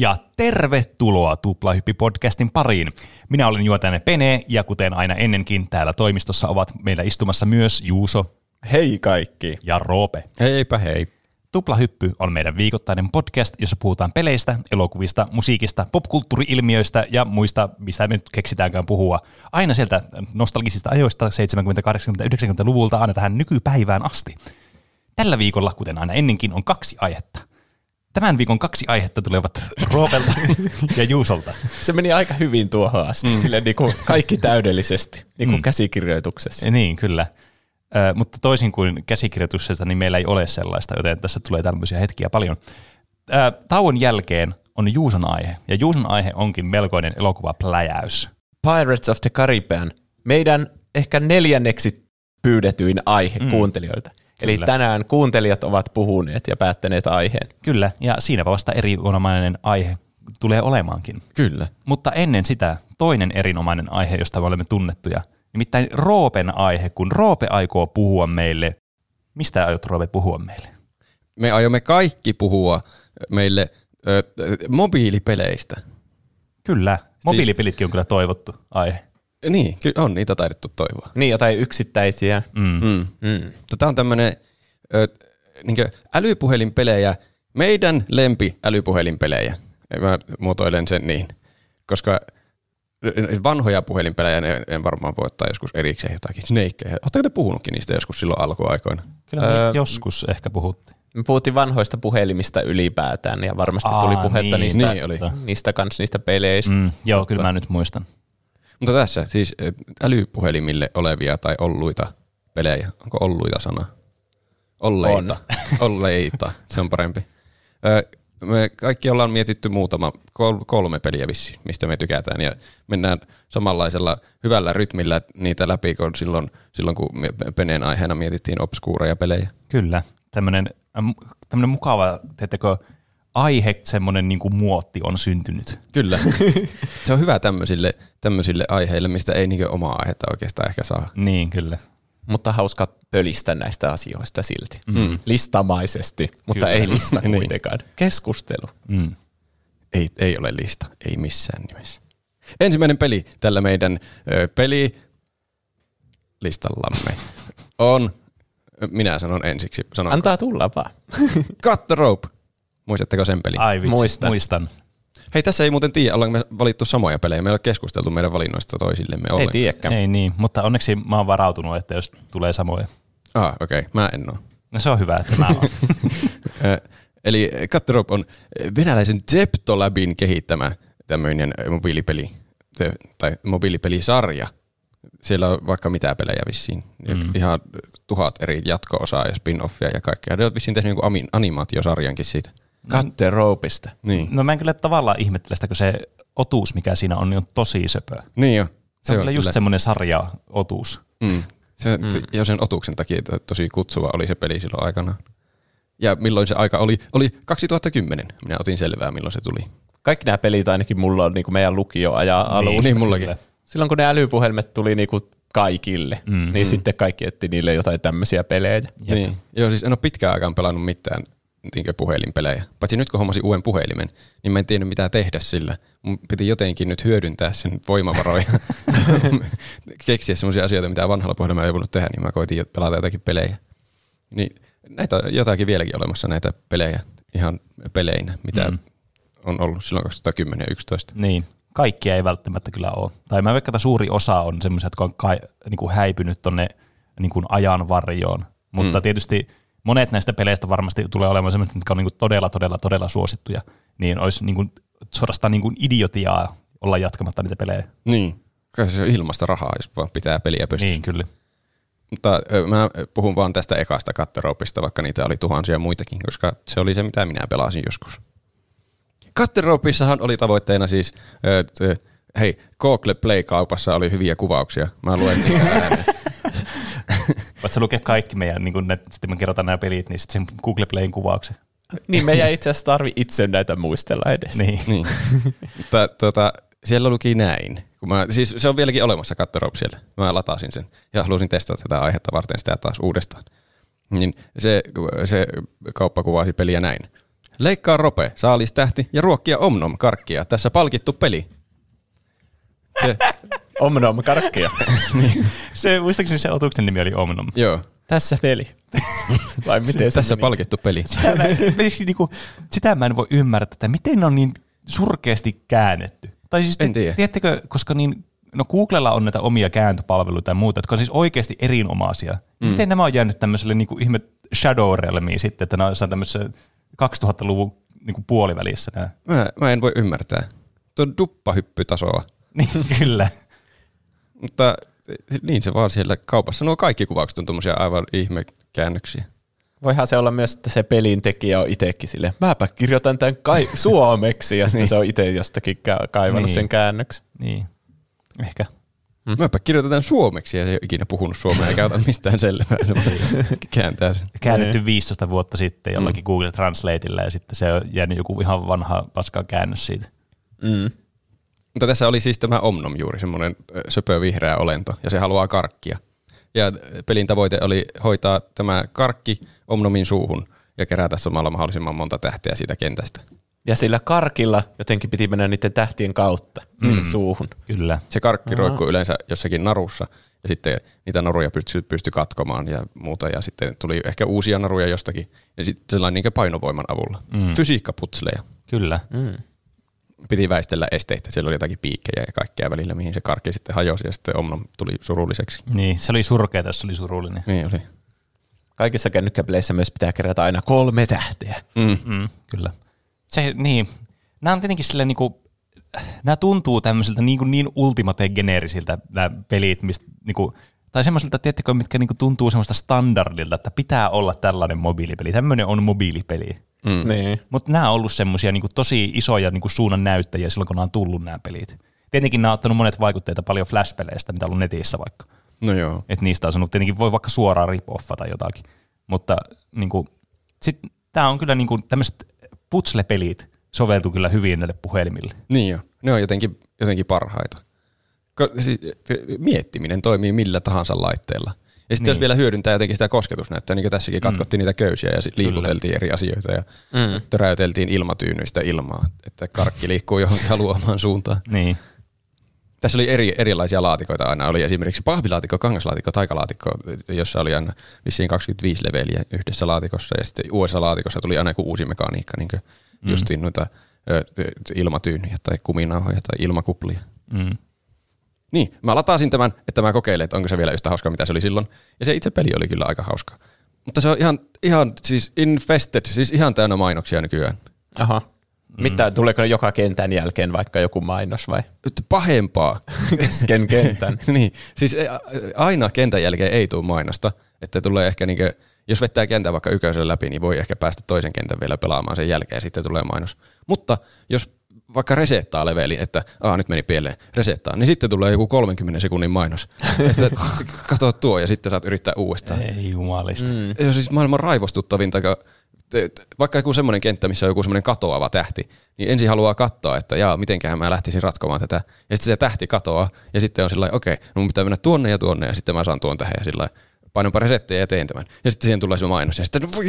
ja tervetuloa Tuplahyppi-podcastin pariin. Minä olen juotajanne Pene ja kuten aina ennenkin täällä toimistossa ovat meillä istumassa myös Juuso Hei kaikki. ja Roope. Heipä hei. Tuplahyppy on meidän viikoittainen podcast, jossa puhutaan peleistä, elokuvista, musiikista, popkulttuuri-ilmiöistä ja muista, mistä me nyt keksitäänkään puhua. Aina sieltä nostalgisista ajoista 70, 80, 90-luvulta aina tähän nykypäivään asti. Tällä viikolla, kuten aina ennenkin, on kaksi aihetta. Tämän viikon kaksi aihetta tulevat Roopelta ja Juusolta. Se meni aika hyvin tuohon asti, mm. sille niin kuin kaikki täydellisesti, niin kuin mm. käsikirjoituksessa. Ja niin, kyllä. Ö, mutta toisin kuin käsikirjoituksessa, niin meillä ei ole sellaista, joten tässä tulee tämmöisiä hetkiä paljon. Ö, tauon jälkeen on Juuson aihe, ja Juuson aihe onkin melkoinen elokuvapläjäys. Pirates of the Caribbean, meidän ehkä neljänneksi pyydetyin aihe mm. kuuntelijoilta. Eli tänään kuuntelijat ovat puhuneet ja päättäneet aiheen. Kyllä, ja siinä vasta erinomainen aihe tulee olemaankin. Kyllä. Mutta ennen sitä toinen erinomainen aihe, josta me olemme tunnettuja, nimittäin Roopen aihe, kun Roope aikoo puhua meille. Mistä aiot Roope puhua meille? Me aiomme kaikki puhua meille ö, ö, mobiilipeleistä. Kyllä, mobiilipelitkin on kyllä toivottu aihe. Niin, ky- on niitä taidettu toivoa. Niin, jotain yksittäisiä. Mm. Mm. Mm. Tämä on tämmöinen niin älypuhelinpelejä, meidän lempi älypuhelinpelejä. Mä muotoilen sen niin, koska vanhoja puhelinpelejä en, en varmaan voi ottaa joskus erikseen jotakin. Snakeja. Oletteko te puhunutkin niistä joskus silloin alkuaikoina? Kyllä Öö, öö, joskus ehkä puhuttiin. Me puhuttiin vanhoista puhelimista ylipäätään ja varmasti Aa, tuli puhetta niin, niistä, niin oli. niistä kanssa niistä peleistä. Mm, joo, kyllä mä nyt muistan. Mutta tässä siis ö, älypuhelimille olevia tai olluita pelejä. Onko olluita sana? Olleita. Olleita, se on parempi. Me kaikki ollaan mietitty muutama, kol- kolme peliä vissi, mistä me tykätään ja mennään samanlaisella hyvällä rytmillä niitä läpi kuin silloin, silloin kun Peneen aiheena mietittiin obskuureja pelejä. Kyllä, tämmöinen tämmönen mukava, teettekö, aihe, semmoinen niin kuin muotti on syntynyt. Kyllä. se on hyvä tämmöisille, tämmöisille aiheille, mistä ei niinkö omaa aihetta oikeastaan ehkä saa. Niin, kyllä. Mutta hauska pölistä näistä asioista silti. Mm. Listamaisesti, mutta Kyllä. ei lista Niin. kuitenkaan. Keskustelu. Mm. Ei, ei ole lista, ei missään nimessä. Ensimmäinen peli tällä meidän ö, pelilistallamme on, minä sanon ensiksi, sanon Antaa tulla vaan. Cut the Rope. Muistatteko sen peli? Ai vitsi, Muistan. muistan. Hei, tässä ei muuten tiedä, ollaanko me valittu samoja pelejä. Me ei ole keskusteltu meidän valinnoista toisillemme Ei ollenkaan. tiedäkään. Ei niin, mutta onneksi mä oon varautunut, että jos tulee samoja. Ah, okei. Okay. Mä en oo. No se on hyvä, että mä oon. Eli Cut Rope on venäläisen Zeptolabin kehittämä tämmöinen mobiilipeli, tai mobiilipelisarja. Siellä on vaikka mitä pelejä vissiin. Mm. Ihan tuhat eri jatko-osaa ja spin-offia ja kaikkea. Ne on vissiin tehnyt ami- animaatiosarjankin siitä. Katte roopista. Niin, no mä en kyllä tavallaan ihmettele sitä, kun se otuus, mikä siinä on, niin on tosi söpö. niin jo. Se, on kyllä just semmoinen sarja-otuus. Mm. Se, mm. Jo sen otuksen takia to, tosi kutsuva oli se peli silloin aikana. Ja milloin se aika oli? Oli 2010. Minä otin selvää, milloin se tuli. Kaikki nämä pelit ainakin mulla on niinku meidän lukioajan alusta. niin mullakin. kyllä. Silloin kun ne älypuhelimet tuli niinku kaikille, Mm. mm, niin Mm. sitten kaikki etti niille jotain tämmöisiä pelejä. Jep. Niin. Joo, siis en ole pitkään aikaan pelannut mitään niinkö puhelinpelejä. Paitsi nyt kun hommasin uuden puhelimen, niin mä en tiennyt mitä tehdä sillä. Mun piti jotenkin nyt hyödyntää sen voimavaroja. Keksiä semmoisia asioita, mitä vanhalla puhelimella ei voinut tehdä, niin mä koitin pelata jotakin pelejä. Niin näitä on jotakin vieläkin olemassa näitä pelejä ihan peleinä, mitä Mm. on ollut silloin 2010 ja 2011. Niin, kaikkia ei välttämättä kyllä ole. Tai mä veikkaan, että suuri osa on semmoisia, jotka on kai, niin kuin häipynyt tonne niin kuin ajan varjoon. Mutta. Mm. tietysti monet näistä peleistä varmasti tulee olemaan semmoisia, jotka on niin kuin todella, todella, todella suosittuja. Niin olisi niin kuin, suorastaan niin kuin idiotiaa olla jatkamatta niitä pelejä. Niin. Kai se on ilmasta rahaa, jos vaan pitää peliä pystyssä. Niin, kyllä. Mutta mä puhun vaan tästä ekasta katteroopista, vaikka niitä oli tuhansia muitakin, koska se oli se, mitä minä pelasin joskus. Katteroopissahan oli tavoitteena siis, hei, Google Play-kaupassa oli hyviä kuvauksia. Mä luen niitä ääneen. Voit sä lukea kaikki meidän, niin kun ne, sitten me kerrotaan nämä pelit, niin sitten sen Google Playin kuvauksen. Niin me ei itse asiassa tarvi itse näitä muistella edes. Niin. niin. Mutta tuota, siellä luki näin. Kun mä, siis se on vieläkin olemassa Katteroop siellä. Mä latasin sen ja halusin testata tätä aihetta varten sitä taas uudestaan. Niin se, se kauppa kuvasi peliä näin. Leikkaa rope, saalistähti ja ruokkia omnom karkkia. Tässä palkittu peli. Se, Omnom karkkia. Se, muistaakseni se otuksen nimi oli Omnom. joo, Tässä peli. Vai miten se tässä meni? palkittu peli. Sitä mä, en- niinku, sitä mä en voi ymmärtää, että miten ne on niin surkeasti käännetty. Tai siis, En tiedä. tiedättekö, koska niin, no Googlella on näitä omia kääntöpalveluita ja muuta, jotka on siis oikeasti erinomaisia. Mm. Miten nämä on jäänyt tämmöiselle niinku ihme shadow realmiin sitten, että nämä on jossain tämmöisessä 2000-luvun niinku puolivälissä nämä. Mä, mä en voi ymmärtää. Tuo on duppahyppytasoa. Niin, kyllä. Mutta niin se vaan siellä kaupassa. Nuo kaikki kuvaukset on tuommoisia aivan ihmekäännöksiä. Voihan se olla myös, että se pelin tekijä on itsekin silleen, mäpä kirjoitan tämän kai- suomeksi, ja sitten se on itse jostakin ka- kaivannut Niin. sen käännöksen. Niin, ehkä. Mm. Mäpä kirjoitetaan suomeksi ja se ei ole ikinä puhunut suomea eikä ota mistään selvää. Kääntää sen. Käännetty 15 vuotta sitten jollakin mm. Google Translateilla ja sitten se on jäänyt joku ihan vanha paska käännös siitä. Mm. Mutta tässä oli siis tämä Omnom juuri, semmoinen söpö vihreä olento, ja se haluaa karkkia. Ja pelin tavoite oli hoitaa tämä karkki Omnomin suuhun ja kerätä samalla mahdollisimman monta tähteä siitä kentästä. Ja sillä karkilla jotenkin piti mennä niiden tähtien kautta sinne suuhun. Kyllä. Se karkki roikkuu yleensä jossakin narussa, ja sitten niitä naruja pystyi, pystyi katkomaan ja muuta, ja sitten tuli ehkä uusia naruja jostakin, ja sitten sellainen niin painovoiman avulla. Mm. Fysiikkaputsleja. Kyllä. Mm. Piti väistellä esteitä, siellä oli jotakin piikkejä ja kaikkea välillä, mihin se karkki sitten hajosi, ja sitten Omnom tuli surulliseksi. Niin, se oli surkeeta, jos se oli surullinen. Niin oli. Kaikissa kännykkäpeleissä myös pitää kerätä aina kolme tähteä. Mm. Mm, kyllä. Se, niin. Nämä on tietenkin silleen niinku, nämä tuntuu tämmöisiltä niin, niin ultimate geneerisiltä nämä pelit, mistä niinku, tai semmoisilta, tiedättekö, mitkä niinku tuntuu semmoista standardilta, että pitää olla tällainen mobiilipeli. Tämmöinen on mobiilipeli. Mm. Niin. Mutta nämä on ollut semmoisia niinku tosi isoja niinku suunnan näyttäjiä silloin, kun nämä on tullut nämä pelit. Tietenkin nämä on ottanut monet vaikutteita paljon Flash-peleistä, mitä on ollut netissä vaikka. No joo. Että niistä on sanonut, tietenkin voi vaikka suoraan rip-offata jotakin. Mutta niinku, sit tämä on kyllä niinku, tämmöiset putsle-pelit soveltuu kyllä hyvin näille puhelimille. Niin jo. Ne on jotenkin, jotenkin parhaita. Miettiminen toimii millä tahansa laitteella. Ja sitten niin. jos vielä hyödyntää jotenkin sitä kosketusnäyttöä, niin kuin tässäkin katkottiin niitä köysiä ja liikuteltiin eri asioita ja Mm. töräyteltiin ilmatyynyistä ilmaa, että karkki liikkuu johonkin haluamaan suuntaan. Niin. Tässä oli eri, erilaisia laatikoita aina. Oli esimerkiksi pahvilaatikko, kangaslaatikko, taikalaatikko, jossa oli aina vissiin 25 leveliä yhdessä laatikossa. Ja sitten uudessa laatikossa tuli aina joku uusi mekaniikka, niin kuin mm. justiin noita ö, ilmatyynyjä tai kuminauhoja tai ilmakuplia. Mm. Niin, mä latasin tämän, että mä kokeilen, että onko se vielä yhtä hauskaa, mitä se oli silloin. Ja se itse peli oli kyllä aika hauska. Mutta se on ihan, ihan siis infested, siis ihan täynnä mainoksia nykyään. Aha. Mitä, tuleeko joka kentän jälkeen vaikka joku mainos vai? Pahempaa. Kesken kentän. niin, siis ä- aina kentän jälkeen ei tule mainosta, että tulee ehkä niinkö, jos vettää kentän vaikka yköisellä läpi, niin voi ehkä päästä toisen kentän vielä pelaamaan sen jälkeen ja sitten tulee mainos. Mutta jos vaikka resettaa leveli, että Aa, nyt meni pieleen, resettaa, niin sitten tulee joku 30 sekunnin mainos. että katso tuo ja sitten saat yrittää uudestaan. Ei jumalista. Mm. Se on siis maailman raivostuttavin, tai vaikka joku semmoinen kenttä, missä on joku semmoinen katoava tähti, niin ensin haluaa katsoa, että jaa, mitenköhän mä lähtisin ratkomaan tätä. Ja sitten se tähti katoaa, ja sitten on sillä lailla, okei, no mun pitää mennä tuonne ja tuonne, ja sitten mä saan tuon tähän, ja sillä painanpa resettiä ja teen tämän. Ja sitten siihen tulee se mainos, ja sitten voi,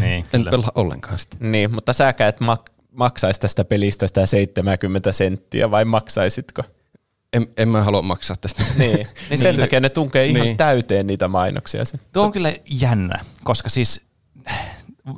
Niin, en kyllä. pelaa ollenkaan sitä. niin, mutta et mak- maksaisi tästä pelistä sitä 70 senttiä vai maksaisitko? En, en mä halua maksaa tästä. Niin, niin sen Se- takia ne tunkee ihan niin. täyteen niitä mainoksia. Sen. Tuo on kyllä jännä, koska siis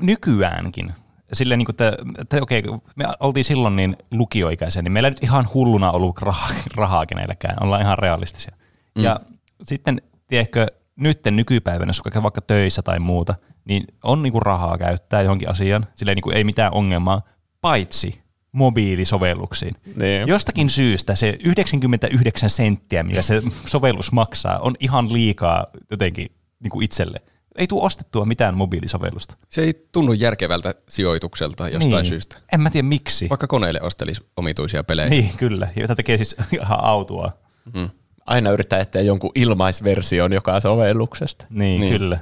nykyäänkin, silleen niin kuin, että, että okei, me oltiin silloin niin lukioikäisiä, niin meillä ei nyt ihan hulluna ollut rahaa, rahaa kenelläkään, ollaan ihan realistisia. Mm. Ja sitten, tiedätkö, nytten nykypäivänä, jos käy vaikka töissä tai muuta, niin on niin kuin rahaa käyttää johonkin asiaan, silleen niin kuin ei mitään ongelmaa, paitsi mobiilisovelluksiin. Niin. Jostakin syystä se 99 senttiä, millä se sovellus maksaa, on ihan liikaa jotenkin niin kuin itselle. Ei tule ostettua mitään mobiilisovellusta. Se ei tunnu järkevältä sijoitukselta jostain niin. syystä. En mä tiedä miksi. Vaikka koneille ostelisi omituisia pelejä. Niin, kyllä. Jota tekee siis ihan autua. Mm. Aina yrittää etsiä jonkun ilmaisversion joka sovelluksesta. Niin, Niin. niin. kyllä.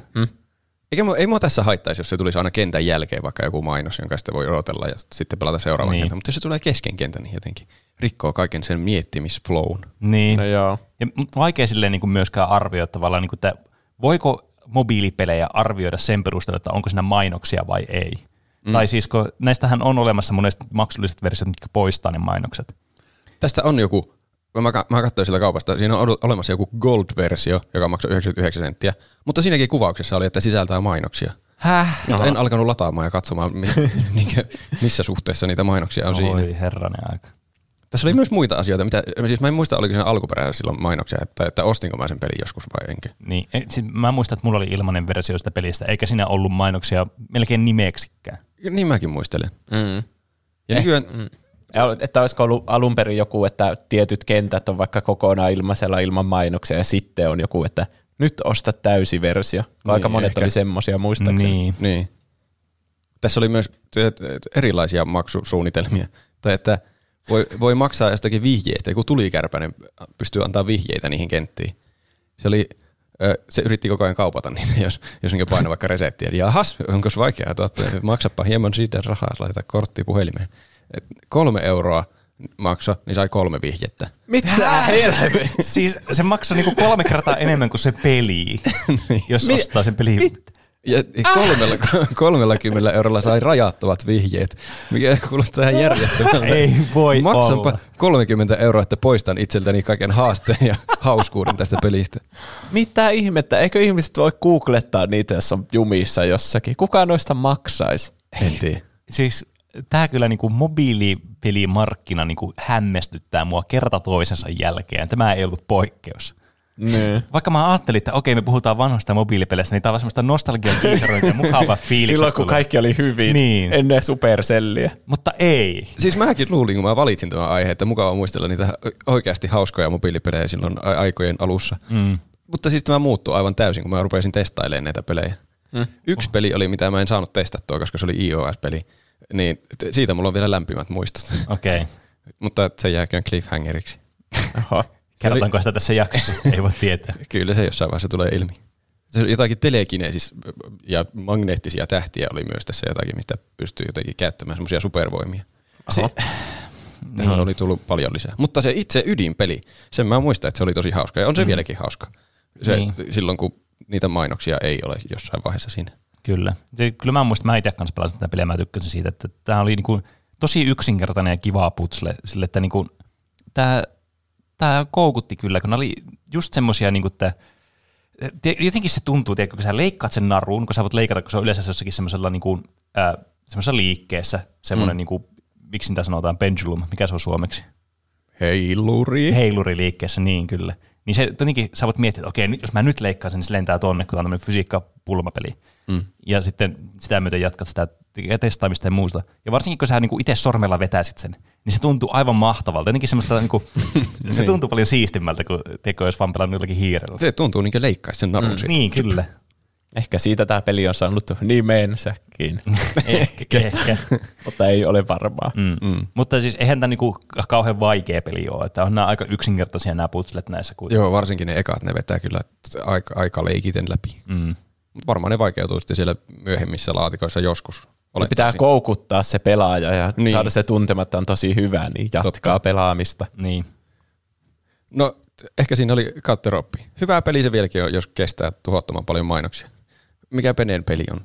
Eikä mua, ei mua tässä haittaisi, jos se tulisi aina kentän jälkeen vaikka joku mainos, jonka sitten voi odotella ja sitten pelata seuraavan Niin. kentän. Mutta jos se tulee kesken kentän, niin jotenkin rikkoo kaiken sen miettimisflown. Niin. No joo. Ja, mutta vaikea silleen niin kuin myöskään arvioida tavallaan, niin kuin, että voiko mobiilipelejä arvioida sen perusteella, että onko siinä mainoksia vai ei. Mm. Tai siis, kun näistähän on olemassa monesti maksulliset versiot, mitkä poistaa ne mainokset. Tästä on joku, mä, mä katsoin sillä kaupasta, siinä on olemassa joku Gold-versio, joka maksaa 99 senttiä, mutta siinäkin kuvauksessa oli, että sisältää mainoksia. Häh? Mutta en alkanut lataamaan ja katsomaan, missä suhteessa niitä mainoksia on Oi, siinä. herranen aika. Tässä oli myös muita asioita, mitä, siis mä en muista, oliko se alkuperäisessä silloin mainoksia, että, että ostinko mä sen pelin joskus vai enkä. Niin, siis mä muistan, että mulla oli ilmainen versio sitä pelistä, eikä siinä ollut mainoksia melkein nimeksikään. Niin mäkin muistelen. Mm. Ja eh, nykyään... Mm. Että olisiko ollut alun perin joku, että tietyt kentät on vaikka kokonaan ilmaisella ilman mainoksia ja sitten on joku, että nyt osta täysi versio. Niin, aika monet ehkä. oli semmoisia muistaakseni. Niin. niin. Tässä oli myös erilaisia maksusuunnitelmia. Tai että voi, voi maksaa jostakin vihjeistä. Kun tuli kärpäinen, pystyy antaa vihjeitä niihin kenttiin. Se oli se yritti koko ajan kaupata niitä, jos, jos niin painaa vaikka resettiä. Jahas, onko vaikeaa tuottaa? Maksapa hieman siitä rahaa, laita kortti puhelimeen. Et kolme euroa makso, niin sai kolme vihjettä. Mitä Siis se maksoi niinku kolme kertaa enemmän kuin se peli, niin. jos Mi- ostaa sen peli. Mit? Ja kolmella, kolmella kymmenellä eurolla sai rajattomat vihjeet, mikä kuulostaa ihan järjettömältä. Ei voi Maksanpa olla. 30 euroa, että poistan itseltäni kaiken haasteen ja hauskuuden tästä pelistä. Mitä ihmettä? Eikö ihmiset voi googlettaa niitä, jos on jumissa jossakin? Kuka noista maksaisi? En tiedä. Siis tämä kyllä niinku mobiilipelimarkkina niinku hämmästyttää mua kerta toisensa jälkeen. Tämä ei ollut poikkeus. Ne. Vaikka mä ajattelin, että okei, me puhutaan vanhoista mobiilipeleissä, niin tämä on semmoista nostalgian kiiharointia mukava fiilis. Silloin, kun kaikki oli hyvin, niin. ennen Supercellia. Mutta ei. Siis mäkin luulin, kun mä valitsin tämän aiheen, että mukava muistella niitä oikeasti hauskoja mobiilipelejä silloin aikojen alussa. Mm. Mutta siis tämä muuttui aivan täysin, kun mä rupesin testailemaan näitä pelejä. Mm. Yksi oh. peli oli, mitä mä en saanut testattua, koska se oli iOS-peli. Niin siitä mulla on vielä lämpimät muistot. Okei. Okay. Mutta se jääköön cliffhangeriksi. Oho. Kerrotaanko sitä tässä jaksossa? Ei voi tietää. Kyllä se jossain vaiheessa tulee ilmi. Jotakin telekineesis ja magneettisia tähtiä oli myös tässä jotakin, mistä pystyy jotenkin käyttämään semmoisia supervoimia. Se, niin. oli tullut paljon lisää. Mutta se itse ydinpeli, sen mä muistan, että se oli tosi hauska. Ja on se mm. vieläkin hauska. Se, niin. Silloin, kun niitä mainoksia ei ole jossain vaiheessa siinä. Kyllä. Se, kyllä mä muistan, mä itse kanssa pelasin tätä peliä, mä tykkäsin siitä, että tämä oli niinku tosi yksinkertainen ja kiva putsle, sille, että niinku, tämä tämä koukutti kyllä, kun oli just semmoisia, niin että jotenkin se tuntuu, tiedätkö, kun sä leikkaat sen naruun, kun sä voit leikata, kun se on yleensä jossakin semmoisella niin kuin, äh, semmoisessa liikkeessä, semmoinen, mm. niin kuin, miksi sitä sanotaan, pendulum, mikä se on suomeksi? Heiluri. Heiluri liikkeessä, niin kyllä. Niin se jotenkin, sä voit miettiä, että okei, jos mä nyt leikkaan sen, niin se lentää tonne, kun tämä on tämmöinen fysiikka-pulmapeli. Mm. Ja sitten sitä myöten jatkat sitä testaamista ja muusta. Ja varsinkin, kun sä niinku itse sormella vetäisit sen, niin se tuntuu aivan mahtavalta. Jotenkin semmoista, niinku, se niin. tuntuu paljon siistimmältä, kuin teko, jos vaan pelannut jollakin hiirellä. Se tuntuu niin kuin leikkaisi sen narun mm. Niin, kyllä. Ehkä siitä tämä peli on saanut nimensäkin. ehkä, ehkä. Mutta ei ole varmaa. Mm. Mm. Mutta siis eihän tämä niinku kauhean vaikea peli ole. Että on nämä aika yksinkertaisia nämä putslet näissä. Kuitenkin. Joo, varsinkin ne ekat, ne vetää kyllä aika, aika leikiten läpi. Mm. Varmaan ne vaikeutuu sitten siellä myöhemmissä laatikoissa joskus. Se pitää koukuttaa se pelaaja ja niin. saada se tuntematta on tosi hyvä, niin jatkaa Totta. pelaamista. Niin. No ehkä siinä oli kautteroppi. Hyvä peli se vieläkin on, jos kestää tuhottoman paljon mainoksia. Mikä Peneen peli on?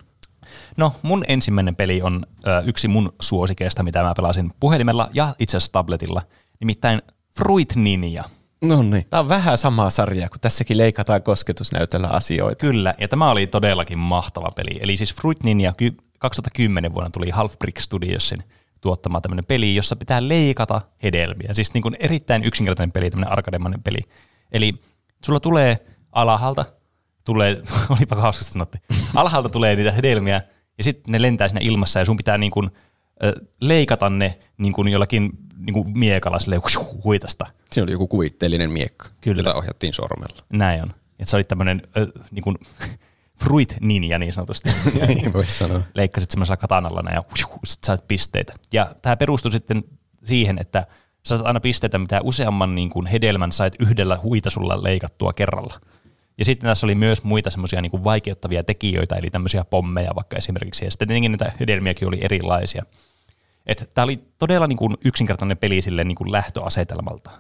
No mun ensimmäinen peli on ö, yksi mun suosikeista, mitä mä pelasin puhelimella ja itse asiassa tabletilla. Nimittäin Fruit Ninja. No niin. Tämä on vähän samaa sarjaa, kun tässäkin leikataan kosketusnäytöllä asioita. Kyllä, ja tämä oli todellakin mahtava peli. Eli siis Fruit Ninja 2010 vuonna tuli Half Brick Studiosin tuottama tämmöinen peli, jossa pitää leikata hedelmiä. Siis niin kuin erittäin yksinkertainen peli, tämmöinen arkademainen peli. Eli sulla tulee alhaalta, tulee, olipa hauskasti sanottu, alhaalta tulee niitä hedelmiä, ja sitten ne lentää sinne ilmassa, ja sun pitää niin kuin, leikata ne niin kuin jollakin niin kuin miekalla sille huitasta. Siinä oli joku kuvitteellinen miekka, Kyllä. jota ohjattiin sormella. Näin on. Että se oli tämmöinen äh, niin kuin fruit ninja niin sanotusti. niin voisi sanoa. Leikkasit semmoisella katanalla ja sit saat pisteitä. Ja tämä perustui sitten siihen, että sä saat aina pisteitä, mitä useamman niin kuin hedelmän sait yhdellä huitasulla leikattua kerralla. Ja sitten tässä oli myös muita semmoisia niin vaikeuttavia tekijöitä, eli tämmöisiä pommeja vaikka esimerkiksi. Ja sitten tietenkin näitä hedelmiäkin oli erilaisia. Tämä oli todella niin kuin yksinkertainen peli sille niin kuin lähtöasetelmalta.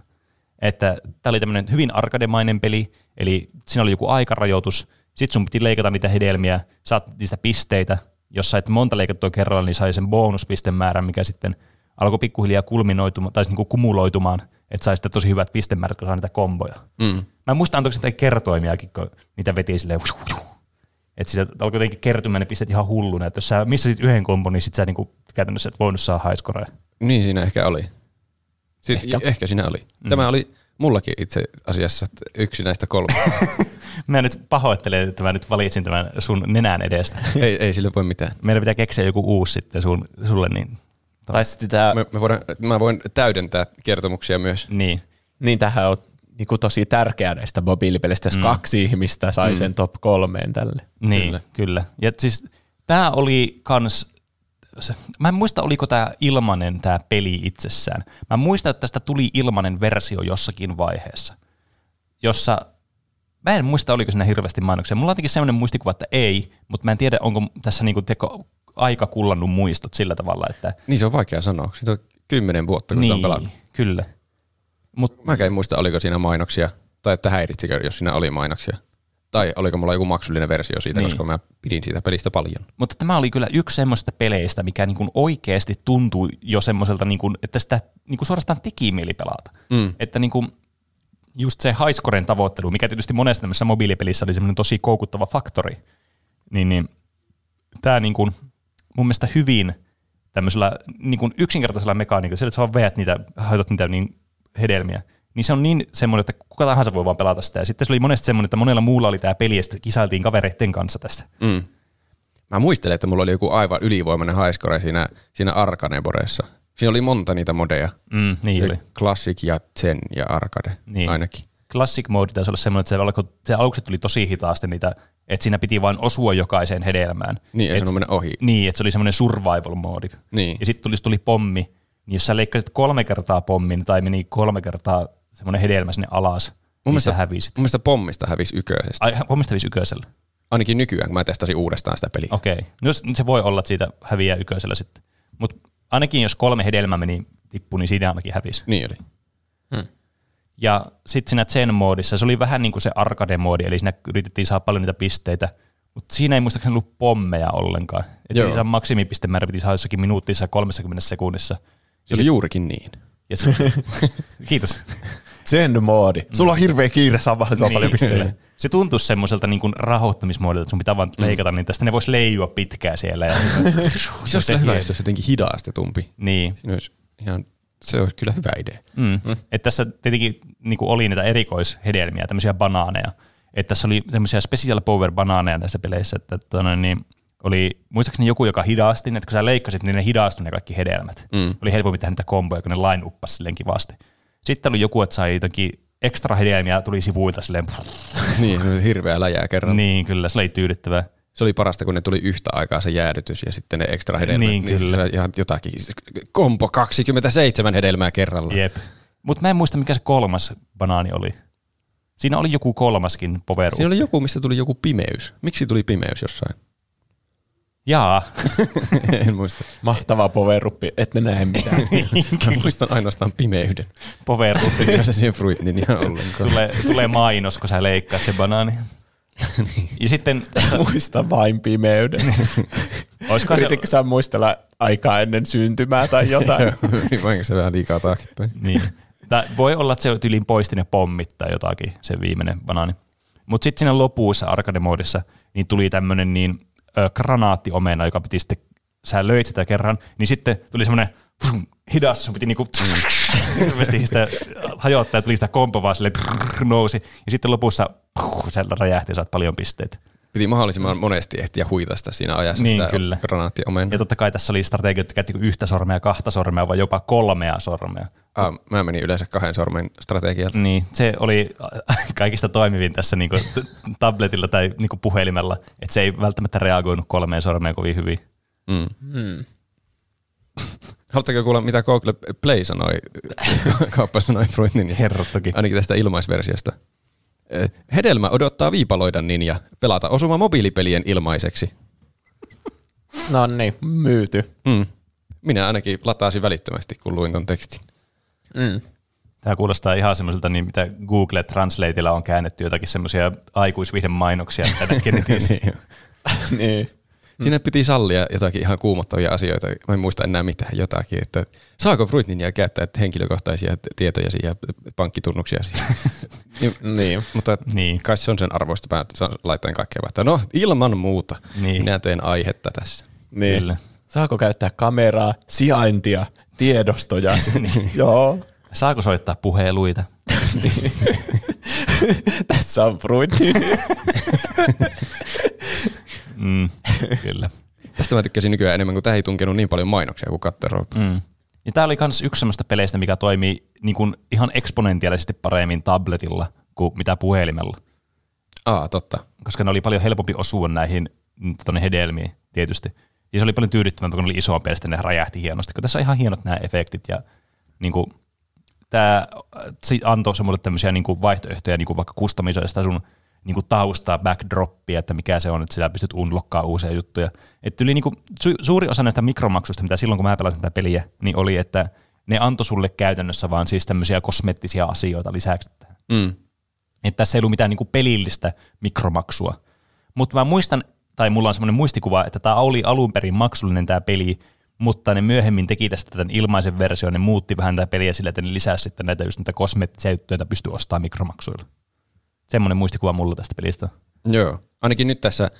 Että tämä oli tämmöinen hyvin arkademainen peli, eli siinä oli joku aikarajoitus, sitten sun piti leikata niitä hedelmiä, saat niistä pisteitä, jos sait monta leikattua kerralla, niin sai sen bonuspistemäärän, mikä sitten alkoi pikkuhiljaa kulminoitumaan, tai niin kuin kumuloitumaan, että sai sitten tosi hyvät pistemäärät, kun saa niitä komboja. Mm. Mä en muista, antoiko niitä kertoimiakin, kun niitä veti silleen, että siitä alkoi jotenkin kertymään ne pisteet ihan hulluna, että jos sä missasit yhden kombon, niin sit sä niinku käytännössä et voinut saa highscorea. Niin siinä ehkä oli. Si- ehkä. ehkä siinä oli. Mm. Tämä oli mullakin itse asiassa yksi näistä kolmesta. Mä nyt pahoittelen, että mä nyt valitsin tämän sun nenän edestä. ei, ei sille voi mitään. Meidän pitää keksiä joku uusi sitten sun, sulle, niin Tai sitten tää, Me, me voidaan, mä voin täydentää kertomuksia myös. niin. niin tähän on niinku tosi tärkeää näistä mobiilipeleistä, jos mm. kaksi ihmistä sai mm. sen top kolmeen tälle. Niin, Kyllä. kyllä. Ja siis tää oli kans, se, mä en muista oliko tämä ilmanen tämä peli itsessään. Mä muistan, että tästä tuli ilmanen versio jossakin vaiheessa, jossa, mä en muista oliko siinä hirveästi mainoksia. Mulla on jotenkin semmoinen muistikuva, että ei, mutta mä en tiedä, onko tässä niinku teko, aika kullannut muistot sillä tavalla, että Niin se on vaikea sanoa. Siitä on kymmenen vuotta, kun niin. se on pelannut. kyllä. Mut, Mä en muista, oliko siinä mainoksia, tai että häiritsikö, jos siinä oli mainoksia. Tai oliko mulla joku maksullinen versio siitä, Niin. niin. koska mä pidin siitä pelistä paljon. mutta tämä oli kyllä yksi semmoista peleistä, mikä niinku oikeasti tuntui jo semmoiselta, niinku, että sitä niinku suorastaan teki mieli pelata. Mm. Että niinku, just se highscoren tavoittelu, mikä tietysti monessa tämmöisessä mobiilipelissä oli semmoinen tosi koukuttava faktori, niin, niin tämä niinku, mun mielestä hyvin tämmöisellä niinku yksinkertaisella mekaniikalla, sillä että sä vaan veät niitä, haitat niitä niin hedelmiä, niin se on niin semmoinen, että kuka tahansa voi vaan pelata sitä. Ja sitten se oli monesti semmoinen, että monella muulla oli tämä peli, ja sitten kisailtiin kavereiden kanssa tästä. Mm. Mä muistelen, että mulla oli joku aivan ylivoimainen highscore siinä, siinä Arkaneboressa. Siinä oli monta niitä modeja. Mm, niin oli. Classic ja Zen ja Arcade Niin. ainakin. Classic mode taisi olla semmoinen, että se, alkoi, se aluksi tuli tosi hitaasti niitä, että siinä piti vain osua jokaiseen hedelmään. Niin, ei Et- mennä ohi. Niin, että se oli semmoinen survival moodi. Niin. Ja sitten tuli, tuli pommi, niin jos sä leikkasit kolme kertaa pommin tai meni kolme kertaa semmoinen hedelmä sinne alas, mun niin mielestä- sä hävisit. Mun mielestä pommista hävisi yköisestä. Ai, pommista hävisi yköisellä. Ainakin nykyään, kun mä testasin uudestaan sitä peliä. Okei. No jos- se voi olla, että siitä häviää yköisellä sitten. Mutta ainakin jos kolme hedelmää meni tippu, niin siinä ainakin hävisi. Niin oli. Ja sitten siinä Zen-moodissa, se oli vähän niin kuin se arcade-moodi, eli siinä yritettiin saada paljon niitä pisteitä, mutta siinä ei muistaakseni ollut pommeja ollenkaan. Että Joo. saa maksimipistemäärä piti saada jossakin minuutissa 30 sekunnissa. Se oli juurikin niin. Ja se, kiitos. Sen moodi. Sulla on hirveä kiire saa mahdollisimman paljon pisteitä. Se tuntuisi semmoiselta niin rauhoittamismuodilta, että sun pitää vaan leikata, niin tästä ne vois leijua pitkään siellä. Ja Se olisi hyvä, jos se olisi jotenkin hidastetumpi. Niin. Siinä olisi ihan, se olisi kyllä hyvä idea. Mm. Mm. Et tässä tietenkin niin oli niitä erikoishedelmiä, tämmöisiä banaaneja. Että tässä oli tämmöisiä special power banaaneja näissä peleissä, että tuonne, niin oli muistaakseni joku, joka hidasti, että kun sä leikkasit, niin ne hidastui ne kaikki hedelmät. Mm. Oli helpompi tehdä niitä komboja, kun ne line uppasi silleen kivasti. Sitten oli joku, että sai jotenkin ekstra hedelmiä, tuli sivuilta silleen. niin, hirveä läjää kerran. niin, kyllä, se oli tyydyttävää. Se oli parasta, kun ne tuli yhtä aikaa se jäädytys ja sitten ne ekstra hedelmät. Niin, kyllä. se ihan jotakin. Kompo 27 hedelmää kerralla. Jep. Mutta mä en muista, mikä se kolmas banaani oli. Siinä oli joku kolmaskin power Siinä oli joku, missä tuli joku pimeys. Miksi tuli pimeys jossain? Jaa. en muista. Mahtava poweruppi, ette näe mitään. Mä muistan ainoastaan pimeyden. power Ei se siihen fruitnin ihan ollenkaan. tulee, tulee mainos, kun sä leikkaat se banaani. ja sitten, tässä, Muista vain pimeyden. olisikohan se, Yrititkö sä muistella aikaa ennen syntymää tai jotain? Voinko se vähän liikaa taaksepäin? niin. Tää voi olla, että se tyliin poisti ne pommit tai jotakin, se viimeinen banaani. Mutta sitten siinä lopussa arcade-moodissa niin tuli tämmöinen niin, ö, granaattiomena, joka piti sitten, sä löit sitä kerran, niin sitten tuli semmoinen hidas, sun piti niinku hirveästi sitä hajottaa, tuli sitä kompo vaan silleen nousi, ja sitten lopussa se räjähti ja saat paljon pisteitä. Piti mahdollisimman monesti ehtiä huitasta siinä ajassa Niin, sitä kyllä. granaattiomena. Ja totta kai tässä oli strategia, että käytti yhtä sormea, kahta sormea, vai jopa kolmea sormea. Ah, mä menin yleensä kahden sormen strategialla. Niin, se oli kaikista toimivin tässä niin tabletilla tai niin puhelimella, että se ei välttämättä reagoinut kolmeen sormeen kovin hyvin. Mm. Hmm. Haluatteko kuulla, mitä Google Play sanoi, kauppa sanoi? Herrat toki. Ainakin tästä ilmaisversiosta. Eh, Hedelmä odottaa viipaloida niin ja pelata osuma mobiilipelien ilmaiseksi. No niin, myyty. Mm. Minä ainakin lataasin välittömästi, kun luin ton tekstin. Mm. Tämä kuulostaa ihan semmoiselta, niin mitä Google Translateilla on käännetty jotakin semmoisia aikuisvihden mainoksia, mitä näkee netissä. niin. Siinä piti sallia jotakin ihan kuumottavia asioita. Mä en muista enää mitään jotakin, että saako Fruit Ninja käyttää henkilökohtaisia tietoja ja pankkitunnuksia niin, niin. Mutta Niin. kai se on sen arvoista. Mä laitoin kaikkea vastaan. No ilman muuta. Niin. Minä teen aihetta tässä. niin. Kyllä. Saako käyttää kameraa, sijaintia, tiedostoja? niin. Joo. Saako soittaa puheluita? Tässä on fruitti. Mm, kyllä. Tästä mä tykkäsin nykyään enemmän, kun tämä ei tunkenut niin paljon mainoksia kuin Katteroop. Mm. Ja tämä oli myös yksi sellaista peleistä, mikä toimii niin kuin ihan eksponentiaalisesti paremmin tabletilla kuin mitä puhelimella. Aa, totta. Koska ne oli paljon helpompi osua näihin mm, tonne hedelmiin tietysti. Ja se oli paljon tyydyttävämpää, kun oli isompi ja sitten ne räjähti hienosti. Kun tässä on ihan hienot nämä efektit ja niin kuin, tämä antoi se mulle tämmöisiä niin kuin vaihtoehtoja, niin kuin vaikka kustomisoida sitä sun niin kuin taustaa, backdroppia, että mikä se on, että sillä pystyt unlokkaa uusia juttuja. Että yli niin kuin, su- suuri osa näistä mikromaksuista, mitä silloin kun mä pelasin tätä peliä, niin oli, että ne antoi sulle käytännössä vaan siis tämmöisiä kosmeettisia asioita lisäksi. Mm. Että tässä ei ollut mitään niin kuin pelillistä mikromaksua. Mutta mä muistan, tai mulla on semmoinen muistikuva, että tämä oli alun perin maksullinen tämä peli, mutta ne myöhemmin teki tästä tämän ilmaisen version, ne muutti vähän tätä peliä sillä, että ne lisäsi sitten näitä just niitä kosmeettisia juttuja, joita pystyy ostamaan mikromaksuilla. Semmoinen muistikuva mulla tästä pelistä. Joo. Ainakin nyt tässä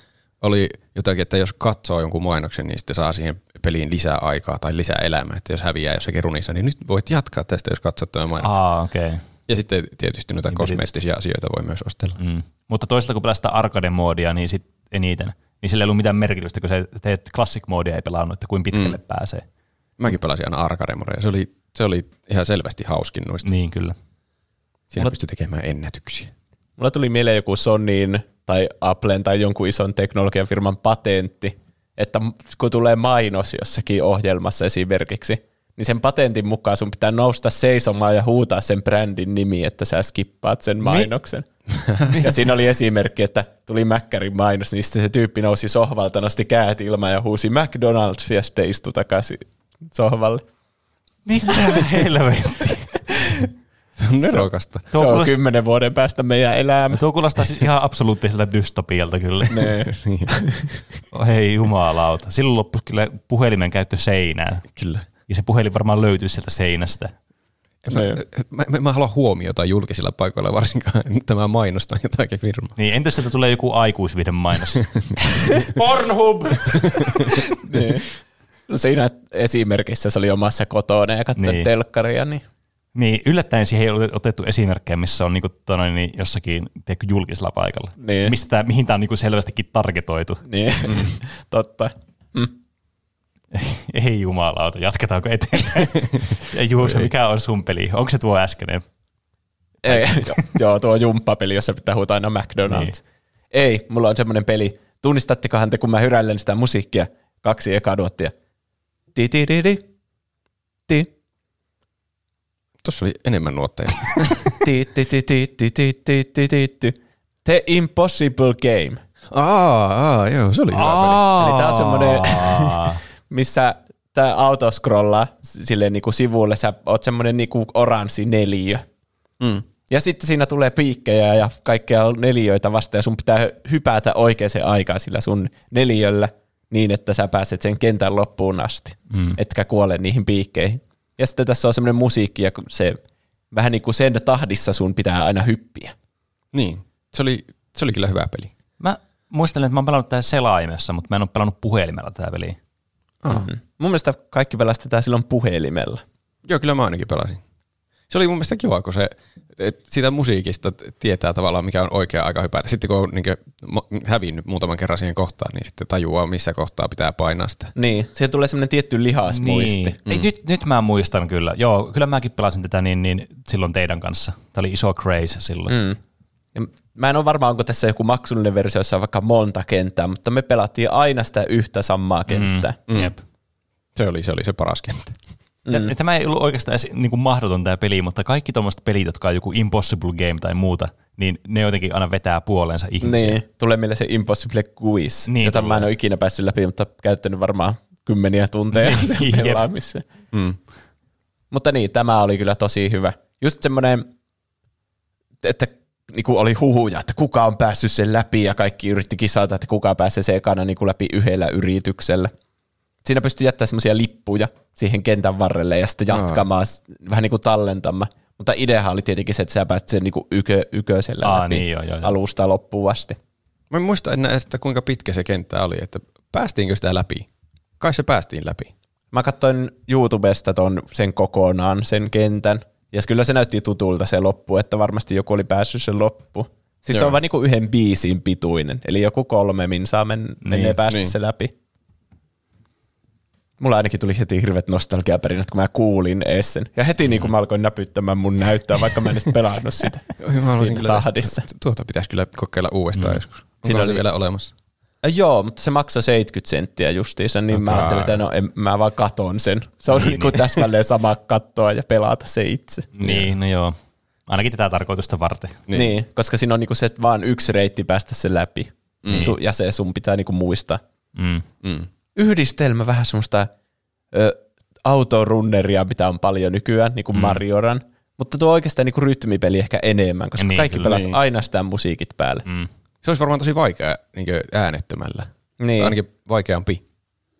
oli jotakin, että jos katsoo jonkun mainoksen, niin sitten saa siihen peliin lisää aikaa tai lisää elämää. Että jos häviää jossakin runissa, niin nyt voit jatkaa tästä, jos katsot tämän mainoksen. Aa, okei. Okay. Ja sitten tietysti noita Niin, kosmeettisia asioita voi myös ostella. Mm. Mutta toisaalta kun pelastaa arcade-moodia, niin sit eniten, niin sillä ei ollut mitään merkitystä, kun se teet classic-moodia ei pelannut, että kuin pitkälle mm. pääsee. Mäkin pelasin aina Arkademoria. Se oli, se oli ihan selvästi hauskin noista. Niin kyllä. Siinä Mulla- pystyi tekemään ennätyksiä. Mulla tuli mieleen joku Sonyin tai Applen tai jonkun ison teknologiafirman patentti, että kun tulee mainos jossakin ohjelmassa esimerkiksi, niin sen patentin mukaan sun pitää nousta seisomaan ja huutaa sen brändin nimi, että sä skippaat sen mainoksen. ja siinä oli esimerkki, että tuli Mäkkärin mainos, niin sitten se tyyppi nousi sohvalta, nosti käät ilmaan ja huusi McDonald's ja sitten istui takaisin sohvalle. Mitä helvetti? Se on nerokasta. Se Tuo on kuulostaa- kymmenen vuoden päästä meidän elämä. Tuo kuulostaa siis ihan absoluuttiselta dystopialta kyllä. Ne. Hei jumalauta. Silloin loppui kyllä puhelimen käyttö seinään. Kyllä. Ja se puhelin varmaan löytyy sieltä seinästä. Mä, Niin. mä, mä, mä haluan huomiota julkisilla paikoilla varsinkaan tämä mainostaa jotakin firmaa. Niin entäs sieltä tulee joku aikuisviiden mainos? Pornhub! niin. No siinä esimerkissä se oli omassa kotona ja katsoi Niin. telkkaria, niin niin yllättäen siihen ei ole otettu esimerkkejä, missä on niinku, tota, niin jossakin tiedätkö, julkisella paikalla. Niin. Mistä tää, mihin tämä on niinku selvästikin targetoitu. Niin, totta. Ei jumalauta, jatketaanko eteenpäin? ja Juuso, mikä on sun peli? Onko se tuo äskeinen? Ei, jo- joo, tuo jumppapeli, jossa pitää huutaa aina McDonald's. Niin. Ei, mulla on semmoinen peli. Tunnistattekohan te, kun mä hyräilen sitä musiikkia, kaksi eka nuottia. Ti ti ti ti. Ti Tuossa oli enemmän nuotteja. ti ti ti ti ti ti ti ti ti ti. The Impossible Game, aa, aa, joo, se oli hyvä peli. Eli tää on Aa. Missä tämä auto scrollaa silleen niinku sivulle, sä oot semmoinen niinku oranssi neliö. Mm. Ja sitten siinä tulee piikkejä ja kaikkea neliöitä vasta ja sun pitää hypätä oikeaan aikaan sillä sun neliöllä niin, että sä pääset sen kentän loppuun asti, mm. etkä kuole niihin piikkeihin. Ja sitten tässä on semmoinen musiikki ja kun se vähän niin kuin sen tahdissa sun pitää aina hyppiä. Niin, se oli, se oli kyllä hyvä peli. Mä muistelen, että mä oon pelannut tää selaimessa, mutta mä en ole pelannut puhelimella tätä peliä. Mm. Mun mielestä kaikki pelastetaan silloin puhelimella. Joo, kyllä mä ainakin pelasin. Se oli mun mielestä kiva, kun se et siitä musiikista tietää tavallaan, mikä on oikea aika hypätä. Sitten kun on niin hävinnyt muutaman kerran siihen kohtaan, niin sitten tajuaa, missä kohtaa pitää painaa sitä. Niin, siihen tulee semmoinen tietty lihasmuisti. Niin. Mm. Ei, nyt, nyt mä muistan kyllä. Joo, kyllä mäkin pelasin tätä niin, niin silloin teidän kanssa. Tämä oli iso craze silloin. Mm. Mm. Ja mä en ole varma, onko tässä joku maksullinen versio, jossa on vaikka monta kenttää, mutta me pelattiin aina sitä yhtä samaa kenttää. Mm. Jep. Se oli se, oli se paras kenttä. Mm. Tämä ei ollut oikeastaan edes niin kuin mahdoton tämä peli, mutta kaikki tuommoiset pelit, jotka on joku Impossible Game tai muuta, niin ne jotenkin aina vetää puoleensa ihmisiä. Niin, tulee meille se Impossible Quiz, Niin jota tulee. mä en ole ikinä päässyt läpi, mutta käyttänyt varmaan kymmeniä tunteja Niin, pelaamiseen. Mm. Mutta niin, tämä oli kyllä tosi hyvä. Just semmoinen, että niinku oli huhuja, että kuka on päässyt sen läpi ja kaikki yritti kisata, että kuka pääsee se ekana niinku läpi yhdellä yrityksellä. Siinä pystyi jättämään semmoisia lippuja siihen kentän varrelle ja sitten jatkamaan, no. vähän niin kuin tallentamaan. Mutta ideahan oli tietenkin se, että sä pääsit sen niinku ykö, yköisellä Aa, läpi niin, joo, joo, joo. alusta loppuun asti. Mä en muista enää, että kuinka pitkä se kenttä oli, että päästiinkö sitä läpi? Kai se päästiin läpi. Mä katsoin YouTubesta ton, sen kokonaan, sen kentän. Ja kyllä se näytti tutulta se loppu, että varmasti joku oli päässyt sen loppu. Siis Joo. se on vain niinku yhden biisin pituinen, eli joku kolme minsaa men- menee Niin, päästä niin. se läpi. Mulla ainakin tuli heti hirveät nostalgiaperinnät, kun mä kuulin ees sen. Ja heti niin kun mä alkoin näpyttämään mun näyttöä, vaikka mä en edes pelannut sitä. Mä Siinä kyllä tahdissa. tästä- Tuota pitäisi kyllä kokeilla uudestaan mm. joskus. Onko Siinä oli vielä olemassa? Äh, Joo, mutta se maksaa 70 senttiä justiinsa, niin mä Okei. ajattelin, että no en, mä vaan katon sen. Se on Niin, niin, niin täsmälleen sama kattoa ja pelata se itse. Niin, no joo. Ainakin tätä tarkoitusta varten. Niin. niin, koska siinä on niinku se, että vaan yksi reitti päästä se läpi. Mm. Su, ja se sun pitää niinku muistaa. Mm. Mm. Yhdistelmä vähän semmoista ö, autorunneria, mitä on paljon nykyään, niin kuin mm. Marioran. Mutta tuo oikeastaan niinku rytmipeli ehkä enemmän, koska Niin, niin, kaikki kyllä. pelas Niin. aina sitä musiikit päälle. Mm. Se olisi varmaan tosi vaikea niin äänettömällä. Niin. Tai ainakin vaikeampi.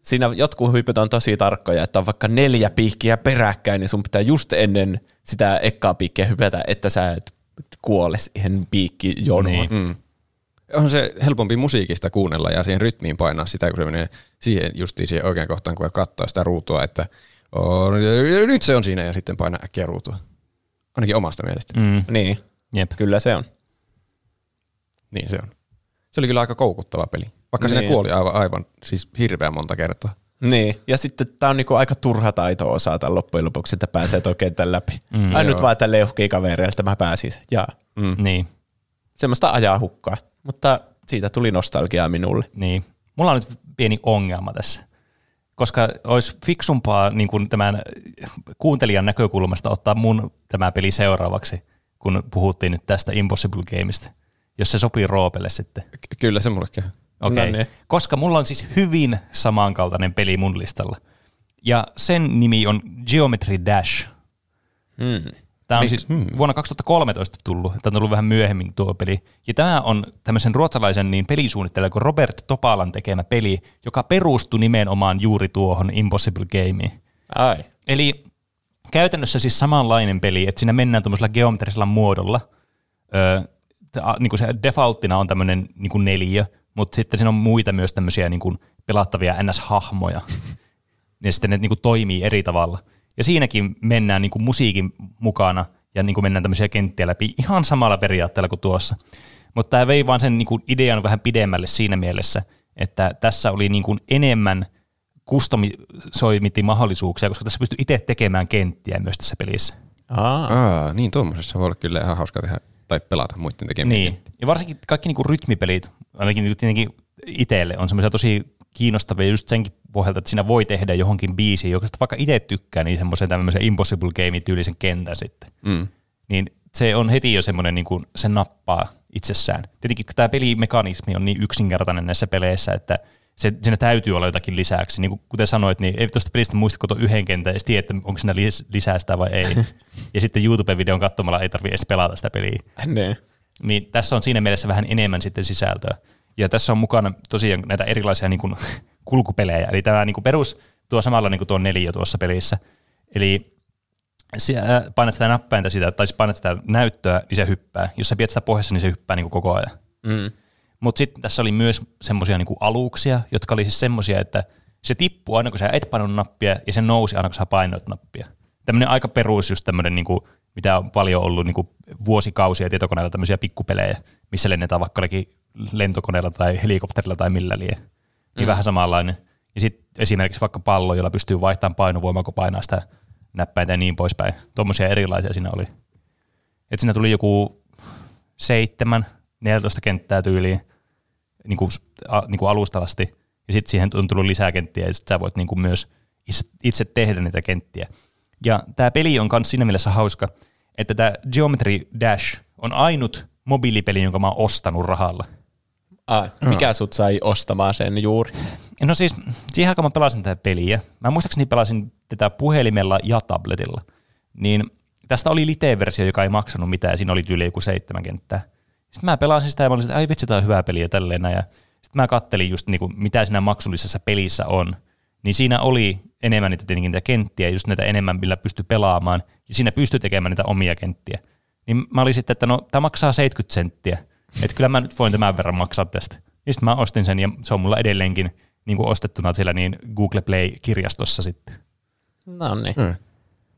Siinä jotkut hypyt on tosi tarkkoja, että on vaikka neljä piikkiä peräkkäin, niin sun pitää just ennen sitä ekkaa piikkiä hypätä, että sä et kuole siihen piikkijonoon. Niin. Mm. On se helpompi musiikista kuunnella ja siihen rytmiin painaa sitä, kun se menee siihen justiin siihen oikean kohtaan, kun katsoo sitä ruutua, että on, nyt se on siinä ja sitten painaa äkkiä ruutua. Ainakin omasta mielestä. Mm. niin, Jep. kyllä se on. Niin se on. Se oli kyllä aika koukuttava peli. Vaikka niin. Sinne kuoli aivan, aivan siis hirveän monta kertaa. Niin, ja sitten tämä on niinku aika turha taito osata loppujen lopuksi, että pääsee oikein tämän läpi. Mm, Ainut joo. vaan, että leuhkii kavereilta mä pääsin. Ja Mm. Niin. semmoista ajaa hukkaa. Mutta siitä tuli nostalgiaa minulle. Niin. Mulla on nyt pieni ongelma tässä. Koska olisi fiksumpaa niin kuin tämän kuuntelijan näkökulmasta ottaa mun tämä peli seuraavaksi, kun puhuttiin nyt tästä Impossible Gameista, jos se sopii Roopelle sitten. Ky- Kyllä se mulle käy. Okei. No niin. Koska mulla on siis hyvin samankaltainen peli mun listalla. Ja sen nimi on Geometry Dash. Mm. Tämä on Mik- siis hmm. vuonna 2013 tullut, tämä on tullut vähän myöhemmin tuo peli. Ja tämä on tämmöisen ruotsalaisen niin pelisuunnittelijan kuin Robert Topalan tekemä peli, joka perustui nimenomaan juuri tuohon Impossible Gameen. Ai. Eli käytännössä siis samanlainen peli, että siinä mennään tuommoisella geometrisella muodolla. Öö, niin kuin se defaulttina on tämmöinen niin kuin neliö, mutta sitten siinä on muita myös tämmöisiä niin kuin pelattavia NS-hahmoja. ja sitten ne niin kuin toimii eri tavalla. Ja siinäkin mennään niin kuin musiikin mukana ja niin kuin mennään tämmöisiä kenttiä läpi ihan samalla periaatteella kuin tuossa. Mutta tämä vei vaan sen niin kuin idean vähän pidemmälle siinä mielessä, että tässä oli niin kuin enemmän kustomisoimiti-mahdollisuuksia, koska tässä pystyy itse tekemään kenttiä myös tässä pelissä. Aa. Aa, niin tuommoisessa voi olla kyllä ihan hauska tehdä tai pelata muiden tekemiä. Niin. Ja varsinkin kaikki niinku rytmipelit, ainakin niinku tietenkin itselle, on semmoisia tosi kiinnostavia just senkin pohjalta, että siinä voi tehdä johonkin biisiin, joka vaikka itse tykkää, niin semmoisen tämmöisen Impossible Game-tyylisen kentän sitten. Mm. Niin se on heti jo semmoinen, niin kuin se nappaa itsessään. Tietenkin tämä pelimekanismi on niin yksinkertainen näissä peleissä, että se, siinä täytyy olla jotakin lisäksi. Niin kuin kuten sanoit, niin ei tuosta pelistä muista koto yhden kentän ja tiedä, että onko siinä lis- lisää sitä vai ei. ja sitten YouTube-videon katsomalla ei tarvitse edes pelata sitä peliä. Niin. Niin tässä on siinä mielessä vähän enemmän sitten sisältöä. Ja tässä on mukana tosiaan näitä erilaisia niin kuin, kulkupelejä. Eli tämä niin kuin perus tuo samalla niin kuin tuo neljä tuossa pelissä. Eli sä painat sitä nappainta sitä, tai siis painat sitä näyttöä, niin se hyppää. Jos sä pidät sitä pohjassa, niin se hyppää niin kuin koko ajan. Mm. Mutta sitten tässä oli myös semmoisia niin aluksia, jotka oli siis semmoisia, että se tippuu aina kun sä et painanut nappia, ja se nousi aina kun sä painoit nappia. Tämmöinen aika perus just tämmöinen, niin kuin, mitä on paljon ollut niin kuin vuosikausia tietokoneella tämmöisiä pikkupelejä, missä lennetään vaikka lentokoneella tai helikopterilla tai millä lie. Niin mm. vähän samanlainen. Ja sitten esimerkiksi vaikka pallo, jolla pystyy vaihtamaan painovoimaa, kun painaa sitä näppäintä ja niin poispäin. Tuommoisia erilaisia siinä oli. Et siinä tuli joku seitsemän, 14 kenttää tyyliin niin kuin, a, niin kuin alusta asti. Ja sitten siihen on tullut lisää kenttiä ja sitten sä voit niin kuin myös itse, tehdä niitä kenttiä. Ja tämä peli on myös siinä mielessä hauska, että tämä Geometry Dash on ainut mobiilipeli, jonka mä oon ostanut rahalla. Ai. Mikä sut sai ostamaan sen juuri? No siis, siihen aikaan mä pelasin tätä peliä. Mä muistaakseni pelasin tätä puhelimella ja tabletilla. Niin tästä oli lite-versio, joka ei maksanut mitään, ja siinä oli tyyli joku seitsemän kenttää. Sitten mä pelasin sitä ja mä olin, että ai vitsi, tää on hyvää peliä tälleen. näin. Ja sitten mä kattelin just niinku, mitä siinä maksullisessa pelissä on. Niin siinä oli enemmän niitä tietenkin niitä kenttiä, just näitä enemmän, millä pystyi pelaamaan. Ja siinä pystyi tekemään niitä omia kenttiä. Niin mä olin sitten, että no tämä maksaa 70 senttiä. Että kyllä mä nyt voin tämän verran maksaa tästä. Ja sitten mä ostin sen ja se on mulla edelleenkin niin kuin ostettuna siellä niin Google Play-kirjastossa sitten. No niin. Mm.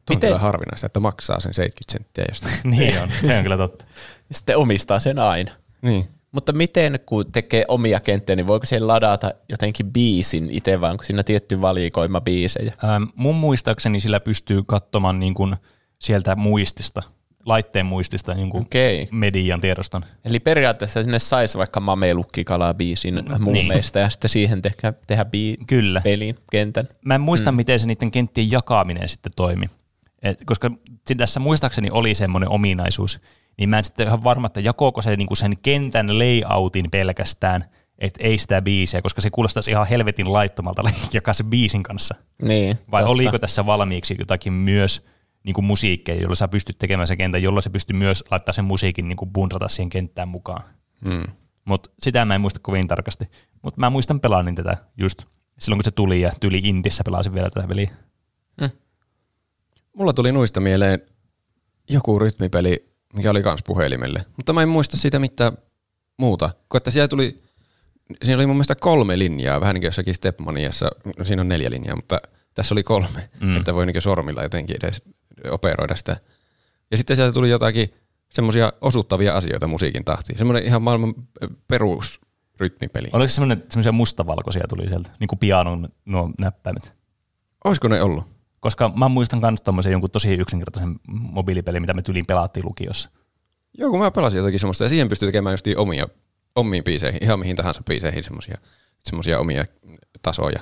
Tuo on Miten- kyllä harvinaista, että maksaa sen 70 senttiä jostain. niin on, se on kyllä totta. Sitten omistaa sen aina. niin. Mutta miten, kun tekee omia kenttiä, niin voiko siellä ladata jotenkin biisin itse, vai onko siinä tietty valikoima biisejä? Ähm, mun muistaakseni sillä pystyy katsomaan niin kuin sieltä muistista, laitteen muistista niin kuin Okei. median tiedoston. Eli periaatteessa sinne saisi vaikka mamelukkikalaa biisin mun niin. mielestä, ja sitten siihen tehdä, tehdä bii- Kyllä. pelin, kentän. Mä en muista, mm. miten se niiden kenttien jakaminen sitten toimi. Et, koska tässä muistaakseni oli semmoinen ominaisuus, niin mä en sitten ihan varma, että jakooko se niinku sen kentän layoutin pelkästään, että ei sitä biisiä, koska se kuulostaisi ihan helvetin laittomalta jakaa se biisin kanssa. Niin, Vai totta. oliko tässä valmiiksi jotakin myös niin kuin musiikkeja, jolla sä pystyt tekemään sen kentän, jolla se pystyy myös laittaa sen musiikin niin kuin bunrata siihen kenttään mukaan. Mm. Mutta sitä mä en muista kovin tarkasti. Mutta mä muistan pelaanin tätä just silloin, kun se tuli ja tyli Intissä pelasin vielä tätä peliä. Mulla tuli nuista mieleen joku rytmipeli, mikä oli kans puhelimelle, mutta mä en muista siitä mitään muuta, kun että siellä tuli, siinä oli mun mielestä kolme linjaa, vähän niin kuin jossakin Stepmaniassa, no siinä on neljä linjaa, mutta tässä oli kolme, Mm. että voi niin sormilla jotenkin edes operoida sitä. Ja sitten sieltä tuli jotakin semmoisia osuttavia asioita musiikin tahtiin, semmoinen ihan maailman perusrytmipeli. Oliko se semmoisia mustavalkoisia tuli sieltä, niin kuin pianon nuo näppäimet? Olisiko ne ollut? Koska mä muistan myös tommosen jonkun tosi yksinkertaisen mobiilipeli, mitä me tyliin pelattiin lukiossa. Joo, kun mä pelasin jotakin semmoista, ja siihen pystyy tekemään just omia, omiin biiseihin, ihan mihin tahansa biiseihin semmoisia, semmoisia omia tasoja.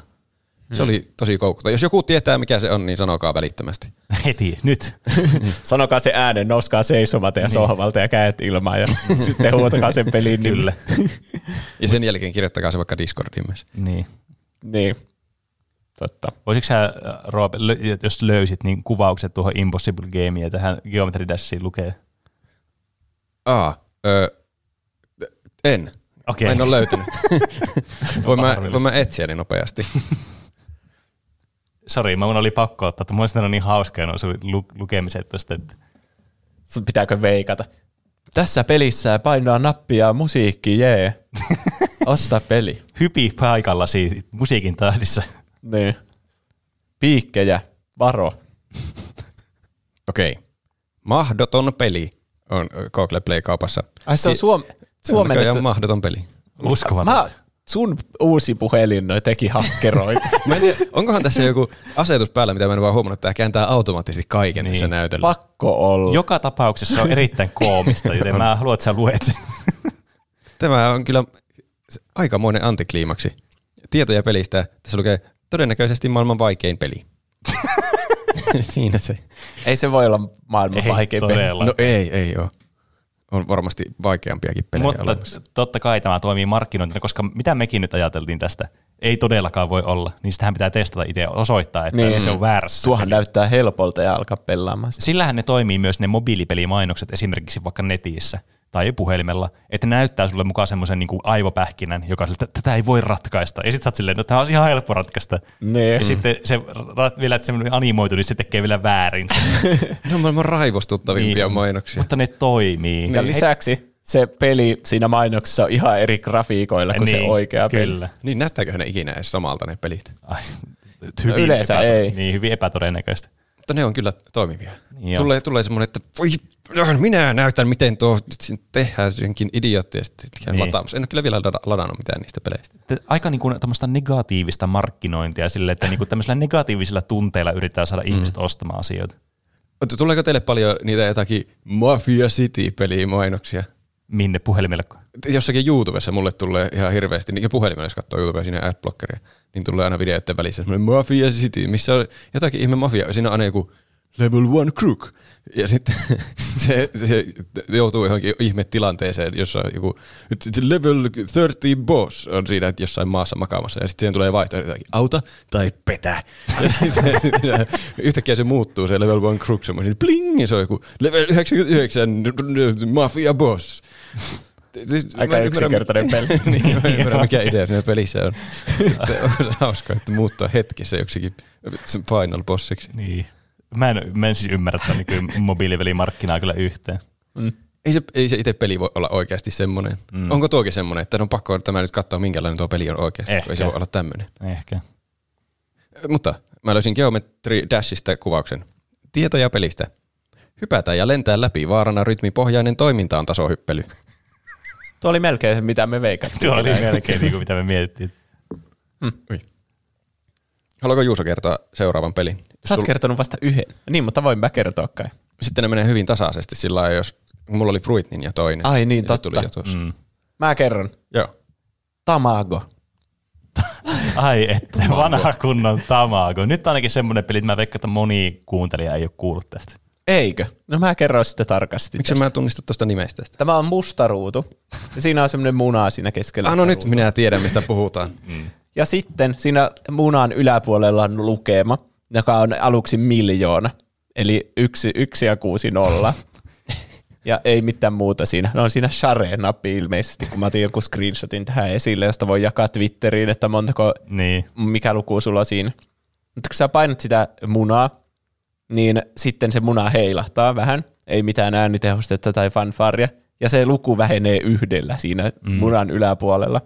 Se oli tosi koukuttava. Jos joku tietää, mikä se on, niin sanokaa välittömästi. Heti, nyt. Sanokaa se äänen, noskaa seisomalta ja sohvalta ja kädet ilmaan ja sitten huutakaa sen pelin. Kyllä. Ja sen jälkeen kirjoittakaa se vaikka Discordiin myös. niin. Niin. Totta. Voisitko sä, lö- jos löysit, niin kuvaukset tuohon Impossible Gameen ja tähän Geometry Dashiin lukee? Aa, öö, en. Okei. Mä en ole löytänyt. voin, mä, voin mä etsiä niin nopeasti. Sori, mä mun oli pakko ottaa, että mun on niin hauskoja nuo sun lu- lukemiset tosta, että Sun pitääkö veikata? Tässä pelissä painaa nappia musiikki, jee. Osta peli. hypi paikallasi musiikin tahdissa. Niin. Piikkejä, varo. Okei. Okay. Mahdoton peli on Google Play-kaupassa. Ai se on Si- suom- Se on mahdoton peli. Uskomaton. Mä, sun uusi puhelin noi teki hakkeroita. Mä en tiedä, onkohan tässä joku asetus päällä, mitä mä en vaan huomannut, että tämä kääntää automaattisesti kaiken niin. tässä näytöllä. Pakko olla. Joka tapauksessa on erittäin koomista, joten mä haluan, että sä luet sen. Tämä on kyllä aikamoinen antikliimaksi. Tietoja pelistä. Tässä lukee todennäköisesti maailman vaikein peli. Siinä se. Ei se voi olla maailman Ei vaikein peli. todella. No ei, ei ole. On varmasti vaikeampiakin pelejä Mutta olemassa. totta kai tämä toimii markkinointina, koska mitä mekin nyt ajateltiin tästä, ei todellakaan voi olla, niin sitähän pitää testata itse osoittaa, että Niin. niin. se on väärässä. Tuohan näyttää helpolta ja alkaa pelaamaan sitä. Sillähän ne toimii myös ne mobiilipelimainokset esimerkiksi vaikka netissä tai puhelimella, että ne näyttää sulle mukaan semmoisen niin aivopähkinän, joka on sille, että tätä ei voi ratkaista. Ja sitten sä oot silleen, no tämä on ihan helppo ratkaista. Niin. Ja sitten se rat, vielä, että semmoinen animoitu, niin se tekee vielä väärin. Ne on maailman raivostuttavimpia Niin. mainoksia. Mutta ne toimii. Ja lisäksi se peli siinä mainoksessa on ihan eri grafiikoilla kuin se oikea peli. kyllä. Niin näyttääkö ne ikinä edes samalta ne pelit? Ai, No yleensä ei. Niin, hyvin epätodennäköistä. Mutta ne on kyllä toimivia. On. tulee, tulee semmoinen, että voi, minä näytän, miten tuo tehdään senkin käyn Niin. lataamassa. En ole kyllä vielä lada- ladannut mitään niistä peleistä. Aika niin kuin negatiivista markkinointia sille, että niin kuin tämmöisillä negatiivisilla tunteilla yritetään saada ihmiset ostamaan asioita. Tuleeko teille paljon niitä jotakin Mafia City-peliä mainoksia? Minne puhelimelle? Jossakin YouTubessa mulle tulee ihan hirveästi, niin puhelimella jos katsoo YouTubea siinä adblockeria, niin tulee aina videoiden välissä semmoinen Mafia City, missä on jotakin ihme mafia. Siinä on aina joku level one crook. Ja sitten se, se joutuu johonkin ihme tilanteeseen, jossa on joku level 30 boss on siinä jossain maassa makaamassa. Ja sitten siihen tulee vaihtoehto jotakin, auta tai petä. Ja sitten Yhtäkkiä se muuttuu, se level one crook semmoinen, bling, ja se on joku level 99 mafia boss. Siis, Aika yksinkertainen peli. niin, mä en ymmärrä, mikä idea siinä pelissä on. Että se hauskaa, että muuttaa hetkessä joksikin final bossiksi. Niin. Mä en, mä en siis ymmärrä tätä niin mobiilivelimarkkinaa kyllä yhteen. Ei se, ei se itse peli voi olla oikeasti semmoinen. Mm. Onko tuokin semmoinen, että on pakko tämä nyt katsoa, minkälainen tuo peli on oikeasti, kun ei se Ehkä. voi olla tämmöinen. Ehkä. Mutta mä löysin Geometry Dashista kuvauksen. Tietoja pelistä. Hypätä ja lentää läpi. Vaarana rytmipohjainen toiminta on tasohyppely. Tuo oli melkein se, mitä me veikattiin. Tuo oli melkein niin kuin mitä me mietittiin. Ui. Haluatko Juuso kertoa seuraavan pelin? Sä oot Sul- kertonut vasta yhden. Niin, mutta voin mä kertoa kai. Sitten ne menee hyvin tasaisesti sillä lailla, jos mulla oli Fruitnin ja toinen. Ai niin, ja totta. Tuli jo tuossa. Mm. Mä kerron. Joo. Tamago. Ai että, vanha kunnon Tamago. Nyt on ainakin semmoinen peli, että mä veikkaan, että moni kuuntelija ei ole kuullut tästä. Eikö? No mä kerron sitten tarkasti. Miksi tästä. mä en tunnista tuosta nimestä? Tämä on musta ruutu. Ja siinä on semmoinen muna siinä keskellä. Ah, no nyt ruutua. minä tiedän, mistä puhutaan. Ja sitten siinä munan yläpuolella on lukema, joka on aluksi miljoona. Eli yksi, yksi ja kuusi nolla. ja ei mitään muuta siinä. No on siinä share-nappi ilmeisesti, kun mä otin joku screenshotin tähän esille, josta voi jakaa Twitteriin, että montako, Niin. mikä luku sulla on siinä. Mutta kun sä painat sitä munaa, niin sitten se muna heilahtaa vähän. Ei mitään äänitehostetta tai fanfaria. Ja se luku vähenee yhdellä siinä mm. munan yläpuolella.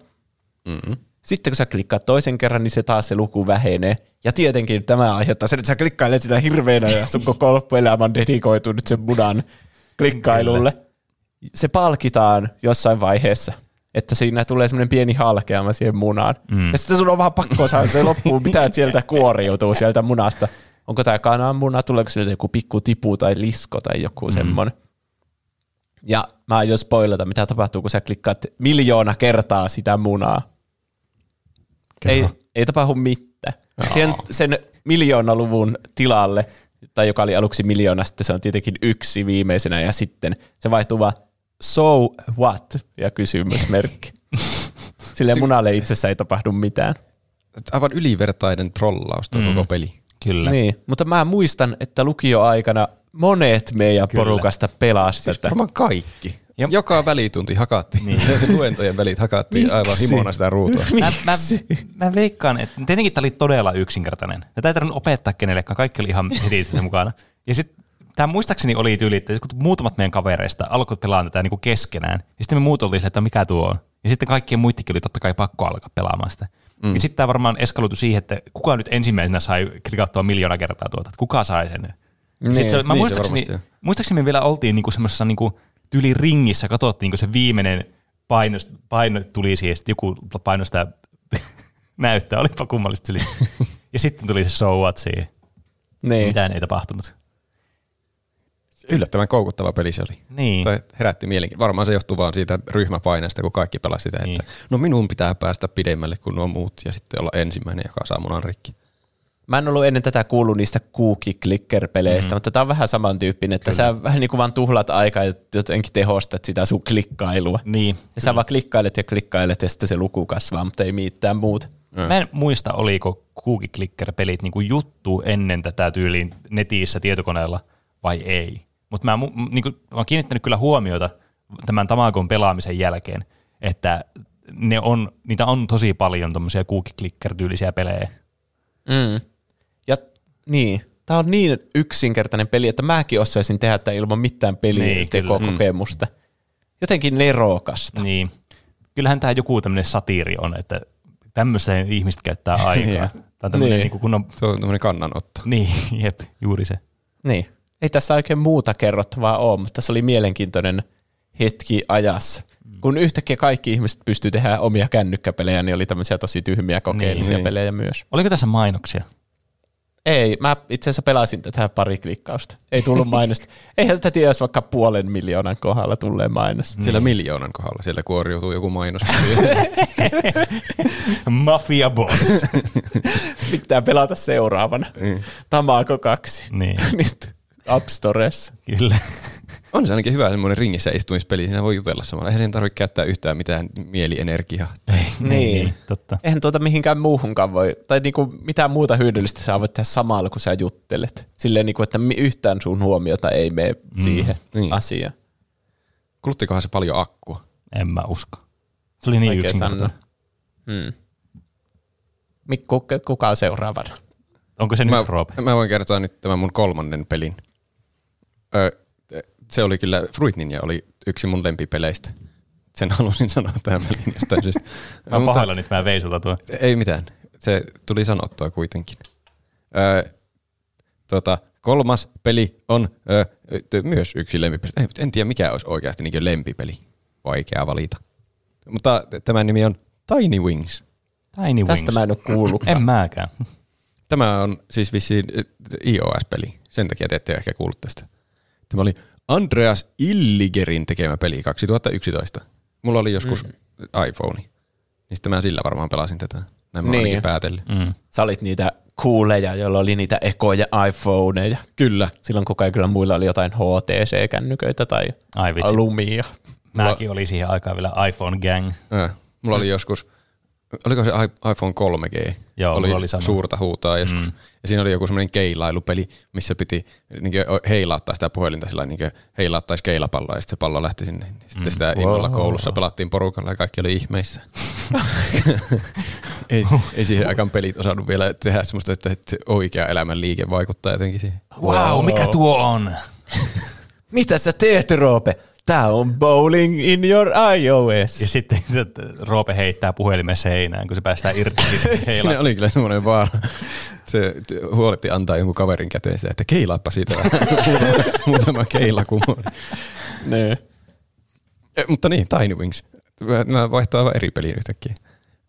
Mm-hmm. Sitten kun sä klikkaat toisen kerran, niin se taas se luku vähenee. Ja tietenkin tämä aiheuttaa sen, että sä klikkailet sitä hirveänä ja sun koko loppuelämä on dedikoitu nyt sen munan klikkailulle. Se palkitaan jossain vaiheessa, että siinä tulee semmoinen pieni halkeama siihen munaan. Mm. Ja sitten sun on vähän pakko saada se loppuun, mitä sieltä kuoriutuu sieltä munasta. Onko tämä kananmuna, tuleeko sieltä joku pikku tipu tai lisko tai joku mm. semmoinen. Ja mä aion spoilata, mitä tapahtuu, kun sä klikkaat miljoona kertaa sitä munaa. Ei, ei tapahdu mitään. Sen, sen miljoonaluvun tilalle, tai joka oli aluksi miljoona, sitten se on tietenkin yksi viimeisenä, ja sitten se vaihtuu vaan so what, ja kysymysmerkki. Sille munalle itsessä ei tapahdu mitään. Aivan ylivertainen trollaus tuo mm. koko peli. Kyllä. Niin, mutta mä muistan, että lukioaikana monet meidän Kyllä. porukasta pelasi Siis tätä. varmaan kaikki. Ja- Joka välitunti hakattiin. Niin. Luentojen välit hakattiin Miksi? aivan himona sitä ruutua. Mä, mä, mä veikkaan, että tietenkin tämä oli todella yksinkertainen. Tätä ei tarvinnut opettaa kenellekään, kaikki oli ihan heti siinä mukana. Ja sitten tämä muistaakseni oli tyyli, että muutamat meidän kavereista alkoivat pelaamaan tätä niinku keskenään. Ja sitten me muut silleen, että mikä tuo on. Ja sitten kaikkien muittikin oli totta kai pakko alkaa pelaamaan sitä. Mm. Ja sitten tämä varmaan eskaloitu siihen, että kuka nyt ensimmäisenä sai klikattua miljoona kertaa tuota, että kuka sai sen. Niin, sitten se, oli- mä niin se muistaakseni, varmasti on. muistaakseni me vielä oltiin niinku semmoisessa niinku tyyli ringissä, katsottiin, kun se viimeinen paino, paino tuli siihen, sitten joku paino sitä näyttää, olipa kummallista oli. Ja sitten tuli se show what siihen. Niin. Mitään ei tapahtunut. Yllättävän koukuttava peli se oli. Niin. Tai herätti mielenkiintoista. Varmaan se johtuu vaan siitä ryhmäpaineesta, kun kaikki pelasi sitä, Niin. että no minun pitää päästä pidemmälle kuin nuo muut ja sitten olla ensimmäinen, joka saa munan rikki. Mä en ollut ennen tätä kuullut niistä cookie clicker-peleistä, mm. mutta tämä on vähän samantyyppinen, että Kyllä. sä vähän niin kuin vaan tuhlat aikaa ja jotenkin tehostat sitä sun klikkailua. Niin. Ja sä vaan klikkailet ja klikkailet ja sitten se luku kasvaa, mutta ei mitään muuta. Mä en muista, oliko Cookie Clicker-pelit niinku juttu ennen tätä tyyliin netissä tietokoneella vai ei. Mutta mä, mu- niinku, mä oon kiinnittänyt kyllä huomiota tämän Tamagon pelaamisen jälkeen, että ne on, niitä on tosi paljon tommosia Cookie Clicker-tyylisiä pelejä. Mm. Niin, tämä on niin yksinkertainen peli, että mäkin osaisin tehdä tätä ilman mitään Niin, kyllä. pelitekokokemusta. Jotenkin nerokasta. Niin. Kyllähän tämä joku tämmöinen satiiri on, että tämmöiseen ihmiset käyttää aikaa. Tai tämmöinen Niin. niin. kunnon, Se on tämmöinen kannanotto. niin, jep, juuri se. Niin. Ei tässä oikein muuta kerrottavaa ole, mutta se oli mielenkiintoinen hetki ajassa. Kun yhtäkkiä kaikki ihmiset pystyy tehdä omia kännykkäpelejä, niin oli tämmöisiä tosi tyhmiä kokeellisia Niin, niin, pelejä myös. Oliko tässä mainoksia? Ei, mä itse asiassa pelasin tätä pari klikkausta. Ei tullut mainosta. Eihän sitä tiedä, jos vaikka puolen miljoonan kohdalla tulee mainos. Siellä miljoonan kohdalla, sieltä kuoriutuu joku mainos. Mafia Boss. Pitää pelata seuraavana. Mm. Tamago 2. niin, Nyt App Storessa. kyllä. On se ainakin hyvä semmoinen ringissä istumispeli, siinä voi jutella samalla. Eihän sen tarvitse käyttää yhtään mitään mielienergiaa. niin, niin, totta. Eihän tuota mihinkään muuhunkaan voi, tai niinku mitään muuta hyödyllistä sä voit tehdä samalla, kun sä juttelet. Silleen, niinku, että yhtään sun huomiota ei mene siihen niin. asiaan. Kuluttikohan se paljon akkua? En mä usko. Se oli niin yksinkertainen. Hmm. Mikko, kuka on seuraavana? Onko se Mä, nyt Roope? mä voin kertoa nyt tämän mun kolmannen pelin. Ö, se oli kyllä, Fruit Ninja oli yksi mun lempipeleistä. Sen halusin sanoa tähän väliin jostain syystä. Mä oon pahoillani, että mä vein sulta tuon. Ei mitään. Se tuli sanottua kuitenkin. Ö, tota, kolmas peli on ö, t- myös yksi lempipeli. En, en tiedä, mikä olisi oikeasti niin lempipeli. Vaikea valita. Mutta t- tämän nimi on Tiny Wings. Tiny Wings. Tästä mä en ole kuullut. En mäkään. Tämä on siis vissiin iOS-peli. Sen takia te ette ehkä kuullut tästä. Tämä oli Andreas Illigerin tekemä peli 2011. Mulla oli joskus mm. iPhone. Sitten mä sillä varmaan pelasin tätä. Näin mä Niin. päätellyt. Mm. Sä olit niitä kuuleja, joilla oli niitä ekoja iPhoneja. Kyllä. Silloin kun kaikilla muilla oli jotain HTC-kännyköitä tai Ai vitsi. Lumia. Mäkin oli siihen aikaan vielä iPhone Gang. Äh, mulla oli joskus, oliko se iPhone 3G? Joo, oli, oli sama. suurta huutaa joskus. Mm. Ja siinä oli joku semmoinen keilailupeli, missä piti niin heilauttaa sitä puhelinta sillä niin heilauttaisi keilapalloa ja sitten se pallo lähti sinne. Sitten mm. sitä innolla Wow. koulussa pelattiin porukalla ja kaikki oli ihmeissä. ei, ei siihen aikaan pelit osannut vielä tehdä semmoista, että että se oikea elämän liike vaikuttaa jotenkin siihen. Wow, mikä tuo on? Mitä sä teet, Roope? Tää on bowling in your iOS. Ja sitten että Roope heittää puhelimen seinään, kun se päästään irti. heila- Siinä oli kyllä semmoinen vaara. Se huoletti antaa jonkun kaverin käteen sitä, että keilaappa siitä. Muutama keilakumo. Nee. Eh, Mutta niin, Tiny Wings. Mä, vaihtoin aivan eri peliin yhtäkkiä.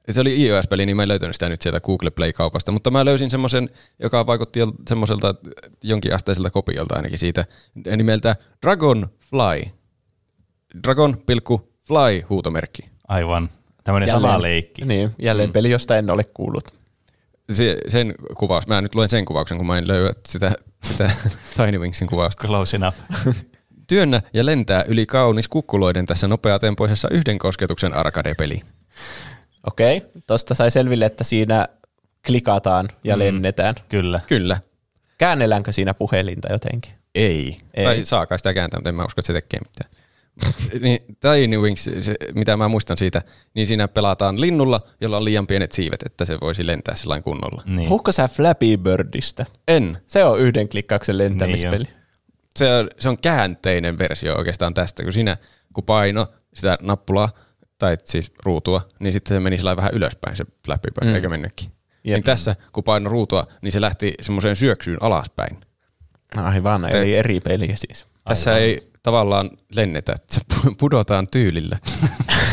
Se oli iOS-peli, niin mä en löytänyt sitä nyt sieltä Google Play-kaupasta, mutta mä löysin semmoisen, joka vaikutti semmoiselta jonkinasteisella kopiolta ainakin siitä, nimeltä Dragonfly. Dragon.fly huutomerkki. Aivan. Tämmöinen salaleikki. Niin, jälleen mm. peli, josta en ole kuullut. Se, sen kuvaus, mä nyt luen sen kuvauksen, kun mä en löyä sitä, sitä Tiny Wingsin kuvausta. Close enough. Työnnä ja lentää yli kaunis kukkuloiden tässä nopeatempoisessa yhden kosketuksen arcade-peli. Okei, tosta sai selville, että siinä klikataan ja mm. lennetään. Kyllä. Kyllä. Käännelläänkö siinä puhelinta jotenkin? Ei. Ei. Tai saakaa sitä kääntää, mutta en mä usko, että se tekee mitään. Niin, Tiny Wings, se, mitä mä muistan siitä, niin siinä pelataan linnulla, jolla on liian pienet siivet, että se voisi lentää sellainen kunnolla. Niin. Puhukko sä Flappy Birdistä? En. Se on yhden klikkauksen lentämispeli. Niin Se on, se on käänteinen versio oikeastaan tästä, kun siinä kun paino sitä nappulaa, tai siis ruutua, niin sitten se meni sillä vähän ylöspäin se Flappy Bird, mm. eikä mennytkin. Jep. Niin tässä, kun paino ruutua, niin se lähti semmoiseen syöksyyn alaspäin. Aivan, Te- eli eri peli siis. Tässä ei tavallaan lennetä, että pudotaan tyylillä.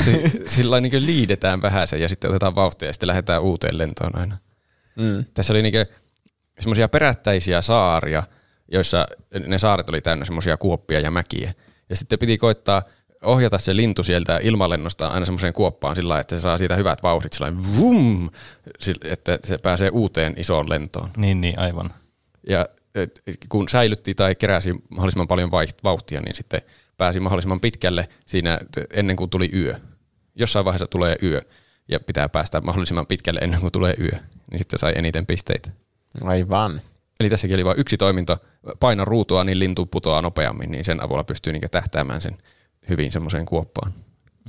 Sillä niin liidetään vähän sen ja sitten otetaan vauhtia ja sitten lähdetään uuteen lentoon aina. Mm. Tässä oli niin semmoisia perättäisiä saaria, joissa ne saaret oli täynnä semmoisia kuoppia ja mäkiä. Ja sitten piti koittaa ohjata se lintu sieltä ilmalennosta aina semmoiseen kuoppaan sillä lailla, että se saa siitä hyvät vauhdit sillä vum, sillä- että se pääsee uuteen isoon lentoon. Niin, niin, aivan. Ja et, kun säilytti tai keräsi mahdollisimman paljon vaiht- vauhtia, niin sitten pääsi mahdollisimman pitkälle siinä ennen kuin tuli yö. Jossain vaiheessa tulee yö ja pitää päästä mahdollisimman pitkälle ennen kuin tulee yö, niin sitten sai eniten pisteitä. Aivan. Eli tässäkin oli vain yksi toiminto, paina ruutua, niin lintu putoaa nopeammin, niin sen avulla pystyy niin tähtäämään sen hyvin semmoiseen kuoppaan.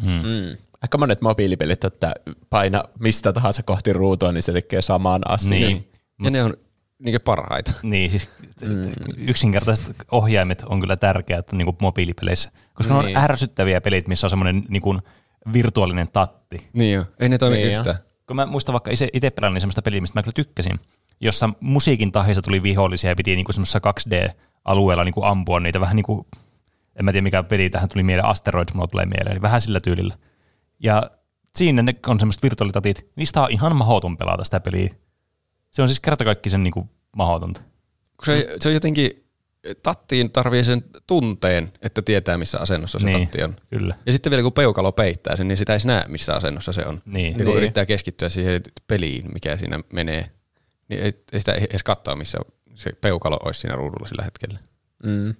Mm. Mm. Aika monet mobiilipelit, että paina mistä tahansa kohti ruutua, niin se tekee saman asian. Niin. Ja ne on niin parhaita. Niin, siis mm. yksinkertaiset ohjaimet on kyllä tärkeät niin kuin mobiilipeleissä, koska niin. ne Niin. on ärsyttäviä pelit, missä on semmoinen niin kuin virtuaalinen tatti. Niin jo, ei ne toimi Niin jo. yhtään. Kun mä muistan vaikka itse, itse pelannut semmoista peliä, mistä mä kyllä tykkäsin, jossa musiikin tahissa tuli vihollisia ja piti niin kuin semmoisessa 2D-alueella niin kuin ampua niitä vähän niin kuin, en mä tiedä mikä peli tähän tuli mieleen, Asteroids mulla tulee mieleen, eli vähän sillä tyylillä. Ja siinä ne on semmoiset virtuaalitatit, niistä on ihan mahdoton pelata sitä peliä. Se on siis kertakaikkisen niin kuin mahdotonta. Kun se, se on jotenkin, tattiin tarvii sen tunteen, että tietää missä asennossa se Niin. tatti on. Kyllä. Ja sitten vielä kun peukalo peittää sen, niin sitä ei näe missä asennossa se on. Niin. Ja kun Niin. yrittää keskittyä siihen peliin, mikä siinä menee, niin ei, ei sitä edes katsoa, missä se peukalo olisi siinä ruudulla sillä hetkellä. Mm.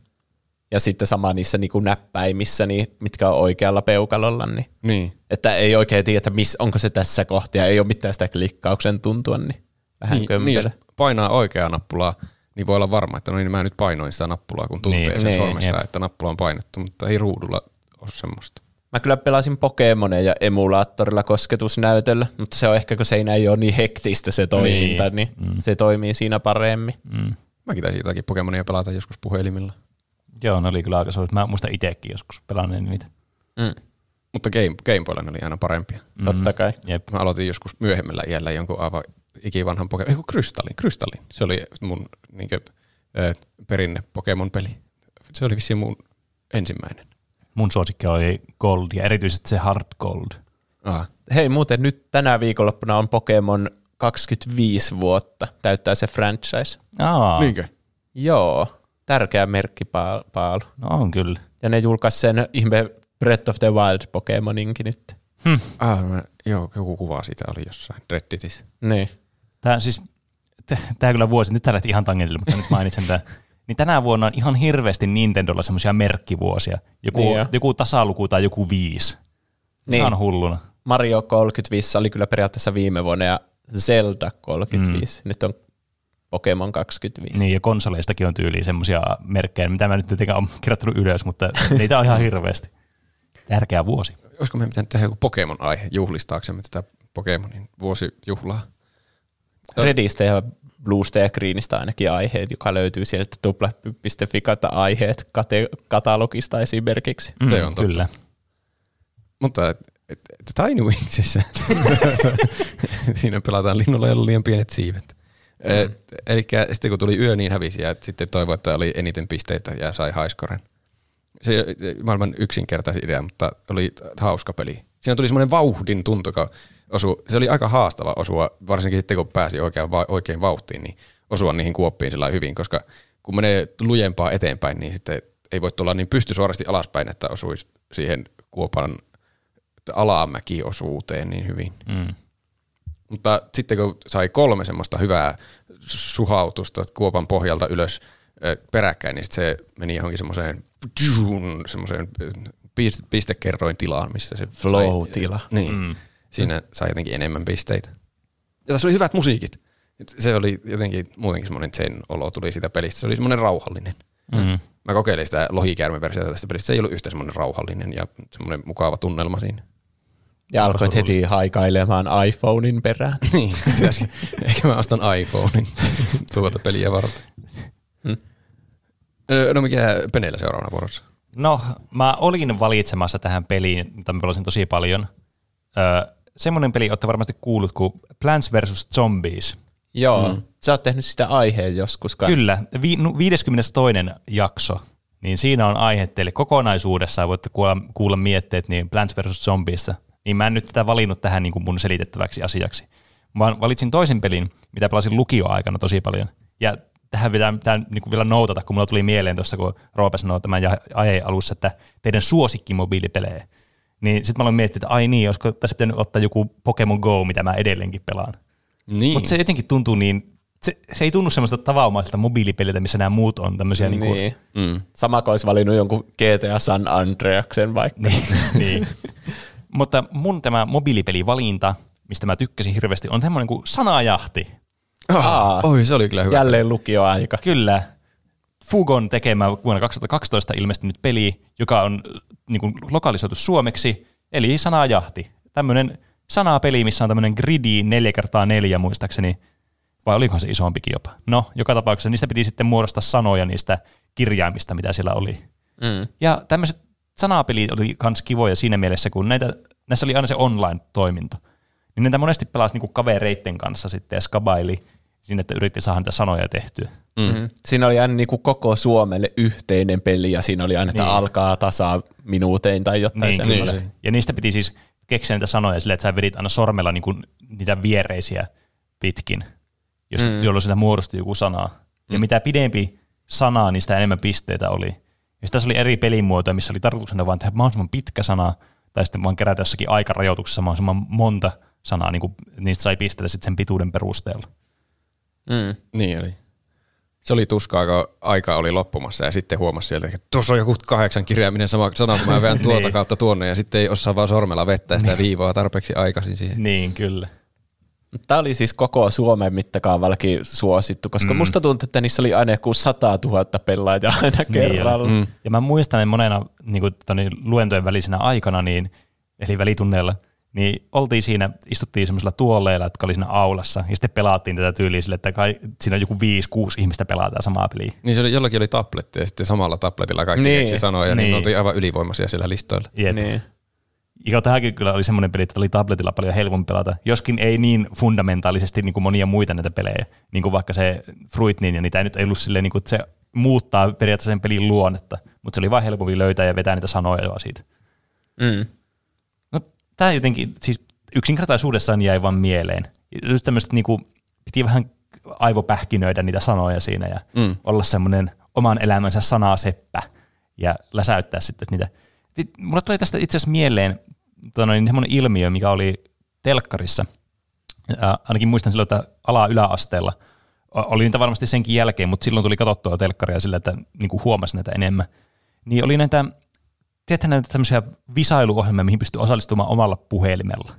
Ja sitten sama niissä niinku näppäimissä, niin, mitkä on oikealla peukalolla. Niin. Niin. Että ei oikein tiedä, että miss, onko se tässä kohtaa, ja ei ole mitään sitä klikkauksen tuntua, niin vähän Niin, niin, jos painaa oikeaa nappulaa, niin voi olla varma, että no niin mä nyt painoin sitä nappulaa, kun tuntee Niin, sen niin, sormessa, jep. että nappula on painettu, mutta ei ruudulla ole semmoista. Mä kyllä pelasin Pokemoneja emulaattorilla kosketusnäytöllä, mutta se on ehkä, kun se ei ole niin hektistä se toiminta, niin, niin mm. se toimii siinä paremmin. Mm. Mäkin taisin jotakin Pokemonia pelata joskus puhelimilla. Joo, ne oli kyllä aika suuri. Mä muistan itsekin joskus pelanneen niitä. Mm. Mutta Game, Gameboylla ne oli aina parempia. Mm. Totta kai. Jep. Mä aloitin joskus myöhemmällä iällä jonkun aivan ikivanhan Pokemon, eikö Krystallin, Krystallin. Se oli mun niinkö, äh, perinne Pokemon-peli. Se oli vissiin mun ensimmäinen. Mun suosikki oli Gold ja erityisesti se Hard Gold. Ah. Hei muuten nyt tänä viikonloppuna on Pokemon 25 vuotta, täyttää se franchise. Aa. Niinkö? Joo, tärkeä merkkipaalu. No on kyllä. Ja ne julkaisi sen ihme Breath of the Wild Pokemoninkin nyt. Hmm. Ah, mä, joo, joku kuva siitä oli jossain Redditissä. Niin. Tämä siis, tämä kyllä vuosi, nyt tää ihan tangentille, mutta nyt mainitsen tämän. Niin tänä vuonna on ihan hirveästi Nintendolla semmoisia merkkivuosia. Joku, niin joku tasaluku tai joku viisi. Niin. Ihan hulluna. Mario 35 oli kyllä periaatteessa viime vuonna ja Zelda 35. Mm. Nyt on Pokemon 25. Niin, ja konsoleistakin on tyyliin semmoisia merkkejä, mitä mä nyt tietenkään olen kirjoittanut ylös, mutta niitä on ihan hirveästi. Tärkeä vuosi. Olisiko me pitänyt tehdä joku Pokemon-aihe juhlistaaksemme tätä Pokemonin vuosijuhlaa? Redistä ja Bluesta ja Greenistä ainakin aiheet, joka löytyy sieltä tupla.fi aiheet kate- katalogista esimerkiksi. Mm, Se on totta. Kyllä. Mutta et, et, et Tiny Wingsissä, siinä pelataan linnulla, jolla on liian pienet siivet. Mm. Eli sitten kun tuli yö, niin hävisi ja sitten toivoi, että oli eniten pisteitä ja sai haiskoren. Se maailman yksinkertaisin idea, mutta oli hauska peli. Siinä tuli semmoinen vauhdin tuntu, osu, se oli aika haastava osua, varsinkin sitten kun pääsi oikein, oikein vauhtiin, niin osua niihin kuoppiin sillä hyvin, koska kun menee lujempaa eteenpäin, niin sitten ei voi tulla niin pystysuorasti alaspäin, että osuisi siihen kuopan alamäkiosuuteen niin hyvin. Mm. Mutta sitten kun sai kolme semmoista hyvää suhautusta kuopan pohjalta ylös peräkkäin, niin se meni johonkin semmoiseen semmoiseen pistekerroin tilaan, missä se flow-tila. Niin. Mm. Siinä sai jotenkin enemmän pisteitä. Ja tässä oli hyvät musiikit. Se oli jotenkin muutenkin semmoinen sen olo tuli siitä pelistä. Se oli semmoinen rauhallinen. Mm. Mä kokeilin sitä lohikäärme-versiota tästä pelistä. Se ei ollut yhtä semmoinen rauhallinen ja semmoinen mukava tunnelma siinä. Ja alkoit heti haikailemaan iPhonein perään. niin, ehkä mä ostan iPhonein tuota peliä varten. Hmm. No mikä Peneillä seuraavana vuorossa? No, mä olin valitsemassa tähän peliin, mitä mä pelasin tosi paljon. Öö, semmoinen peli, olette varmasti kuullut, kuin Plants vs. Zombies. Joo, mm. sä oot tehnyt sitä aiheen joskus kanssa. Kyllä, vi- 52. jakso, niin siinä on aihe teille kokonaisuudessaan, voitte kuulla, kuulla mietteet niin Plants vs. Zombies niin mä en nyt tätä valinnut tähän niin kuin mun selitettäväksi asiaksi. Vaan valitsin toisen pelin, mitä pelasin lukioaikana tosi paljon. Ja tähän pitää, pitää niin kuin vielä noutata, kun mulla tuli mieleen tuossa, kun Roope sanoi tämän aiheen alussa, että teidän suosikki mobiilipelejä. Niin sitten mä aloin miettiä, että ai niin, olisiko tässä pitänyt ottaa joku Pokemon Go, mitä mä edelleenkin pelaan. Niin. Mutta se jotenkin tuntuu niin, se, se ei tunnu semmoista tavaumaiselta mobiilipeliltä, missä nämä muut on tämmöisiä niin. niin mm. Sama kuin olisi valinnut jonkun GTA San Andreaksen vaikka. niin, niin. Mutta mun tämä mobiilipelivalinta, mistä mä tykkäsin hirveästi, on semmoinen kuin sanajahti. Aa, oi, se oli kyllä hyvä. Jälleen lukioaika. Kyllä. Fugon tekemä vuonna 2012 ilmestynyt peli, joka on niin kuin, lokalisoitu suomeksi, eli sanajahti. Tämmöinen sanapeli, missä on tämmöinen gridi 4x4 muistaakseni, vai olikohan se isompikin jopa. No, joka tapauksessa niistä piti sitten muodostaa sanoja niistä kirjaimista, mitä siellä oli. Mm. Ja tämmöiset sanapelit oli myös kivoja siinä mielessä, kun näitä, näissä oli aina se online-toiminto. Niin näitä monesti pelasi niinku kavereitten kanssa sitten ja skabaili sinne, että yritti saada niitä sanoja tehtyä. Mm. Siinä oli aina niinku koko Suomelle yhteinen peli ja siinä oli aina, että niin. alkaa tasaa minuutein tai jotain niin. Niin. Ja niistä piti siis keksiä niitä sanoja silleen, että sä vedit aina sormella niinku niitä viereisiä pitkin, jos, mm. jolloin sitä muodostui joku sana. Mm. Ja mitä pidempi sanaa, niin sitä enemmän pisteitä oli. Ja tässä oli eri pelimuotoja, missä oli tarkoituksena vain tehdä mahdollisimman pitkä sana, tai sitten vaan kerätä jossakin aikarajoituksessa mahdollisimman monta sanaa, niin kuin niistä sai pistetä sitten sen pituuden perusteella. Mm. Niin oli. Se oli tuskaa, kun aika oli loppumassa ja sitten huomasi sieltä, että tuossa on joku kahdeksan kirjaiminen sama sana, kun mä vedän tuolta niin. kautta tuonne ja sitten ei osaa vaan sormella vettä sitä viivaa tarpeeksi aikaisin siihen. Niin, kyllä. Tämä oli siis koko Suomen mittakaavallakin suosittu, koska mm. musta tuntuu, että niissä oli aina joku 100 000 pelaajaa aina kerralla. Niin, mm. Ja mä muistan, että monena niin kuin, toni, luentojen välisenä aikana, niin, eli välitunneilla, niin oltiin siinä, istuttiin semmoisella tuoleilla, jotka oli siinä aulassa, ja sitten pelaattiin tätä tyyliä sille, että kai, siinä on joku 5-6 ihmistä pelaa tätä samaa peliä. Niin se oli, jollakin oli tabletti, ja sitten samalla tabletilla kaikki Niin. keksi sanoja, niin. Niin. oltiin aivan ylivoimaisia siellä listoilla. Jep. Niin. Ja tämäkin kyllä oli semmoinen peli, että oli tabletilla paljon helpompi pelata, joskin ei niin fundamentaalisesti niin kuin monia muita näitä pelejä, niin kuin vaikka se Fruit Ninja, niitä ei nyt ei ollut silleen, niin kuin, että se muuttaa periaatteessa sen pelin luonnetta, mutta se oli vain helpompi löytää ja vetää niitä sanoja siitä. Mm. Tämä jotenkin, siis yksinkertaisuudessaan jäi vaan mieleen. Just tämmöistä niinku, piti vähän aivopähkinöidä niitä sanoja siinä ja mm. olla semmoinen oman elämänsä sanaseppä ja läsäyttää sitten niitä. Mulle tuli tästä itse asiassa mieleen noin semmoinen ilmiö, mikä oli telkkarissa. Ja ainakin muistan silloin, että ala-yläasteella o- oli niitä varmasti senkin jälkeen, mutta silloin tuli katsottua telkkaria sillä, että niin huomasi näitä enemmän. Niin oli näitä tiedätkö näitä tämmöisiä visailuohjelmia, mihin pystyy osallistumaan omalla puhelimella.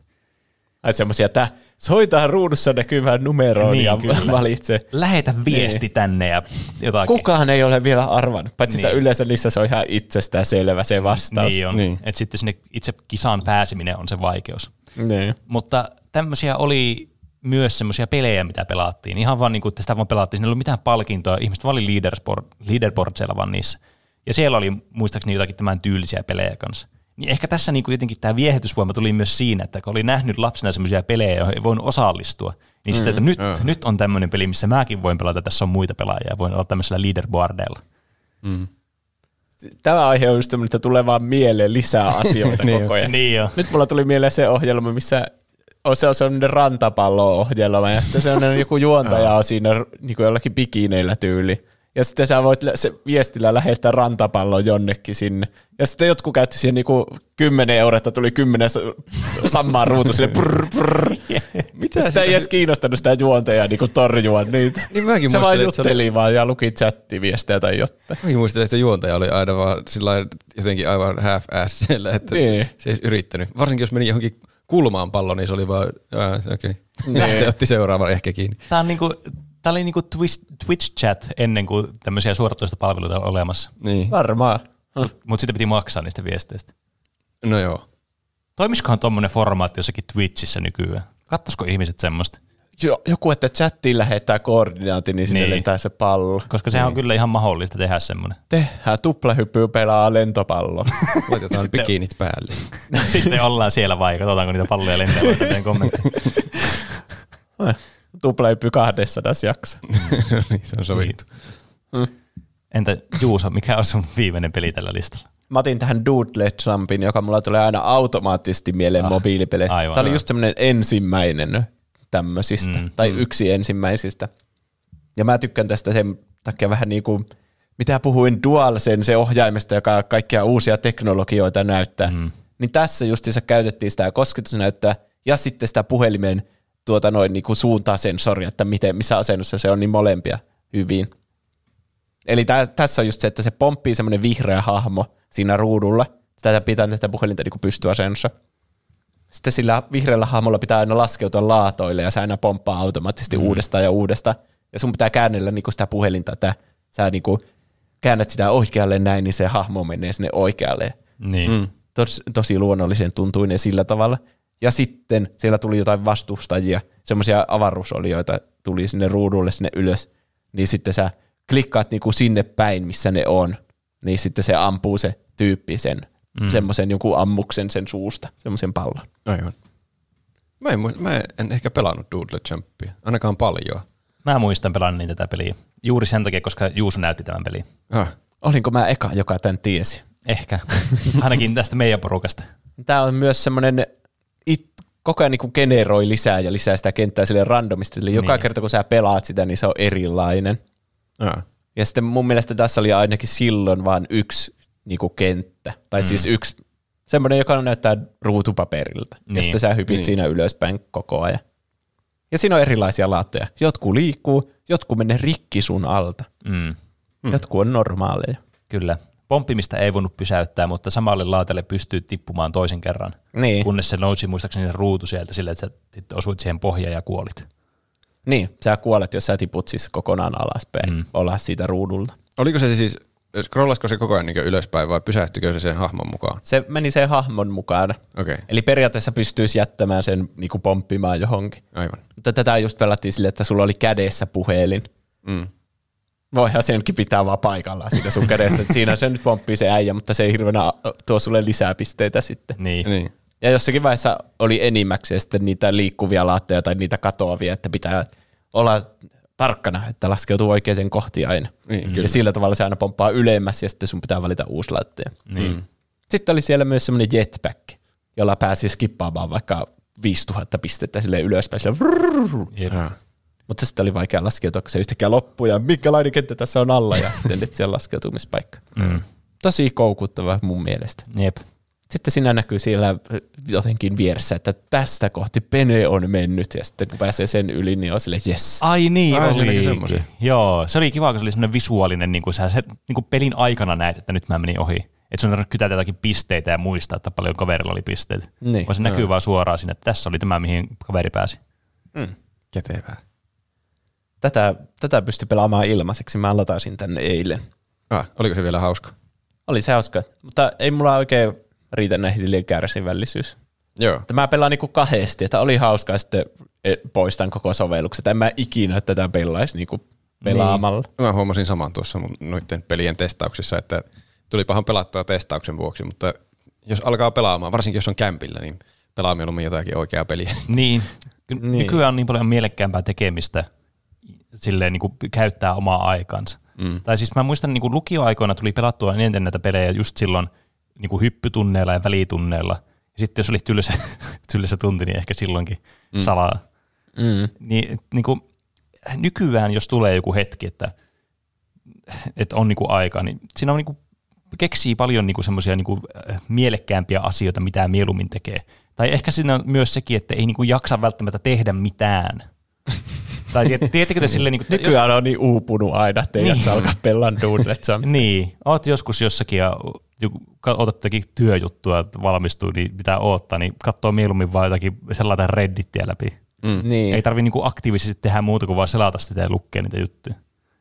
Ai semmoisia, että soita ruudussa näkyvään numeroon Niin, ja kyllä. valitse. Lähetä viesti Niin. tänne ja jotakin. Kukaan ei ole vielä arvannut, paitsi Niin. että yleensä niissä se on ihan itsestään selvä se vastaus. Niin on. Niin. Niin. Että sitten sinne itse kisaan pääseminen on se vaikeus. Niin. Mutta tämmöisiä oli myös semmoisia pelejä, mitä pelaattiin. Ihan vaan niin kuin, että sitä vaan pelaattiin. Siinä ei ollut mitään palkintoa. Ihmiset vaan oli leaderboard, leaderboardseilla vaan niissä. Ja siellä oli muistaakseni jotakin tämän tyylisiä pelejä kanssa. Niin ehkä tässä niin kuin jotenkin tämä viehätysvoima tuli myös siinä, että kun oli nähnyt lapsena semmoisia pelejä, joihin ei voinut osallistua, niin sitten, että nyt, joo. nyt on tämmöinen peli, missä mäkin voin pelata, tässä on muita pelaajia, voin olla tämmöisellä leaderboardeilla. Mm. Tämä aihe on just tämmöinen, että tulee vaan mieleen lisää asioita Niin koko ajan. Niin jo. Nyt mulla tuli mieleen se ohjelma, missä on se on semmoinen rantapallo-ohjelma, ja sitten se on joku juontaja on siinä niin kuin jollakin bikineillä tyyli. Ja sitten sä voit se viestillä lähettää rantapallon jonnekin sinne. Ja sitten jotkut käytti siihen niinku 10 euroa, että tuli 10 samaa ruutu sille prr, prr. Mitä sitä ei edes kiinnostanut sitä juontajaa niinku torjua niitä. Niin mäkin se vaan se oli- jutteli vaan ja luki chattiviestejä tai jotain. Mäkin muistelin, että se juontaja oli aina vaan sillä lailla jotenkin aivan half-ass siellä, että Niin. se ei yrittänyt. Varsinkin jos meni johonkin kulmaan pallo, niin se oli vaan, "Aa, okei. Okay. otti seuraavan ehkä kiinni. Tämä, on niinku, tämä oli niinku Twitch, Twitch-chat ennen kuin tämmöisiä suoratoistopalveluita oli olemassa. Niin. Varmaan. Mutta sitten piti maksaa niistä viesteistä. No joo. Toimisikohan tuommoinen formaatti jossakin Twitchissä nykyään? Kattoisiko ihmiset semmoista? Jo, joku, että chattiin lähettää koordinaatti, niin sinne Niin. lentää se pallo. Koska sehän on kyllä ihan mahdollista tehdä semmoinen. Tehdään tuplahyppyä pelaa lentopallo. Laitetaan bikinit päälle. Sitten ollaan siellä vai katsotaanko niitä palloja lentää vai tuplahyppy 200 jakso. niin, se on sovittu. Entä Juuso, mikä on sun viimeinen peli tällä listalla? Mä otin tähän Doodle Jumpin, joka mulla tulee aina automaattisesti mieleen ah, mobiilipeleistä. aivan. Tämä oli just semmoinen ensimmäinen tämmöisistä, mm, tai mm. yksi ensimmäisistä. Ja mä tykkään tästä sen takia vähän niin kuin, mitä puhuin DualSense ohjaimesta, joka kaikkia uusia teknologioita näyttää. Mm. Niin tässä justiinsa käytettiin sitä kosketusnäyttöä ja sitten sitä puhelimen tuota noin niin kuin suuntasensoria, että miten, missä asennossa se on, niin molempia hyvin. Eli tä, tässä on just se, että se pomppii semmoinen vihreä hahmo siinä ruudulla. Sitä pitää tätä puhelinta niin pystyasennossa. Sitten sillä vihreällä hahmolla pitää aina laskeutua laatoille ja se aina pomppaa automaattisesti mm. uudestaan ja uudestaan. Ja sun pitää käännellä niin sitä puhelinta, että sä niin käännät sitä oikealle näin, niin se hahmo menee sinne oikealle. Niin. Mm. Tos, tosi luonnollisen tuntuinen sillä tavalla. Ja sitten siellä tuli jotain vastustajia, semmoisia avaruusolioita tuli sinne ruudulle sinne ylös. Niin sitten sä klikkaat niinku sinne päin, missä ne on. Niin sitten se ampuu se tyyppi sen, mm. semmoisen jonkun ammuksen sen suusta, semmoisen pallon. Aivan. Mä en, mä en ehkä pelannut Doodle Jumpia, ainakaan paljon. Mä muistan pelanneet tätä peliä. Juuri sen takia, koska Juuso näytti tämän pelin. Ah. Olinko mä eka, joka tämän tiesi? Ehkä. Ainakin tästä meidän porukasta. Tämä on myös semmoinen, it, koko ajan niin generoi lisää ja lisää sitä kenttää sille randomisti. Eli joka Niin. kerta, kun sä pelaat sitä, niin se on erilainen. Ah. Ja sitten mun mielestä tässä oli ainakin silloin vain yksi niin kuin kenttä. Tai mm. siis yksi semmoinen, joka näyttää ruutupaperilta. Niin. Ja sitten sä hypit niin. Siinä ylöspäin koko ajan. Ja siinä on erilaisia laatteja. Jotkut liikkuu, jotkut menee rikki sun alta. Mm. Jotkut on normaaleja. Kyllä. Pomppimista ei voinut pysäyttää, mutta samalle laatelle pystyy tippumaan toisen kerran. Niin. Kunnes se nousi muistaakseni se ruutu sieltä silleen, että sä sitten osuit siihen pohjaan ja kuolit. Niin, sä kuolet, jos sä tiput siis kokonaan alaspäin. Mm. Olla siitä ruudulta. Oliko se siis, scrollasko se koko ajan niin ylöspäin vai pysähtykö se sen hahmon mukaan? Se meni sen hahmon mukaan. Okei, okay. Eli periaatteessa pystyisi jättämään sen niinku pomppimaan johonkin. aivan. Mutta tätä just pelattiin silleen, että sulla oli kädessä puhelin. Mm. Voihan senkin pitää vaan paikallaan siinä sun kädessä. että siinä se nyt pomppii se äijä, mutta se ei hirveänä tuo sulle lisää pisteitä sitten. Niin. Niin. Ja jossakin vaiheessa oli enimmäkseen sitten niitä liikkuvia laatteja tai niitä katoavia, että pitää olla tarkkana, että laskeutuu oikeaan kohti aina. Niin, ja kyllä. sillä tavalla se aina pomppaa ylemmäs ja sitten sun pitää valita uusi laatteja. Niin. Sitten oli siellä myös semmoinen jetpack, jolla pääsi skippaamaan vaikka 5000 pistettä sille ylöspäin. Sille. Mutta sitten oli vaikea laskeutua, kun se yhtäkkiä loppui ja minkälainen kenttä tässä on alla ja sitten nyt siellä laskeutumispaikka. Mm. Tosi koukuttava mun mielestä. Jep. Sitten siinä näkyy siellä jotenkin vieressä, että tästä kohti Pene on mennyt ja sitten kun pääsee sen yli, niin on sille yes. Ai niin, Ai, oli. semmosia. Joo, se oli kiva, kun se oli semmoinen visuaalinen, niin kuin sä se, niin kuin pelin aikana näet, että nyt mä menin ohi. Että sun tarvitse kytätä jotakin pisteitä ja muistaa, että paljon kaverilla oli pisteitä. Niin. Vaan se näkyy vaan suoraan sinne, että tässä oli tämä, mihin kaveri pääsi. Kätevää. Tätä, tätä pystyi pelaamaan ilmaiseksi, mä lataisin tänne eilen. Ah, oliko se vielä hauska? Oli se hauska, mutta ei mulla oikein riitä näihin silleen kärsivällisyys. Joo. Että mä pelaan niinku kahdesti, että oli hauskaa sitten e, poistan koko sovellukset. En mä ikinä tätä pelaisi niinku pelaamalla. Mä huomasin saman tuossa mun noiden pelien testauksissa, että tuli pahan pelattua testauksen vuoksi, mutta jos alkaa pelaamaan, varsinkin jos on kämpillä, niin pelaa mieluummin jotakin oikeaa peliä. Niin. Niin. niin. Nykyään on niin paljon mielekkäämpää tekemistä silleen niin kuin käyttää omaa aikansa. Mm. Tai siis mä muistan niin kuin lukioaikoina tuli pelattua eniten näitä pelejä just silloin niin kuin hyppytunneilla ja välitunneilla. Ja sitten jos oli tylsä, tylsä tunti, niin ehkä silloinkin mm. salaa. Mm. Niin, niin kuin, nykyään, jos tulee joku hetki, että, että on niin kuin aika, niin siinä on niin kuin, keksii paljon niin semmoisia niin mielekkäämpiä asioita, mitä mieluummin tekee. Tai ehkä siinä on myös sekin, että ei niin kuin jaksa välttämättä tehdä mitään. tai tiedättekö te silleen, niin kuin, jos, Nykyään on niin uupunut aina, että Niin. niin. alkaa pelaa Doodle Jump. niin, oot joskus jossakin ja joku- ka- otat jotakin työjuttua, että valmistuu, niin pitää odottaa, niin katsoo mieluummin vaan jotakin sellaista reddittiä läpi. Mm. Niin. Ei tarvi niinku aktiivisesti tehdä muuta kuin vaan selata sitä ja lukea niitä juttuja.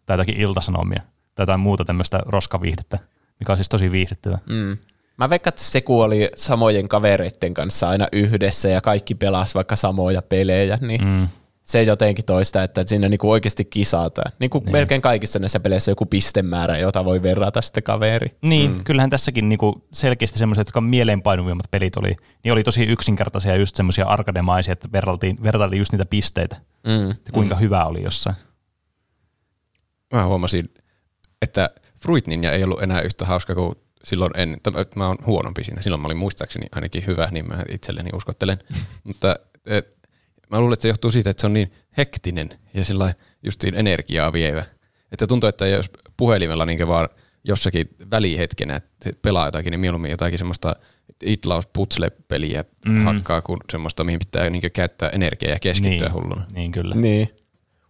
Tai jotakin iltasanomia. Tai jotain muuta tämmöistä roskaviihdettä, mikä on siis tosi viihdyttävää. Mm. Mä veikkaan, että se kun oli samojen kavereiden kanssa aina yhdessä ja kaikki pelasi vaikka samoja pelejä, niin mm. Se jotenkin toista, että siinä niinku oikeasti kisataan. Niin kuin melkein kaikissa näissä peleissä joku pistemäärä, jota voi verrata sitten kaveri. Niin, mm. kyllähän tässäkin niinku selkeästi semmoiset, jotka mieleenpainuvimmat pelit oli, niin oli tosi yksinkertaisia just semmoisia arkademaisia, että vertailtiin, vertailtiin just niitä pisteitä, Mm. että kuinka mm. hyvä oli jossain. Mä huomasin, että Fruit Ninja ei ollut enää yhtä hauska kuin silloin ennen. Tämä- Mä oon huonompi siinä. Silloin mä olin muistaakseni ainakin hyvä, niin mä itselleni uskottelen. Mutta et, mä luulen, että se johtuu siitä, että se on niin hektinen ja sillä justiin energiaa vievä. Että tuntuu, että jos puhelimella niin vaan jossakin välihetkenä että pelaa jotakin, niin mieluummin jotakin semmoista itlaus putsle-peliä mm. hakkaa kuin semmoista, mihin pitää niin käyttää energiaa ja keskittyä niin, hulluna. Niin kyllä. Niin.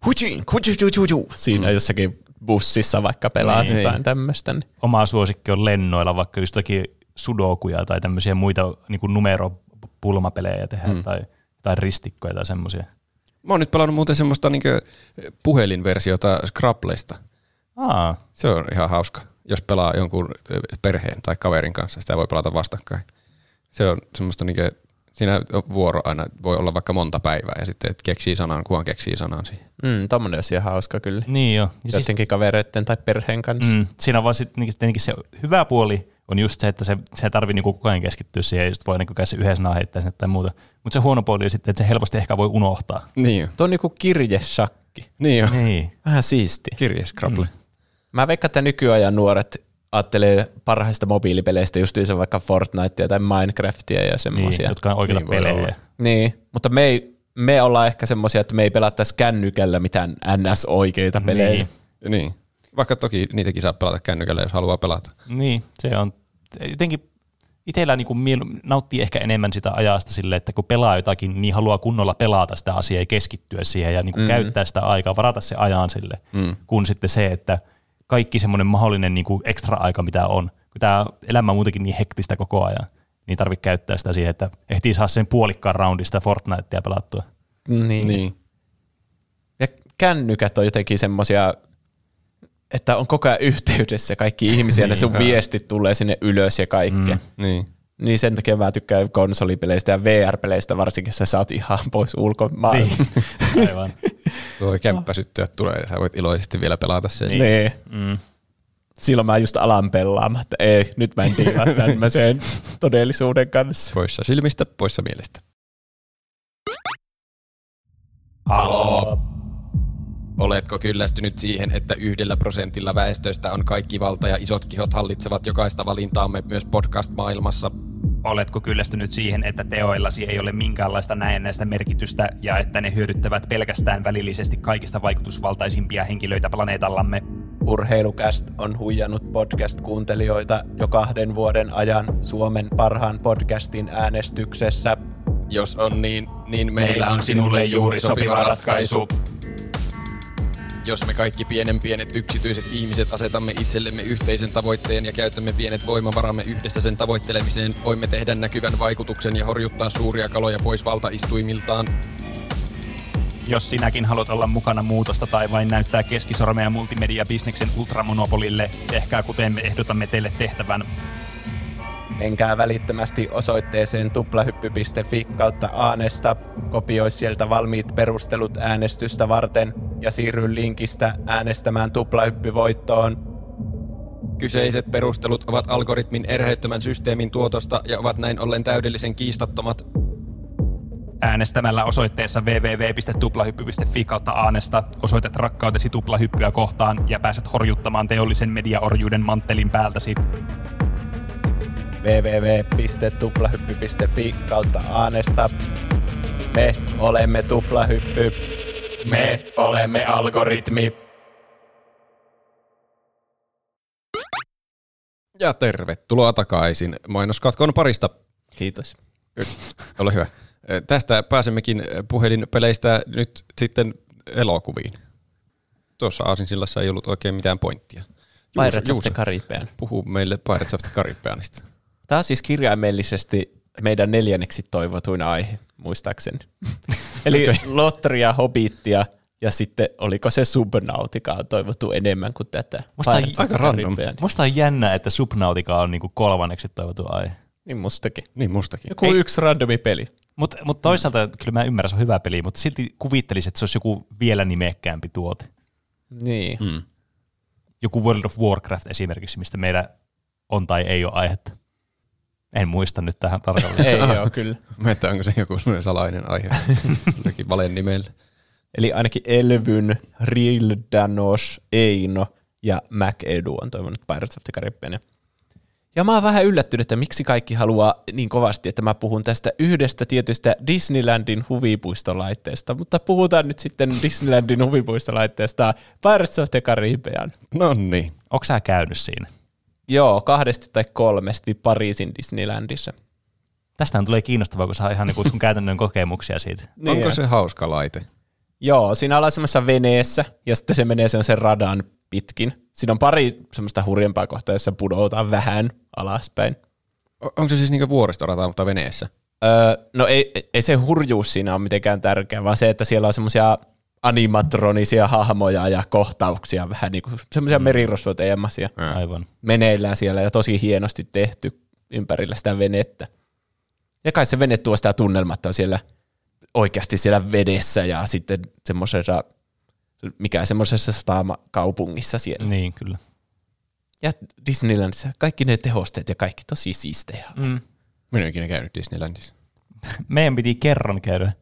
Hujin, huju, huju. Siinä mm. jossakin bussissa vaikka pelaa Niin. jotain tämmöistä. Niin. Oma suosikki on lennoilla, vaikka just jotakin sudokuja tai tämmöisiä muita niin numeropulmapelejä tehdä mm. tai, tai ristikkoja tai semmoisia. Mä oon nyt pelannut muuten semmoista niin puhelinversiota Scrabblesta. Aa, Se on ihan hauska, jos pelaa jonkun perheen tai kaverin kanssa. Sitä voi pelata vastakkain. Se on semmoista, niin kuin, siinä on vuoro aina voi olla vaikka monta päivää ja sitten et keksii sanan, kuhan keksii sanan siihen. Mm, tommonen olisi ihan hauska kyllä. niin jo. Ja siis, Jotenkin kavereiden tai perheen kanssa. mm, siinä on vaan sit, niin- tietenkin se hyvä puoli on just se, että se, se ei tarvitse niinku koko ajan keskittyä siihen ja just voi niinku käydä se yhdessä heittää sinne tai muuta. Mutta se huono puoli on sitten, että se helposti ehkä voi unohtaa. Niin. Tuo on niinku kirjeshakki. Niin on. Niin. Vähän siisti. Kirje Scrabble. Mm. Mä veikkaan, että nykyajan nuoret ajattelee parhaista mobiilipeleistä justiinsa vaikka Fortnitea tai Minecraftia ja niin semmoisia. jotka on oikeita Niin pelejä. olla. Niin, mutta me, ei, me ollaan ehkä semmoisia, että me ei pelattaisi kännykällä mitään NS-oikeita pelejä. Niin. Niin. Vaikka toki niitäkin saa pelata kännykällä, jos haluaa pelata. Niin, se on jotenkin itsellä niin kuin miel- nauttii ehkä enemmän sitä ajasta sille, että kun pelaa jotakin, niin haluaa kunnolla pelata sitä asiaa ja keskittyä siihen ja niin kuin mm. käyttää sitä aikaa, varata se ajan sille, mm. kun sitten se, että kaikki semmoinen mahdollinen niin kuin ekstra aika, mitä on, kun tämä elämä on muutenkin niin hektistä koko ajan, niin tarvitsee käyttää sitä siihen, että ehtii saa sen puolikkaan roundista Fortnitea pelattua. Niin. Niin. Ja kännykät on jotenkin semmosia, että on koko ajan yhteydessä kaikki ihmisiä, ne sun Niin. viestit tulee sinne ylös ja kaikkea. Mm. Niin. Niin sen takia mä tykkään konsolipeleistä ja VR-peleistä, varsinkin jos sä oot ihan pois ulkomaailmasta. Niin. Aivan. Tuo kämppäsyttyöt tulee ja sä voit iloisesti vielä pelata sen. Niin. niin. Mm. Silloin mä just alan pelaamaan, että ei, nyt mä en tiedä tämmöiseen todellisuuden kanssa. Poissa silmistä, poissa mielestä. Halo. Oletko kyllästynyt siihen, että yhdellä prosentilla väestöstä on kaikki valta ja isot kihot hallitsevat jokaista valintaamme myös podcast-maailmassa? Oletko kyllästynyt siihen, että teoillasi ei ole minkäänlaista näennäistä merkitystä ja että ne hyödyttävät pelkästään välillisesti kaikista vaikutusvaltaisimpia henkilöitä planeetallamme? Urheilukäst on huijannut podcast-kuuntelijoita jo kahden vuoden ajan Suomen parhaan podcastin äänestyksessä. Jos on niin, niin meillä on sinulle juuri sopiva ratkaisu. Jos me kaikki pienen pienet yksityiset ihmiset asetamme itsellemme yhteisen tavoitteen ja käytämme pienet voimavaramme yhdessä sen tavoittelemiseen, voimme tehdä näkyvän vaikutuksen ja horjuttaa suuria kaloja pois valtaistuimiltaan. Jos sinäkin haluat olla mukana muutosta tai vain näyttää keskisormea multimediabisneksen ultramonopolille, tehkää kuten me ehdotamme teille tehtävän. Menkää välittömästi osoitteeseen tuplahyppy.fi kautta Aanesta, kopioi sieltä valmiit perustelut äänestystä varten ja siirry linkistä äänestämään tuplahyppyvoittoon. Kyseiset perustelut ovat algoritmin erheettömän systeemin tuotosta ja ovat näin ollen täydellisen kiistattomat. Äänestämällä osoitteessa www.tuplahyppy.fi kautta Aanesta osoitat rakkautesi tuplahyppyä kohtaan ja pääset horjuttamaan teollisen mediaorjuuden manttelin päältäsi. www.tuplahyppy.fi kautta Aanesta. Me olemme tuplahyppy. Me olemme algoritmi. Ja tervetuloa takaisin mainoskatkon parista. Kiitos. Ole hyvä. Tästä pääsemmekin puhelinpeleistä nyt sitten elokuviin. Tuossa Aasinsillassa ei ollut oikein mitään pointtia. Pirates of the Caribbean. puhu meille Pirates of the Caribbeanista. Tämä on siis kirjaimellisesti meidän neljänneksi toivotuin aihe, muistaakseni. Eli Lotteria, Hobittia ja sitten oliko se Subnautica on toivottu enemmän kuin tätä. Musta on aika random. Musta on jännä, että Subnautica on niinku kolmanneksi toivotu aihe. Niin mustakin. Niin mustakin. Joku Ei. yksi randomi peli. Mutta mut toisaalta kyllä mä ymmärrän, se on hyvä peli, mutta silti kuvittelisin, että se olisi joku vielä nimekkäämpi tuote. Niin. Mm. Joku World of Warcraft esimerkiksi, mistä meillä on tai ei ole aihetta. En muista nyt tähän tarkalleen. Ei joo, kyllä. Mä että onko se joku semmoinen salainen aihe jollakin valen nimellä. Eli ainakin Elvyn, Rildanos, Eino ja MacEdu on toivonut Pirates of the Caribbeania. Ja mä oon vähän yllättynyt, että miksi kaikki haluaa niin kovasti, että mä puhun tästä yhdestä tietystä Disneylandin huvipuistolaitteesta, mutta puhutaan nyt sitten Disneylandin huvipuistolaitteesta Pirates of the Caribbean. No niin. Onko sä käynyt siinä? Joo, kahdesti tai kolmesti Pariisin Disneylandissa. Tästähän tulee kiinnostavaa, kun saa ihan niinku sun käytännön kokemuksia siitä. Niin Onko on. se hauska laite? Joo, siinä ollaan semmoisessa veneessä ja sitten se menee sen radan pitkin. Siinä on pari semmoista hurjempaa kohtaa, jossa pudotaan vähän alaspäin. O- Onko se siis niinku vuoristorata, mutta veneessä? Öö, no ei, ei se hurjuus siinä ole mitenkään tärkeä, vaan se, että siellä on semmoisia animatronisia hahmoja ja kohtauksia, vähän niin kuin semmoisia mm. merirosvoteemaisia Aivan. meneillään siellä ja tosi hienosti tehty ympärillä sitä venettä. Ja kai se vene tuo sitä tunnelmatta siellä oikeasti siellä vedessä ja sitten semmoisessa, mikä semmoisessa kaupungissa siellä. Niin, kyllä. Ja Disneylandissa kaikki ne tehosteet ja kaikki tosi siistejä. Mm. Minä en ikinä käynyt Disneylandissa. Meidän piti kerran käydä,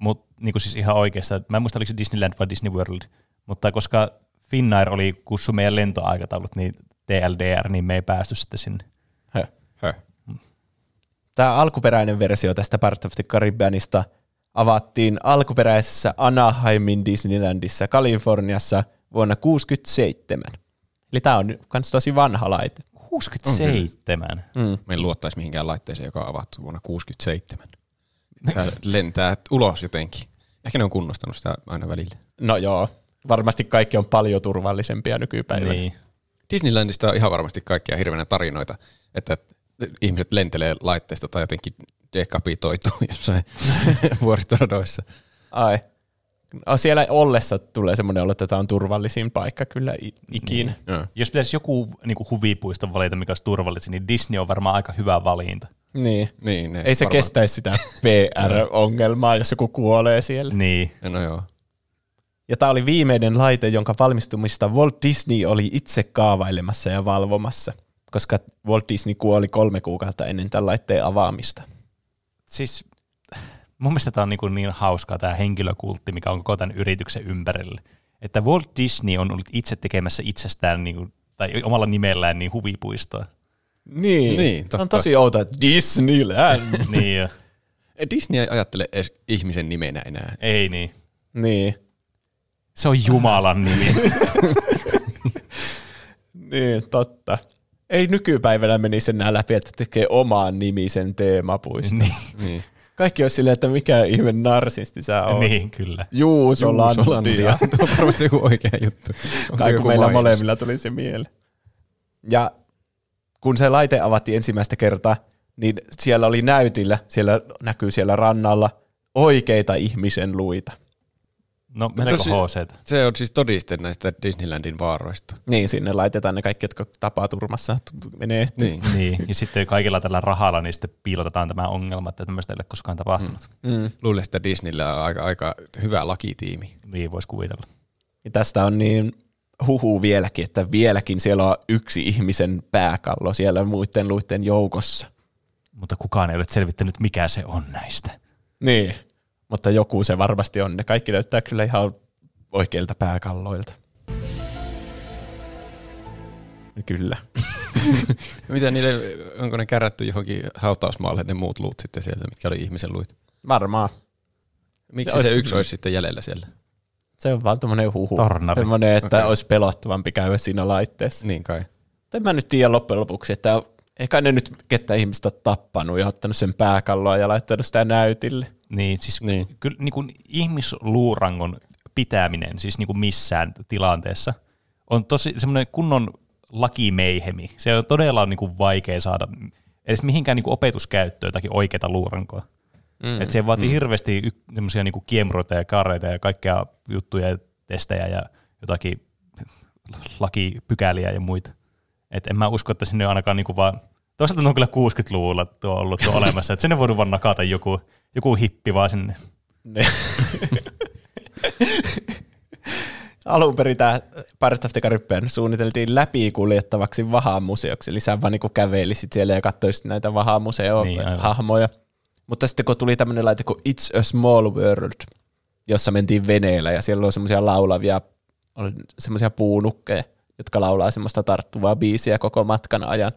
mutta niinku siis ihan oikeassa. Mä en muista, oliko se Disneyland vai Disney World, mutta koska Finnair oli kussu meidän lentoaikataulut, niin TLDR, niin me ei päästy sitten sinne. Höh. Höh. Tämä alkuperäinen versio tästä Part of the Caribbeanista avattiin alkuperäisessä Anaheimin Disneylandissa Kaliforniassa vuonna 1967. Eli tämä on myös tosi vanha laite. 67. Mm. Mä en luottaisi mihinkään laitteeseen, joka on avattu vuonna 67. Tää lentää ulos jotenkin. Ehkä ne on kunnostanut sitä aina välillä. No joo, varmasti kaikki on paljon turvallisempia nykypäivänä. Niin. Disneylandista on ihan varmasti kaikkia hirveänä tarinoita, että ihmiset lentelee laitteesta tai jotenkin dekapitoituu jossain vuoristoradoissa. Ai. No, siellä ollessa tulee semmoinen olo, että tämä on turvallisin paikka kyllä ikinä. Niin. Jos pitäisi joku niin kuin huvipuiston valita, mikä olisi turvallisin, niin Disney on varmaan aika hyvä valinta. Niin. Niin, ne Ei se varmaan- kestäisi sitä PR-ongelmaa, jos joku kuolee siellä. Niin. No joo. Ja tämä oli viimeinen laite, jonka valmistumista Walt Disney oli itse kaavailemassa ja valvomassa, koska Walt Disney kuoli kolme kuukautta ennen tämän laitteen avaamista. Siis mun mielestä tämä on niin, niin hauskaa tämä henkilökultti, mikä on koko tämän yrityksen ympärillä. Että Walt Disney on ollut itse tekemässä itsestään niin kuin, tai omalla nimellään niin huvipuistoa. Niin, Niin, on totta. tosi outoa, että Disneyland. niin, ja- Disney ei ajattele edes ihmisen nimenä enää. ei niin. niin. Se on Jumalan nimi. Niin, totta. Ei nykypäivänä menisi enää läpi, että tekee omaan nimisen teemapuista. niin, Niin. Kaikki olisi silleen, että mikä ihme narsisti sä oot. niin, kyllä. Juusolandia. Juusolandia. Tuo on varmasti joku oikea juttu. Onko joku meillä mainos? molemmilla tuli se mieleen. Ja kun se laite avattiin ensimmäistä kertaa, niin siellä oli näytillä, siellä näkyy siellä rannalla, oikeita ihmisen luita. No melko No se- HC. Se on siis todiste näistä Disneylandin vaaroista. Niin, sinne laitetaan ne kaikki, jotka tapaturmassa menee. Niin. Niin, ja sitten kaikilla tällä rahalla niin sitten piilotetaan tämä ongelma, että tämmöistä ei ole koskaan tapahtunut. Mm. Mm. Luulen, että Disneyllä on aika, aika hyvä lakitiimi. Niin voisi kuvitella. Ja tästä on niin huhu vieläkin, että vieläkin siellä on yksi ihmisen pääkallo siellä muiden luiden joukossa. Mutta kukaan ei ole selvittänyt, mikä se on näistä. Niin, mutta joku se varmasti on. Ne kaikki näyttää kyllä ihan oikeilta pääkalloilta. Kyllä. Mitä niille, onko ne kärätty johonkin hautausmaalle ne muut luut sitten sieltä, mitkä oli ihmisen luut? Varmaan. Miksi Se se yksi olisi sitten jäljellä siellä? Se on vaan tämmöinen huhu. Tornari. Semmoinen, että okay. Olisi pelottavampi käydä siinä laitteessa. Niin kai. En mä nyt tiedä loppujen lopuksi, että eikä ne nyt kettä ihmistä ole tappanut ja ottanut sen pääkalloa ja laittanut sitä näytille. Niin, siis Niin. kyllä niin kuin ihmisluurangon pitäminen siis niin kuin missään tilanteessa on tosi semmoinen kunnon lakimeihemi. Se on todella niin kuin vaikea saada edes mihinkään niin kuin opetuskäyttöön jotakin oikeaa luurankoa. Mm, Et se vaatii mm. hirveästi y- semmoisia niin kiemuroita ja kaareita ja kaikkea juttuja ja testejä ja jotakin lakipykäliä ja muita. Et en mä usko, että sinne on ainakaan niinku vaan, toisaalta on kyllä 60-luvulla tuo ollut tuo olemassa, että sinne voinut vaan nakata joku, joku hippi vaan sinne. Ne. Alun perin tämä Pirates of the Caribbean suunniteltiin läpikuljettavaksi Vaha-museoksi, eli sä vaan niinku kävelisit siellä ja katsoisit näitä Niin, Vaha-museo-hahmoja. Mutta sitten kun tuli tämmöinen laite kuin It's a Small World, jossa mentiin veneellä ja siellä oli semmoisia laulavia, oli semmoisia puunukkeja, jotka laulaa semmoista tarttuvaa biisiä koko matkan ajan.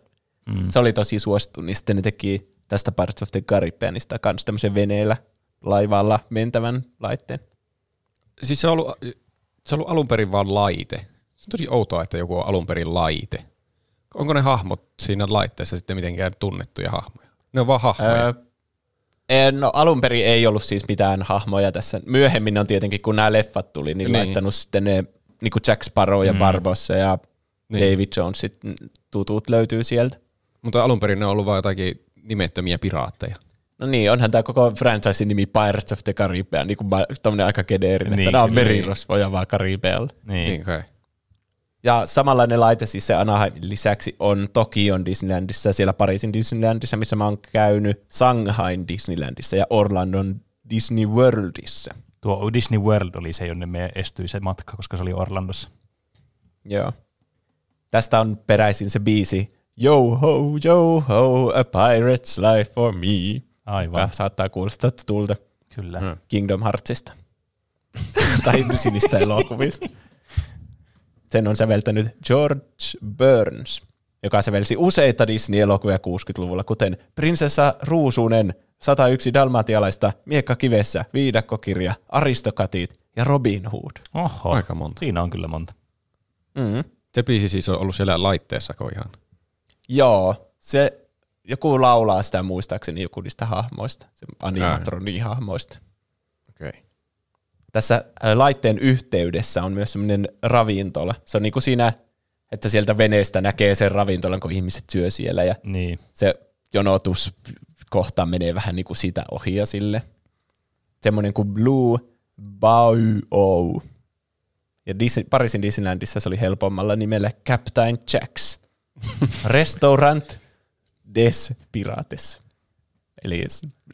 Mm. Se oli tosi suosittu, niin sitten ne teki tästä Pirates of the Caribbeanista kanssa tämmöisen veneellä laivalla mentävän laitteen. Siis se on ollut, se on ollut alun perin vaan laite. Se on tosi outoa, että joku on alun perin laite. Onko ne hahmot siinä laitteessa sitten mitenkään tunnettuja hahmoja? Ne on vaan hahmoja. Öö, no alun perin ei ollut siis mitään hahmoja tässä. Myöhemmin on tietenkin, kun nämä leffat tuli, niin, Niin. niin. laittanut sitten ne niin kuin Jack Sparrow ja Mm. Barbossa ja Niin. niin. David Jones sitten tutut löytyy sieltä. Mutta alun perin ne on ollut vaan jotakin nimettömiä piraatteja. No niin, onhan tämä koko franchise nimi Pirates of the Caribbean, niin kuin tämmöinen aika geneerinen, niin, Niin, että nämä on kyllä. merirosvoja vaan Karibealla. Niin. Niin kai. Ja samanlainen laite siis se Anaheimin lisäksi on Tokion Disneylandissa, siellä Pariisin Disneylandissa, missä mä oon käynyt, Shanghain Disneylandissa ja Orlandon Disney Worldissa. Tuo Disney World oli se, jonne me estyi se matka, koska se oli Orlandossa. Joo. Tästä on peräisin se biisi Yo ho, yo ho, a pirate's life for me. Aivan, Joka saattaa kuulostaa tutulta kyllä. Hmm. Kingdom Heartsista. tai sinistä elokuvista. Sen on säveltänyt George Burns, joka sävelsi useita Disney-elokuvia 60-luvulla, kuten Prinsessa Ruusunen, 101 dalmatialaista, Miekka kivessä, Viidakkokirja, Aristokatit ja Robin Hood. Oho, Aika monta. siinä on kyllä monta. Mm. Se biisi siis on ollut siellä laitteessa ihan. Joo, se joku laulaa sitä muistaakseni joku niistä hahmoista, se animatroni-hahmoista. Okei. Okay. Tässä ä, laitteen yhteydessä on myös semmoinen ravintola. Se on niinku siinä että sieltä veneestä näkee sen ravintolan, kun ihmiset syö siellä ja Niin. se jonotus kohta menee vähän niin kuin sitä ohi ja sille. Semmoinen kuin Blue Bao. Ja Disney, Pariisin Disneylandissa se oli helpommalla nimellä Captain Jacks. Restaurant des Pirates. Eli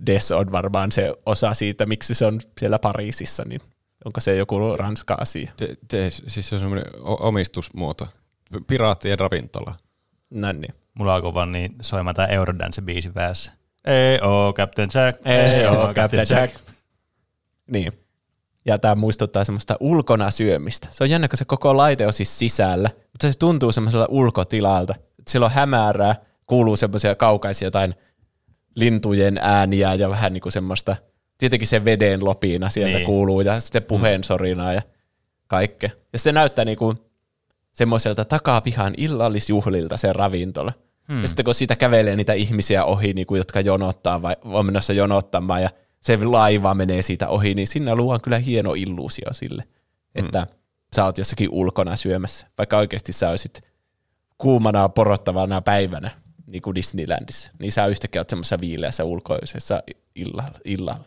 des on varmaan se osa siitä, miksi se on siellä Pariisissa, niin onko se joku ranska-asia? Te, te, siis se on semmoinen omistusmuoto. Piraattien ravintola. No niin. Mulla alkoi vaan niin soimaan tää Eurodance-biisi päässä. Ei oo Captain Jack. Ei oo Captain Jack. Niin. Ja tämä muistuttaa semmoista ulkona syömistä. Se on jännä, kun se koko laite on siis sisällä, mutta se tuntuu semmoisella ulkotilalta. Että Sillä on hämärää, kuuluu semmoisia kaukaisia jotain lintujen ääniä ja vähän niin kuin semmoista, tietenkin se veden lopina sieltä Niin. kuuluu ja sitten puheen sorinaa ja kaikkea. Ja se näyttää niin kuin semmoiselta takapihan illallisjuhlilta se ravintola. Hmm. Ja sitten kun siitä kävelee niitä ihmisiä ohi, niin kuin, jotka jonottaa vai on menossa jonottamaan ja se laiva menee siitä ohi, niin sinne luodaan kyllä hieno illuusio sille, että sä oot jossakin ulkona syömässä, vaikka oikeasti sä olisit kuumana porottavana päivänä, niin kuin Disneylandissa, niin sä yhtäkkiä oot semmoisessa viileässä ulkoisessa illalla. illalla.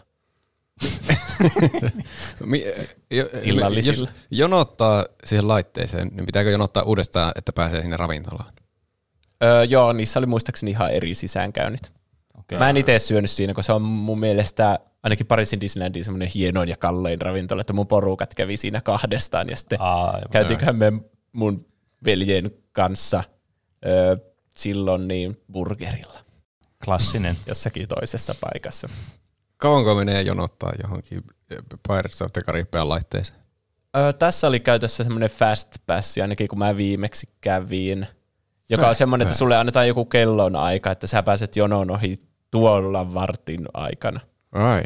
Illallisilla. Jos jonottaa siihen laitteeseen, niin pitääkö jonottaa uudestaan, että pääsee sinne ravintolaan? Öö, joo, niissä oli muistaakseni ihan eri sisäänkäynnit. Okei. Mä en itse syönyt siinä, koska se on mun mielestä ainakin Pariisin Disneylandin semmoinen hienoin ja kallein ravintola, että mun porukat kävi siinä kahdestaan ja sitten Aivan. käytiinköhän me mun veljen kanssa öö, silloin niin burgerilla Klassinen. jossakin toisessa paikassa. Kauanko menee jonottaa johonkin Pirates of the Caribbean laitteeseen? Öö, tässä oli käytössä semmoinen fast pass, ainakin kun mä viimeksi kävin, joka on Fast semmoinen, että sulle annetaan joku kellon aika, että sä pääset jonon ohi tuolla vartin aikana. Ai,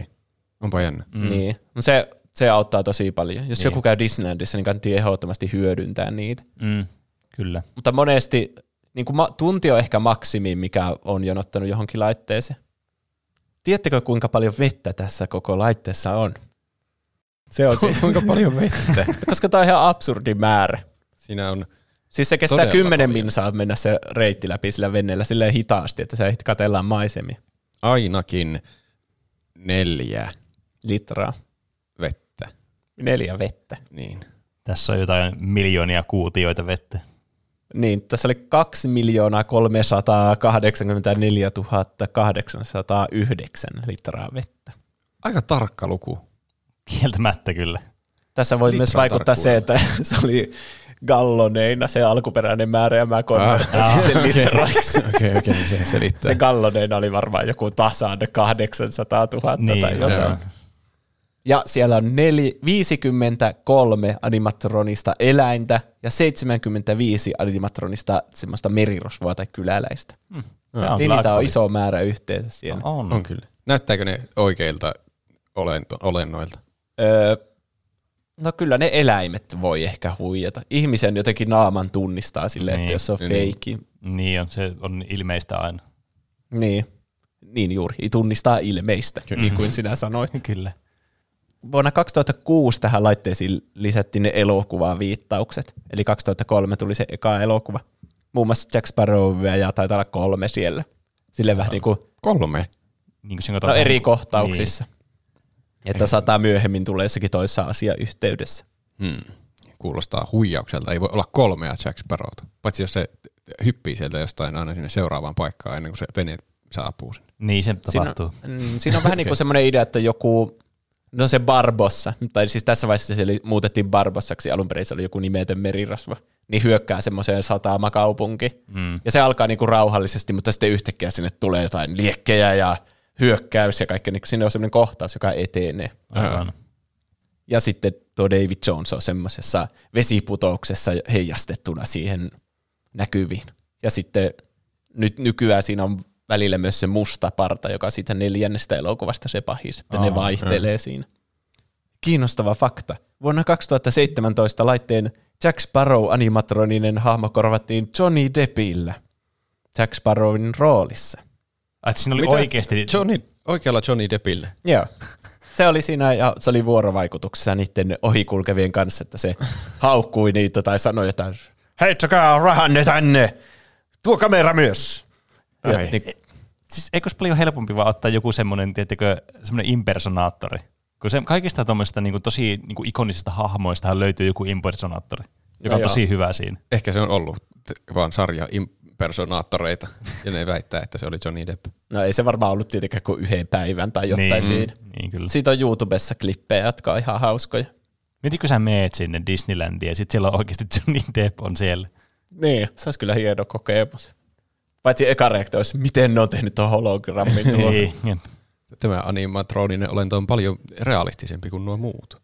onpa jännä. Mm. Niin. No se, se auttaa tosi paljon. Jos niin. joku käy Disneylandissa, niin kannattaa ehdottomasti hyödyntää niitä. Mm, kyllä. Mutta monesti niin kuin ma- tunti on ehkä maksimi, mikä on jonottanut johonkin laitteeseen. Tiedättekö, kuinka paljon vettä tässä koko laitteessa on? Se on se, Kuinka paljon vettä? koska tämä on ihan absurdi määrä. Siinä on, Siis se kestää kymmenen minsaa mennä se reitti läpi sillä veneellä silleen hitaasti, että ehdit katellaan maisemia. ainakin neljä Litraa. vettä. Neljä vettä. Niin. Tässä on jotain miljoonia kuutioita vettä. Niin, tässä oli 2 miljoonaa 384 809 litraa vettä. Aika tarkka luku. Kieltämättä kyllä. Tässä voi Litran myös vaikuttaa se, että se oli galloneina se alkuperäinen määrä, ja mä konverttasin sen litraiksi. Okei, okei, se selittää. Se galloneina oli varmaan joku tasan 800 000 Niin, tai jotain. joo. Ja siellä on neli, 53 animatronista eläintä ja 75 animatronista semmoista merirosvoa tai kyläläistä. Se on Niin kyllä niitä on iso määrä yhteensä siellä. On. On kyllä. Näyttääkö ne oikeilta olento, olennoilta? Öö, no kyllä ne eläimet voi ehkä huijata. Ihmisen jotenkin naaman tunnistaa silleen, Niin, että jos se on niin. feikki. Niin on, se on ilmeistä aina. Niin. Niin juuri, tunnistaa ilmeistä, niin kuin sinä sanoit. Kyllä. Vuonna 2006 tähän laitteisiin lisättiin ne elokuvaviittaukset. Eli 2003 tuli se eka elokuva. Muun muassa Jack Sparrow ja taitaa olla kolme siellä. Sille vähän niin kuin, Kolme. Niin kuin sen no eri kohtauksissa. Että saattaa myöhemmin tulee jossakin toisessa asiayhteydessä. Hmm. Kuulostaa huijaukselta. Ei voi olla kolmea Jack Sparrowta. Paitsi jos se hyppii sieltä jostain aina sinne seuraavaan paikkaan ennen kuin se vene saapuu sinne. Niin, niin se Siinä, tapahtuu. mm, siinä on vähän niin kuin semmoinen idea, että joku, no se Barbossa, tai siis tässä vaiheessa se oli- muutettiin Barbossaksi, alun perin se oli joku nimetön merirosvo, niin hyökkää semmoiseen satamakaupunki. Mm. Ja se alkaa niinku rauhallisesti, mutta sitten yhtäkkiä sinne tulee jotain liekkejä ja hyökkäys ja kaikkea. Niin sinne on semmoinen kohtaus, joka etenee. Aivan. Ja sitten tuo David Jones on semmoisessa vesiputouksessa heijastettuna siihen näkyviin. Ja sitten nyt nykyään siinä on välillä myös se musta parta, joka siitä neljännestä elokuvasta se pahis, että ne Aa, vaihtelee siinä. Kiinnostava fakta. Vuonna 2017 laitteen Jack Sparrow animatroninen hahmo korvattiin Johnny Deppillä Jack Sparrowin roolissa. Ai, että siinä oli Mitä? oikeasti... Johnny, oikealla Johnny Deppille. Joo. Se oli siinä ja se oli vuorovaikutuksessa niiden ohikulkevien kanssa, että se haukkui niitä tai sanoi jotain heittäkää rahanne tänne, tuo kamera myös. Ja, Ai. niin, Siis eikö olisi paljon helpompi vaan ottaa joku semmoinen, tiettikö, semmoinen impersonaattori? Kun se, kaikista tuommoista niin tosi niin kuin ikonisista hahmoista löytyy joku impersonaattori, joka No on joo. tosi hyvä siinä. Ehkä se on ollut vaan sarja impersonaattoreita, ja ne väittää, että se oli Johnny Depp. no ei se varmaan ollut tietenkään kuin yhden päivän tai jotain niin, siinä. Niin kyllä. Siitä on YouTubessa klippejä, jotka on ihan hauskoja. Mietitkö sä meet sinne Disneylandiin ja sitten siellä on oikeasti Johnny Depp on siellä. Niin, se olisi kyllä hieno kokemus. Paitsi eka reaktio olisi, miten ne on tehnyt tuon hologrammin tuohon. Niin, jep. Tämä animatroninen olento on paljon realistisempi kuin nuo muut.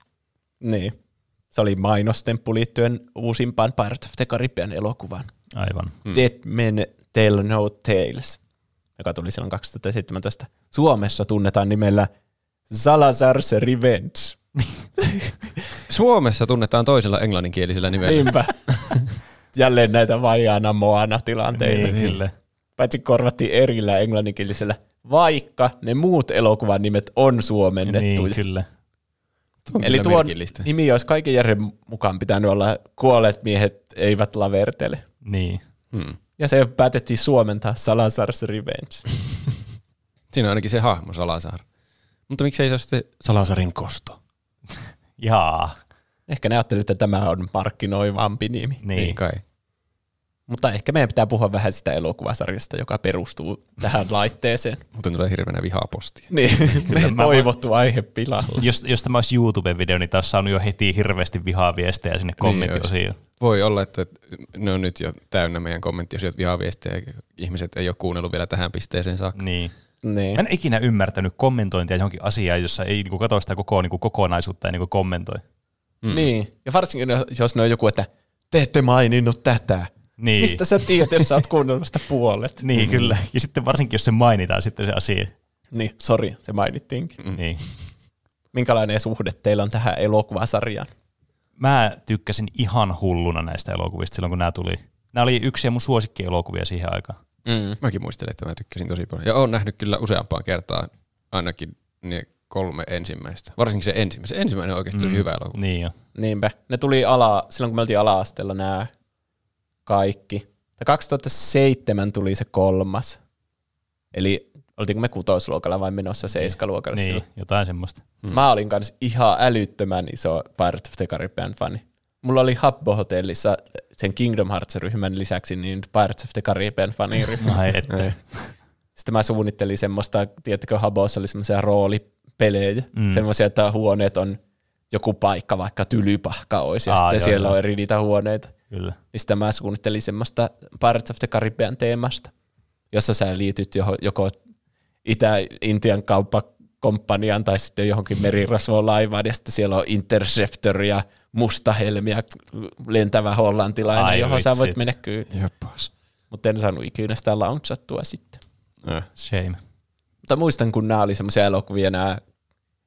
niin. Se oli mainostemppu liittyen uusimpaan Pirates of the Caribbean elokuvaan. Aivan. Hmm. Dead Men Tell No Tales, joka tuli silloin 2017. Suomessa tunnetaan nimellä Salazar's Revenge. Suomessa tunnetaan toisella englanninkielisellä nimellä. Niinpä. Jälleen näitä vajaana moana tilanteita. Niin, kyllä. Paitsi korvattiin erillä englanninkielisellä, vaikka ne muut elokuvan nimet on suomennettuja. Niin, kyllä. Tuo on Eli merkillistä. nimi olisi kaiken järjen mukaan pitänyt olla kuolleet miehet eivät lavertele. Niin. Hmm. Ja se päätettiin suomentaa Salazar's Revenge. Siinä on ainakin se hahmo Salazar. Mutta miksei se ole sitten Salazarin kosto? Jaa. Ehkä ne ajattelivat, että tämä on markkinoivampi nimi. Niin. Niin kai. Mutta ehkä meidän pitää puhua vähän sitä elokuvasarjasta, joka perustuu tähän laitteeseen. Muuten tulee hirveänä vihapostia. Niin, meidän mä toivottu aihe pilalla. Jos, jos tämä olisi YouTube-video, niin taas saanut jo heti hirveästi vihaa viestejä sinne kommenttiosioon. Voi olla, että ne on nyt jo täynnä meidän kommenttiosiot vihaviestejä. ja Ihmiset ei ole kuunnellut vielä tähän pisteeseen saakka. Niin. Niin. Mä en ikinä ymmärtänyt kommentointia johonkin asiaan, jossa ei niinku katso sitä koko niinku kokonaisuutta ja niinku kommentoi. Mm. niin. Ja varsinkin jos ne on joku, että te ette maininnut tätä. Niin. Mistä sä tiedät, jos sä oot kuunnellut vasta puolet? Niin, kyllä. Ja sitten varsinkin, jos se mainitaan sitten se asia. Niin, sori, se mainittiinkin. Mm. Niin. Minkälainen suhde teillä on tähän elokuvasarjaan? Mä tykkäsin ihan hulluna näistä elokuvista silloin, kun nämä tuli. Nämä oli yksi mun suosikkielokuvia siihen aikaan. Mm. Mäkin muistelen, että mä tykkäsin tosi paljon. Ja oon nähnyt kyllä useampaan kertaan ainakin ne kolme ensimmäistä. Varsinkin se ensimmäinen. Se ensimmäinen on oikeasti tosi hyvä elokuva. Niin jo. Niinpä. Ne tuli ala, silloin kun me oltiin ala-asteella nämä kaikki. Ja 2007 tuli se kolmas. Eli oltiinko me kutosluokalla vai menossa seiskaluokalla Niin, silloin? jotain semmoista. Mm. Mä olin kanssa ihan älyttömän iso Pirates of the Caribbean fani. Mulla oli Habbo-hotellissa sen Kingdom Hearts-ryhmän lisäksi niin Pirates of the Caribbean faniryhmä. Ai että. Sitten mä suunnittelin semmoista, tiedättekö, Habossa oli semmoisia roolipelejä, Mm. mm. semmoisia, että huoneet on joku paikka, vaikka tylypahka olisi, ja Aa, sitten joo, siellä joo. on eri niitä huoneita. Kyllä. Niin sitten mä suunnittelin semmoista Pirates of the Caribbean teemasta, jossa sä liityt joho, joko Itä-Intian kauppakomppaniaan tai sitten johonkin merirosvolaivaan, ja sitten siellä on Interceptor ja musta helmi ja lentävä hollantilainen, Ai johon sä voit vitsit. mennä kyytiin. Mutta en saanut ikinä sitä launchattua sitten. Äh. Shame. Mutta muistan, kun nämä oli semmoisia elokuvia, nämä,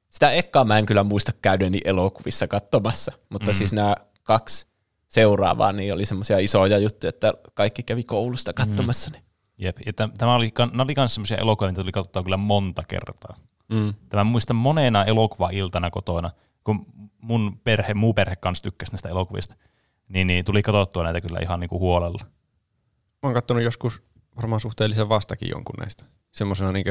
sitä ekkaa mä en kyllä muista käydeni elokuvissa katsomassa, mutta mm. siis nämä kaksi seuraavaa niin oli semmoisia isoja juttuja, että kaikki kävi koulusta katsomassa ne. Jep. Ja täm- tämä oli, nämä oli myös semmoisia elokuvia, mitä tuli katsottua kyllä monta kertaa. Mm. Tämä muistan monena elokuva-iltana kotona, kun mun perhe, muu perhe kanssa tykkäsi näistä elokuvista, niin, niin tuli katsottua näitä kyllä ihan niinku huolella. Mä oon kattonut joskus varmaan suhteellisen vastakin jonkun näistä. Semmoisena, niin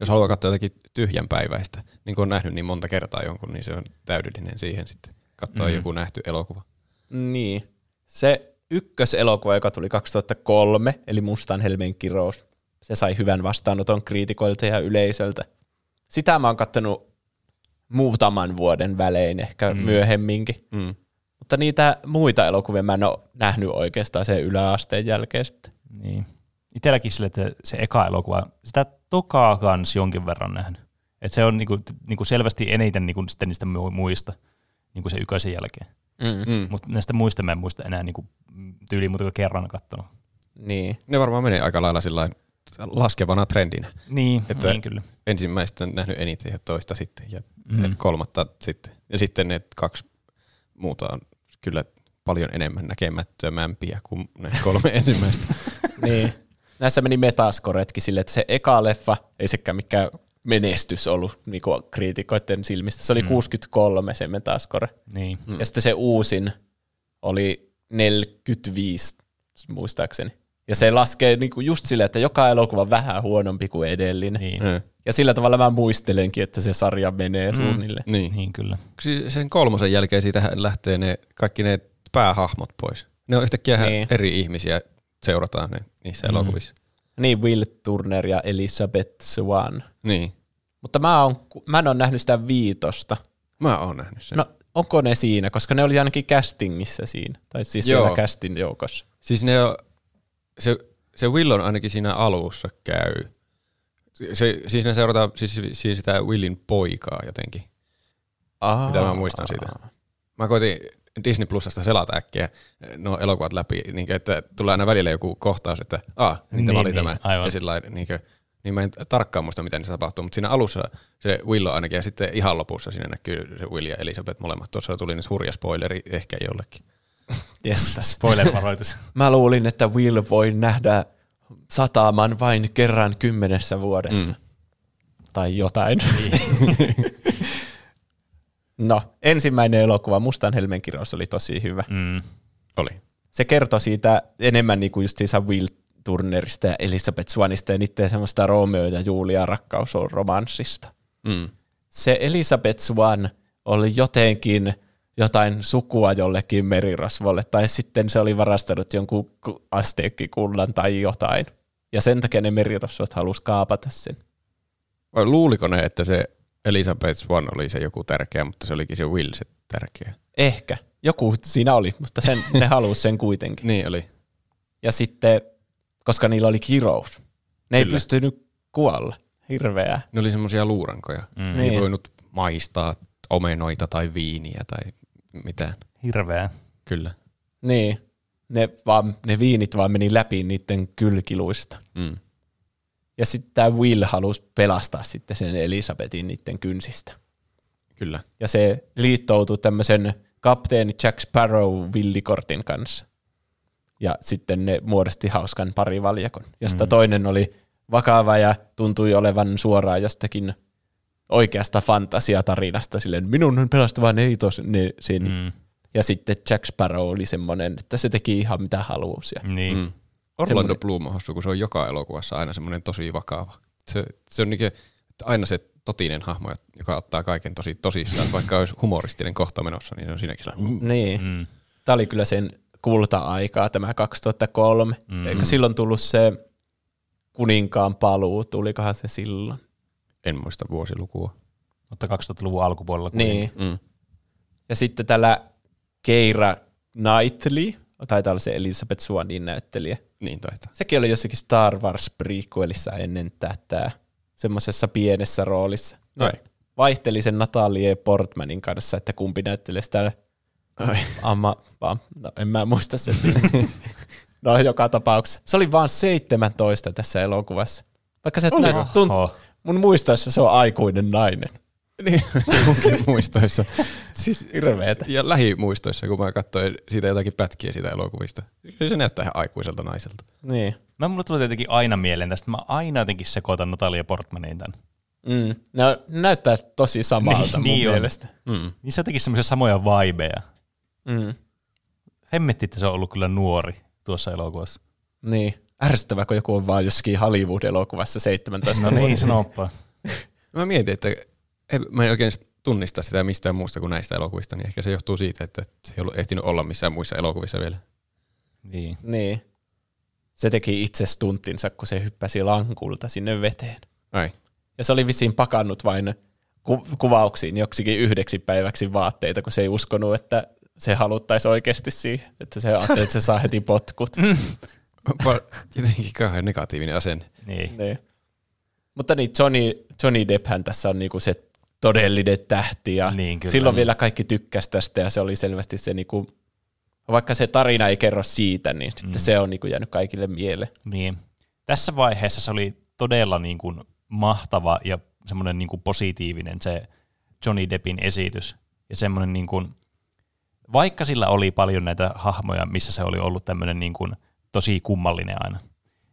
jos haluaa katsoa jotakin tyhjänpäiväistä, niin kun on nähnyt niin monta kertaa jonkun, niin se on täydellinen siihen sitten katsoa Mm. mm. joku nähty elokuva. Niin. Se ykköselokuva, joka tuli 2003, eli Mustan helmen kirous, se sai hyvän vastaanoton kriitikoilta ja yleisöltä. Sitä mä oon kattonut muutaman vuoden välein, ehkä mm. myöhemminkin. Mm. Mutta niitä muita elokuvia mä en ole nähnyt oikeastaan sen yläasteen jälkeen sitten. Niin. Itelläkin sille, että se eka elokuva, sitä tokaa kans jonkin verran nähnyt. Et se on niinku, niinku selvästi eniten niinku sitten niistä mu- muista niinku se yköisen jälkeen. Mm. Mm. Mutta näistä muista mä en muista enää niinku tyyliin muuta kuin kerran kattonut. Niin. Ne varmaan menee aika lailla sillain laskevana trendinä. Niin, Että- niin kyllä. Ensimmäistä on nähnyt eniten ja toista sitten ja Mm. kolmatta sitten. Ja sitten ne kaksi muuta on kyllä paljon enemmän näkemättömämpiä kuin ne kolme ensimmäistä. niin. Näissä meni metaskoretkin sille, että se eka leffa ei sekään mikään menestys ollut niin kriitikoiden silmistä. Se oli mm. 63 se metaskore. Niin. Mm. Ja sitten se uusin oli 45 muistaakseni. Ja se laskee niinku just silleen, että joka elokuva on vähän huonompi kuin edellinen. Niin, Mm. Ja sillä tavalla mä muistelenkin, että se sarja menee mm. suunnilleen. Niin. niin kyllä. Sen kolmosen jälkeen siitä lähtee ne, kaikki ne päähahmot pois. Ne on yhtäkkiä Niin. niin. eri ihmisiä, seurataan ne niissä mm. elokuvissa. Niin Will Turner ja Elizabeth Swan. Niin. Mutta mä, oon, mä en ole nähnyt sitä viitosta. Mä oon nähnyt sen. No, onko ne siinä? Koska ne oli ainakin castingissa siinä. Tai siis Joo. siellä castin joukossa. Siis ne on, se, se Willon ainakin siinä alussa käy. Se, siis ne seurataan siis, siis sitä Willin poikaa jotenkin, Aa. mitä mä muistan siitä. Mä koitin Disney Plusasta selata äkkiä no elokuvat läpi, niin että tulee aina välillä joku kohtaus, että ah, niin, Niin, tämä oli niin, tämä. aivan. Ja sillä niin, niin mä en tarkkaan muista, miten se tapahtuu, mutta siinä alussa se Will on ainakin, ja sitten ihan lopussa siinä näkyy se Will ja Elisabeth molemmat. Tuossa tuli nyt hurja spoileri ehkä jollekin. Yes. Spoiler-varoitus. Mä luulin, että Will voi nähdä sataman vain kerran kymmenessä vuodessa. Mm. Tai jotain. no, ensimmäinen elokuva Mustan helmen kirous oli tosi hyvä. mm. Oli. Se kertoi siitä enemmän niin kuin justiinsa Will Turnerista ja Elizabeth Swanista ja niiden semmoista Romeo ja Julia rakkausromanssista. Mm. Se Elizabeth Swan oli jotenkin jotain sukua jollekin merirosvolle, tai sitten se oli varastanut jonkun ku- asteekkikullan tai jotain. Ja sen takia ne merirosvot halusi kaapata sen. Vai luuliko ne, että se Elizabeth Swan oli se joku tärkeä, mutta se olikin se Will se tärkeä? Ehkä. Joku siinä oli, mutta sen, ne halusi sen kuitenkin. Niin oli. Ja sitten, koska niillä oli kirous, ne ei Kyllä. pystynyt kuolla. Hirveää. Ne oli semmoisia luurankoja. Mm. Ei Niin. voinut maistaa omenoita tai viiniä tai mitään. Hirveä. Kyllä. Niin. Ne, vaan, ne viinit vaan meni läpi niiden kylkiluista. Mm. Ja sitten tämä Will halusi pelastaa sitten sen Elisabetin niiden kynsistä. Kyllä. Ja se liittoutui tämmöisen kapteeni Jack Sparrow villikortin kanssa. Ja sitten ne muodosti hauskan parivaljakon, josta mm. toinen oli vakava ja tuntui olevan suoraan jostakin oikeasta fantasiatarinasta, silleen minun on pelastava neitos ne, sen. Mm. Mm. Ja sitten Jack Sparrow oli semmoinen, että se teki ihan mitä halusi. Ja Niin. Mm. Orlando Semmoinen- Bloom on hassu, kun se on joka elokuvassa aina semmoinen tosi vakava. Se, se on että aina se totinen hahmo, joka ottaa kaiken tosi tosissaan, vaikka olisi humoristinen kohta menossa, niin se on siinäkin sellainen. Niin. Mm. Tämä oli kyllä sen kulta-aikaa, tämä 2003. Mm. Eikö silloin tullut se kuninkaan paluu, tulikohan se silloin? En muista vuosilukua. Mutta 2000-luvun alkupuolella. Niin. Mm. Ja sitten tällä Keira Knightley, taitaa olla se Elizabeth Swanin näyttelijä. Niin taitaa. Sekin oli jossakin Star Wars prequelissa ennen tätä, semmoisessa pienessä roolissa. No, Ai. vaihteli sen Natalie Portmanin kanssa, että kumpi näyttelee sitä Ai. Amma, vaan, no en mä muista sen. no joka tapauksessa. Se oli vaan 17 tässä elokuvassa. Vaikka se näin, tunt, mun muistoissa se on aikuinen nainen. Niin, munkin muistoissa. Siis hirveetä. Ja lähimuistoissa, kun mä katsoin siitä jotakin pätkiä siitä elokuvista. Kyllä se näyttää ihan aikuiselta naiselta. Niin. Mä mulle tulee tietenkin aina mieleen tästä. Mä aina jotenkin sekoitan Natalia Portmaniin tämän. Mm. Ne näyttää tosi samalta Niin, mun niin on. mielestä. Mm. Niin se on jotenkin semmoisia samoja vibeja. Mm. Hemmetti, että se on ollut kyllä nuori tuossa elokuvassa. Niin. Ärsyttävää, kun joku on vaan jossakin Hollywood-elokuvassa 17 No niin, sanoppa. Mä mietin, että ei, mä en oikein tunnista sitä mistään muusta kuin näistä elokuvista, niin ehkä se johtuu siitä, että se ei ollut ehtinyt olla missään muissa elokuvissa vielä. Niin. Niin. Se teki itse stunttinsa, kun se hyppäsi lankulta sinne veteen. Ai. Ja se oli vissiin pakannut vain ku- kuvauksiin joksikin yhdeksi päiväksi vaatteita, kun se ei uskonut, että se haluttaisi oikeasti siihen. Että se ajatteli, että se saa heti potkut. Onpa jotenkin kauhean negatiivinen asenne. niin. niin. Mutta niin, Johnny, Johnny Depphän tässä on niinku se todellinen tähti ja Niin, kyllä. silloin vielä kaikki tykkäs tästä ja se oli selvästi se niinku, vaikka se tarina ei kerro siitä, niin Mm. sitten se on niinku jäänyt kaikille mieleen. Niin. Tässä vaiheessa se oli todella niin kuin mahtava ja semmoinen niin kuin positiivinen se Johnny Deppin esitys. Ja semmoinen niin kuin, vaikka sillä oli paljon näitä hahmoja, missä se oli ollut tämmöinen niin kuin tosi kummallinen aina,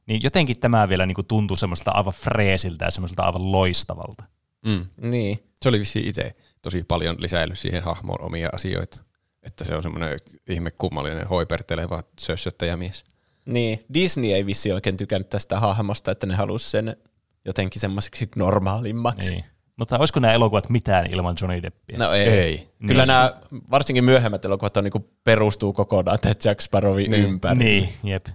niin jotenkin tämä vielä niin kuin tuntui semmoiselta aivan freesiltä ja semmoiselta aivan loistavalta. Mm. Niin. Se oli vissiin itse tosi paljon lisäillyt siihen hahmoon omia asioita. Että se on semmoinen ihme kummallinen hoiperteleva sössöttäjämies. Niin, Disney ei vissi oikein tykännyt tästä hahmosta, että ne halusi sen jotenkin semmoiseksi normaalimmaksi. Niin. Mutta olisiko nämä elokuvat mitään ilman Johnny Deppia? No ei. Ei. Kyllä Niin. nämä, varsinkin myöhemmät elokuvat on niinku perustuu kokonaan tämän Jack Sparrowin Niin. ympäri. Niin, jep.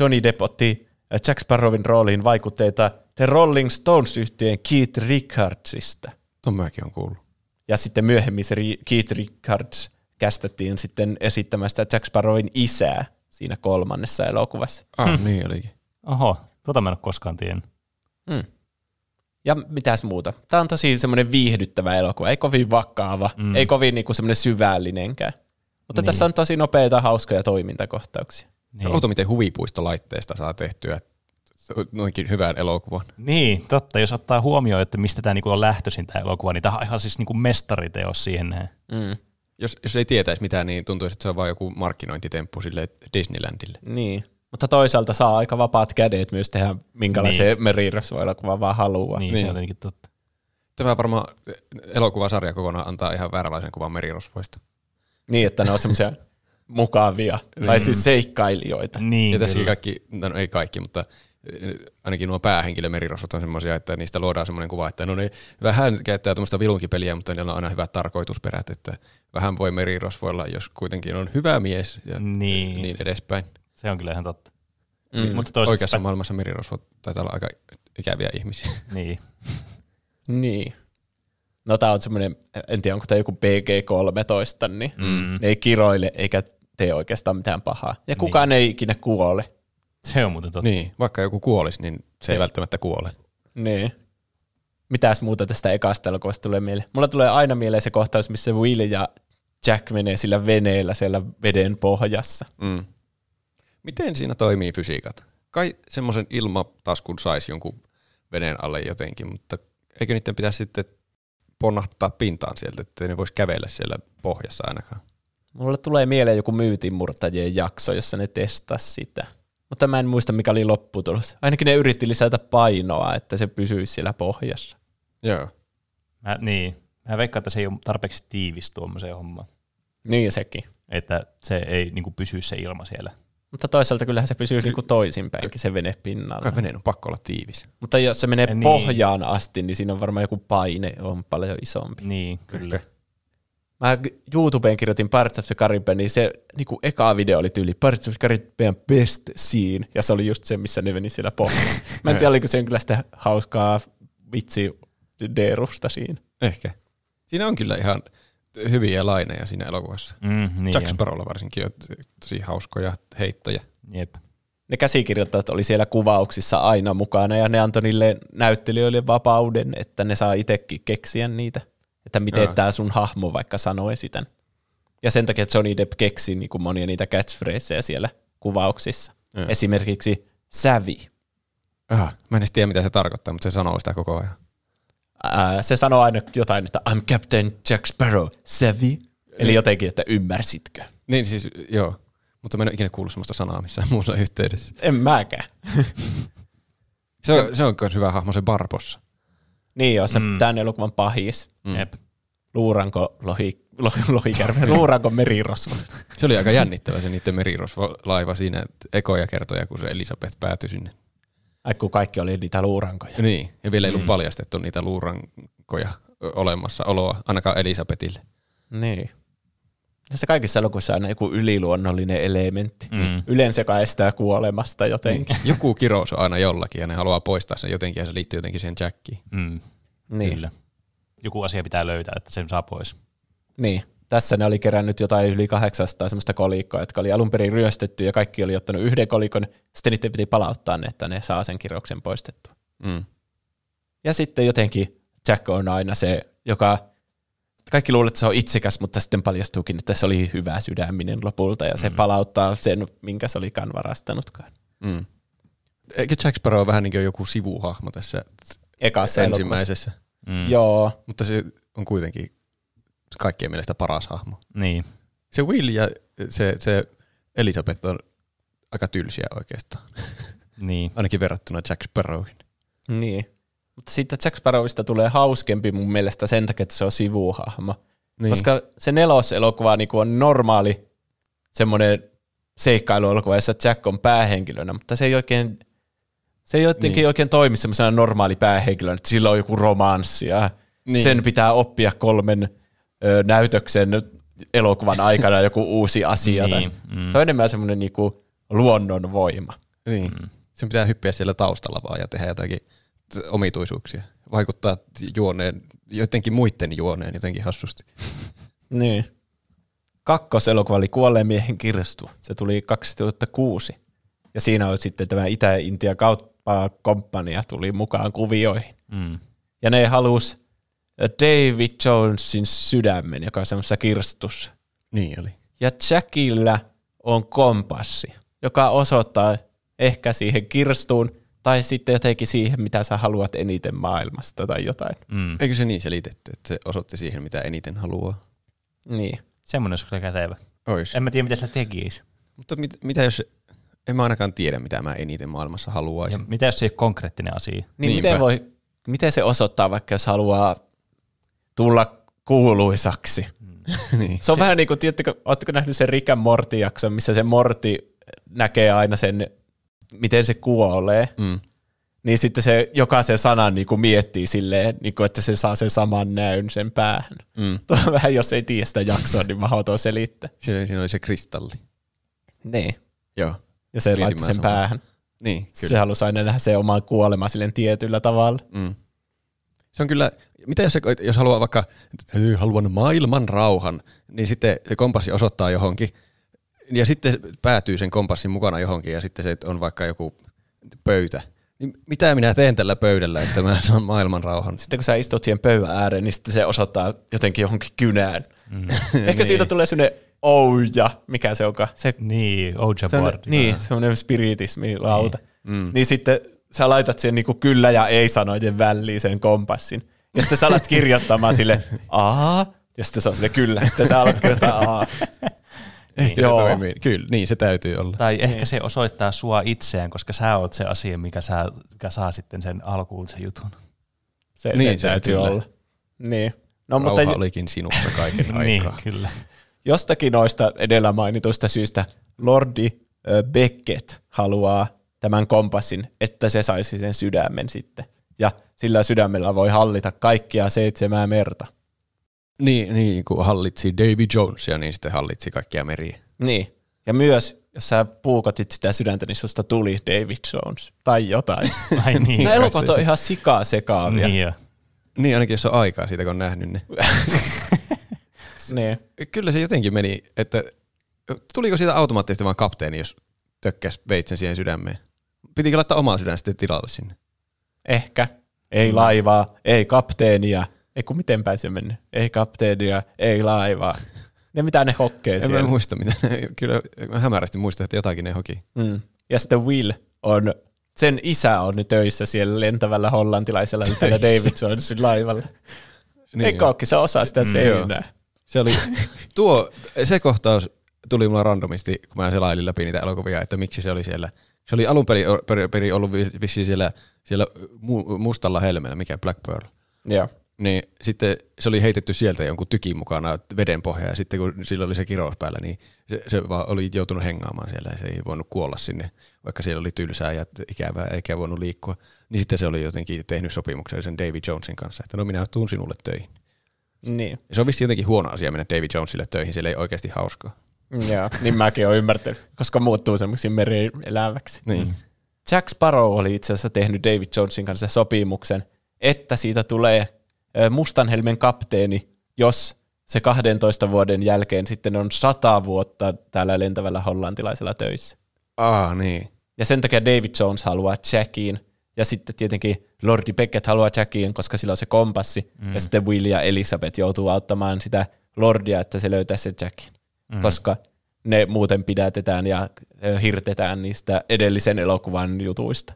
Johnny Depp otti Jack Sparrowin rooliin vaikutteita The Rolling Stones-yhtyeen Keith Richardsista. Tuon mäkin on kuullut. Ja sitten myöhemmin se Keith Richards kästettiin sitten esittämästä Jack Sparrowin isää siinä kolmannessa elokuvassa. Ah, niin olikin. Oho, tuota mä en ole koskaan tiennyt. Mm. Ja mitäs muuta? Tämä on tosi semmoinen viihdyttävä elokuva, ei kovin vakava, mm. ei kovin niinku semmoinen syvällinenkään. Mutta niin. tässä on tosi nopeita, hauskoja toimintakohtauksia. Niin. Outo, miten huvipuistolaitteesta saa tehtyä noinkin hyvän elokuvan. Niin, totta. Jos ottaa huomioon, että mistä tämä niinku on lähtöisin tämä elokuva, niin tämä on ihan siis niinku mestariteos siihen. Mm. Jos, jos ei tietäisi mitään, niin tuntuisi, että se on vain joku markkinointitemppu sille Disneylandille. Niin. Mutta toisaalta saa aika vapaat kädet myös tehdä minkälaisen niin. merirosvoelokuvan vaan haluaa. Niin, niin, se on tietenkin totta. Tämä varmaan elokuvasarja kokonaan antaa ihan vääränlaisen kuvan merirosvoista. Niin, että ne on semmoisia mukavia, tai siis seikkailijoita. Niin, Ja tässä kyllä. kaikki, no ei kaikki, mutta eh, ainakin nuo päähenkilömerirosvot on semmoisia, että niistä luodaan semmoinen kuva, että no ne vähän käyttää tuommoista vilunkipeliä, mutta niillä on aina hyvät tarkoitusperät, että vähän voi merirosvoilla, jos kuitenkin on hyvä mies ja Niin. niin edespäin. Se on kyllä ihan totta. Mm. Mutta toisaalta Oikeassa se- maailmassa merirosvot taitaa olla aika ikäviä ihmisiä. Niin. Niin. No tää on semmoinen, en tiedä onko tämä joku PG-13, niin mm. ne ei kiroile eikä tee oikeastaan mitään pahaa. Ja kukaan niin. ei ikinä kuole. Se on muuten totta. Niin, vaikka joku kuolisi, niin se ei välttämättä kuole. Niin. Mitäs muuta tästä ekasta elokuvasta tulee mieleen? Mulla tulee aina mieleen se kohtaus, missä Will ja Jack menee sillä veneellä siellä veden pohjassa. Mm. Miten siinä toimii fysiikat? Kai semmoisen ilmataskun saisi jonkun veneen alle jotenkin, mutta eikö niiden pitäisi sitten ponnahtaa pintaan sieltä, että ne voisi kävellä siellä pohjassa ainakaan? Mulle tulee mieleen joku myytinmurtajien jakso, jossa ne testas sitä. Mutta mä en muista, mikä oli lopputulos. Ainakin ne yritti lisätä painoa, että se pysyisi siellä pohjassa. Joo. Mä, niin. Mä veikkaan, että se ei ole tarpeeksi tiivis tuommoiseen hommaan. Niin sekin. Että se ei niin pysy se ilma siellä. Mutta toisaalta kyllähän se pysyy niinku toisinpäinkin se vene pinnalla. Kai veneen on pakko olla tiivis. Mutta jos se menee Niin. niin. pohjaan asti, niin siinä on varmaan joku paine on paljon isompi. Niin, kyllä. Mä YouTubeen kirjoitin Parts of the Caribbean, niin se niinku eka video oli tyyli Parts of the Caribbean best scene, ja se oli just se, missä ne meni siellä pohjassa. Mä en tiedä, oliko se kyllä sitä hauskaa vitsi derusta siinä. Ehkä. Siinä on kyllä ihan hyviä laineja siinä elokuvassa. Mm, niin Jack on. Sparrowlla varsinkin on tosi hauskoja heittoja. Jep. Ne käsikirjoittajat oli siellä kuvauksissa aina mukana, ja ne antoi niille näyttelijöille vapauden, että ne saa itsekin keksiä niitä. Että miten Joo. tämä sun hahmo vaikka sanoo esitän. Ja sen takia Johnny Depp keksi niin kuin monia niitä catchphraseja siellä kuvauksissa. Joo. Esimerkiksi sävi. Ah, mä en edes tiedä, mitä se tarkoittaa, mutta se sanoo sitä koko ajan. Ää, se sanoo aina jotain, että I'm Captain Jack Sparrow, sävi. Eli jotenkin, että ymmärsitkö? Niin siis, joo. Mutta mä en ole ikinä kuullut sellaista sanaa missään muussa yhteydessä. En mäkään. Se on, se on myös hyvä hahmo se Barbossa. niin joo, se mm. tämän elokuvan pahis. Mm. Jep. Luuranko lohi, lohi, lohikärme, luuranko merirosvo. Se oli aika jännittävä se niiden merirosvo-laiva siinä että ekoja kertoja, kun se Elisabeth päätyi sinne. Ai kun kaikki oli niitä luurankoja. Niin, ja vielä ei ollut paljastettu niitä luurankoja ö, olemassaoloa, ainakaan Elisabetille. Niin. Tässä kaikissa elokuvissa on aina joku yliluonnollinen elementti. Mm. Yleensä joka estää kuolemasta jotenkin. Joku kirous on aina jollakin, ja ne haluaa poistaa sen jotenkin, ja se liittyy jotenkin siihen Jackiin. Mm. Niin. Kyllä. Joku asia pitää löytää, että sen saa pois. niin. Tässä ne oli kerännyt jotain yli 800 semmoista kolikkoa, jotka oli alun perin ryöstetty ja kaikki oli ottanut yhden kolikon. Sitten niiden piti palauttaa ne, että ne saa sen kirjauksen poistettua. Mm. Ja sitten jotenkin Jack on aina se, joka kaikki luulee, että se on itsekäs, mutta sitten paljastuukin, että se oli hyvä sydäminen lopulta ja se mm. palauttaa sen, minkä se olikaan varastanutkaan. Mm. Eikö Jack Sparrow vähän niin kuin joku sivuhahmo tässä Ekassa ensimmäisessä? elokuvassa. Joo, Mutta se on kuitenkin kaikkien mielestä paras hahmo. Niin. Se Will ja se, se Elisabeth on aika tylsiä oikeastaan. Niin. Ainakin verrattuna Jack Sparrowin. niin. Mutta sitten Jack Sparrowista tulee hauskempi mun mielestä sen takia, että se on sivuhahmo. Niin. Koska se neloselokuva niin on normaali semmoinen seikkailuelokuva, jossa Jack on päähenkilönä, mutta se ei oikein, se ei jotenkin niin. oikein toimi semmoisena normaali päähenkilönä, että sillä on joku romanssi ja niin. sen pitää oppia kolmen ö, näytöksen elokuvan aikana joku uusi asia. niin. mm. Se on enemmän semmoinen niinku luonnon voima. Niin. Mm. Sen pitää hyppiä siellä taustalla vaan ja tehdä jotakin omituisuuksia. Vaikuttaa juoneen, jotenkin muiden juoneen jotenkin hassusti. niin. Kakkoselokuva oli Kuolleen miehen kirstu. Se tuli 2006. Ja siinä oli sitten tämä Itä-Intia kauppakomppania tuli mukaan kuvioihin. Mm. Ja ne halus David Jonesin sydämen, joka on semmoisessa kirstussa. Niin oli. Ja Jackillä on kompassi, joka osoittaa ehkä siihen kirstuun tai sitten jotenkin siihen, mitä sä haluat eniten maailmasta tai jotain. Mm. Eikö se niin selitetty, että se osoitti siihen, mitä eniten haluaa? Niin. Semmoinen olisi kyllä kätevä. Ois. En mä tiedä, mitä sillä tekisi. Mutta mit, mitä jos, en mä ainakaan tiedä, mitä mä eniten maailmassa haluaisin. Ja mitä jos se ei ole konkreettinen asia? Niin miten, voi, miten se osoittaa, vaikka jos haluaa tulla kuuluisaksi? Mm. niin. Se on se... vähän niin kuin, tiedättekö, ootteko nähnyt sen Rick Morty-jakson, missä se Morty näkee aina sen, miten se kuolee. Mm niin sitten se jokaisen sanan niin kuin miettii silleen, niin kuin, että se saa sen saman näyn sen päähän. Mm. Tuo vähän, jos ei tiedä sitä jaksoa, niin mahdoton selittää. Siinä, siinä oli se kristalli. Niin. Joo. Ja se laittoi sen saman. päähän. Niin, kyllä. Se halusi aina nähdä se oman kuolema silleen tietyllä tavalla. Mm. Se on kyllä, mitä jos, se, jos haluaa vaikka, haluan maailman rauhan, niin sitten se kompassi osoittaa johonkin, ja sitten päätyy sen kompassin mukana johonkin, ja sitten se on vaikka joku pöytä, niin mitä minä teen tällä pöydällä, että mä saan maailman rauhan? Sitten kun sä istut siihen pöydän ääreen, niin sitten se osoittaa jotenkin johonkin kynään. Mm. Ehkä niin. siitä tulee sellainen ouja, mikä se onkaan. Se, niin, ouja board. Niin, semmoinen spiritismi-lauta. Niin. Mm. niin sitten sä laitat sen niinku kyllä ja ei sanojen väliin sen kompassin. Ja sitten sä alat kirjoittamaan sille aa, ja sitten se on sille kyllä. Sitten sä alat kirjoittaa aa. Ehkä Joo. se toimii. Kyllä, niin se täytyy olla. Tai niin. ehkä se osoittaa sua itseään, koska sä oot se asia, mikä, sä, mikä saa sitten sen alkuun sen jutun. Se, niin, se täytyy kyllä. olla. Niin. No, Rauha mutta... olikin sinussa kaiken aikaa. niin, kyllä. Jostakin noista edellä mainituista syistä Lordi Beckett haluaa tämän kompassin, että se saisi sen sydämen sitten. Ja sillä sydämellä voi hallita kaikkia seitsemää merta. Niin, niin, kun hallitsi Davy Jonesia, niin sitten hallitsi kaikkia meriä. Niin. Ja myös, jos sä puukotit sitä sydäntä, niin susta tuli David Jones tai jotain. Ai niin. Nämä elokuvat on ihan sikaa sekaavia. Niin, jo. niin, ainakin jos on aikaa siitä, kun on nähnyt ne. niin. Kyllä se jotenkin meni, että tuliko siitä automaattisesti vaan kapteeni, jos tökkäs veitsen siihen sydämeen? Pitikö laittaa omaa sydän sitten tilalle sinne? Ehkä. Ei laivaa, ei kapteenia – ei kun miten päin se mennyt. Ei kapteenia, ei laivaa. Ne mitä ne hokkee en siellä. En muista mitä ne, kyllä mä hämärästi muistan, että jotakin ne hoki. Mm. Ja sitten Will on, sen isä on töissä siellä lentävällä hollantilaisella tällä Davidsonin laivalla. niin Eikö olekin, se osaa sitä mm, seinää. Se oli, tuo, se kohtaus tuli mulla randomisti, kun mä selailin läpi niitä elokuvia, että miksi se oli siellä. Se oli alun perin, perin ollut vissiin siellä, siellä mustalla helmellä, mikä Black Pearl. Joo niin sitten se oli heitetty sieltä jonkun tykin mukana veden pohjaan, ja sitten kun sillä oli se kirous päällä, niin se, se vaan oli joutunut hengaamaan siellä, ja se ei voinut kuolla sinne, vaikka siellä oli tylsää ja ikävää, eikä voinut liikkua. Niin sitten se oli jotenkin tehnyt sopimuksen sen David Jonesin kanssa, että no minä tuun sinulle töihin. Niin. Ja se on vissi jotenkin huono asia mennä David Jonesille töihin, siellä ei oikeasti hauskaa. Joo, niin mäkin olen ymmärtänyt, koska muuttuu semmoiksi merieläväksi. Niin. Jack Sparrow oli itse asiassa tehnyt David Jonesin kanssa sopimuksen, että siitä tulee – Mustanhelmen kapteeni, jos se 12 vuoden jälkeen sitten on sata vuotta täällä lentävällä hollantilaisella töissä. Ah, niin. Ja sen takia David Jones haluaa Jackiin. Ja sitten tietenkin Lordi Beckett haluaa Jackiin, koska sillä on se kompassi. Mm. Ja sitten Will ja Elisabeth joutuu auttamaan sitä Lordia, että se löytää sen Jackin. Mm. Koska ne muuten pidätetään ja hirtetään niistä edellisen elokuvan jutuista.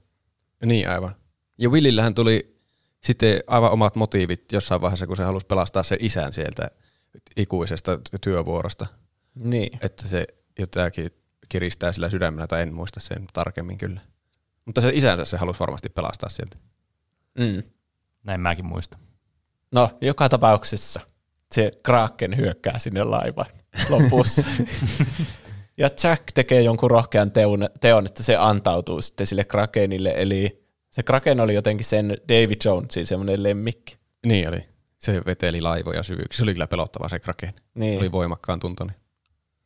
Niin, aivan. Ja Willillähän tuli sitten aivan omat motiivit jossain vaiheessa, kun se halusi pelastaa sen isän sieltä ikuisesta työvuorosta. Niin. Että se jotakin kiristää sillä sydämellä, tai en muista sen tarkemmin kyllä. Mutta se isänsä se halusi varmasti pelastaa sieltä. Mm. Näin mäkin muistan. No, joka tapauksessa se Kraken hyökkää sinne laivaan lopussa. ja Jack tekee jonkun rohkean teon, teon, että se antautuu sitten sille Krakenille, eli se Kraken oli jotenkin sen David Jonesin semmoinen lemmikki. Niin oli. Se veteli laivoja syvyyksiä. Se oli kyllä pelottava se kraken. Niin. Oli voimakkaan tuntoinen.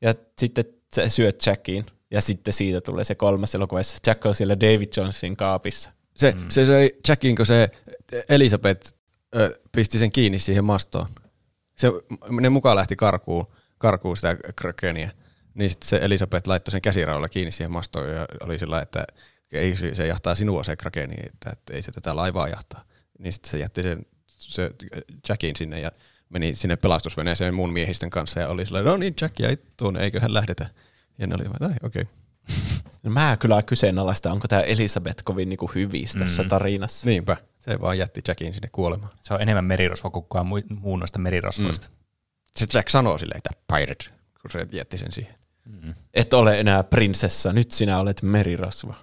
Ja sitten se syöt Jackiin, ja sitten siitä tulee se kolmas elokuva, jossa Jack on siellä David Jonesin kaapissa. Se, mm. se söi Jackin, kun se Elisabeth ö, pisti sen kiinni siihen mastoon. Se, ne mukaan lähti karkuun, karkuun sitä krakenia. Niin sitten se Elisabeth laittoi sen käsiraulla kiinni siihen mastoon ja oli sillä että ei, se jahtaa sinua se krakeni, että, että ei se tätä laivaa jahtaa. Niin sitten se jätti sen se Jackin sinne ja meni sinne pelastusveneeseen mun miehisten kanssa ja oli sillä no niin Jack jäi tuonne, eiköhän lähdetä. Ja ne oli vaan, okei. Okay. No mä kyllä kyseenalaista, onko tämä Elisabeth kovin niinku hyvissä mm. tässä tarinassa. Niinpä, se vaan jätti Jackin sinne kuolemaan. Se on enemmän merirosvo kuin kukaan muun noista merirosvoista. Mm. Se Jack sanoo silleen, että pirate, kun se jätti sen siihen. Mm. Et ole enää prinsessa, nyt sinä olet merirosvo.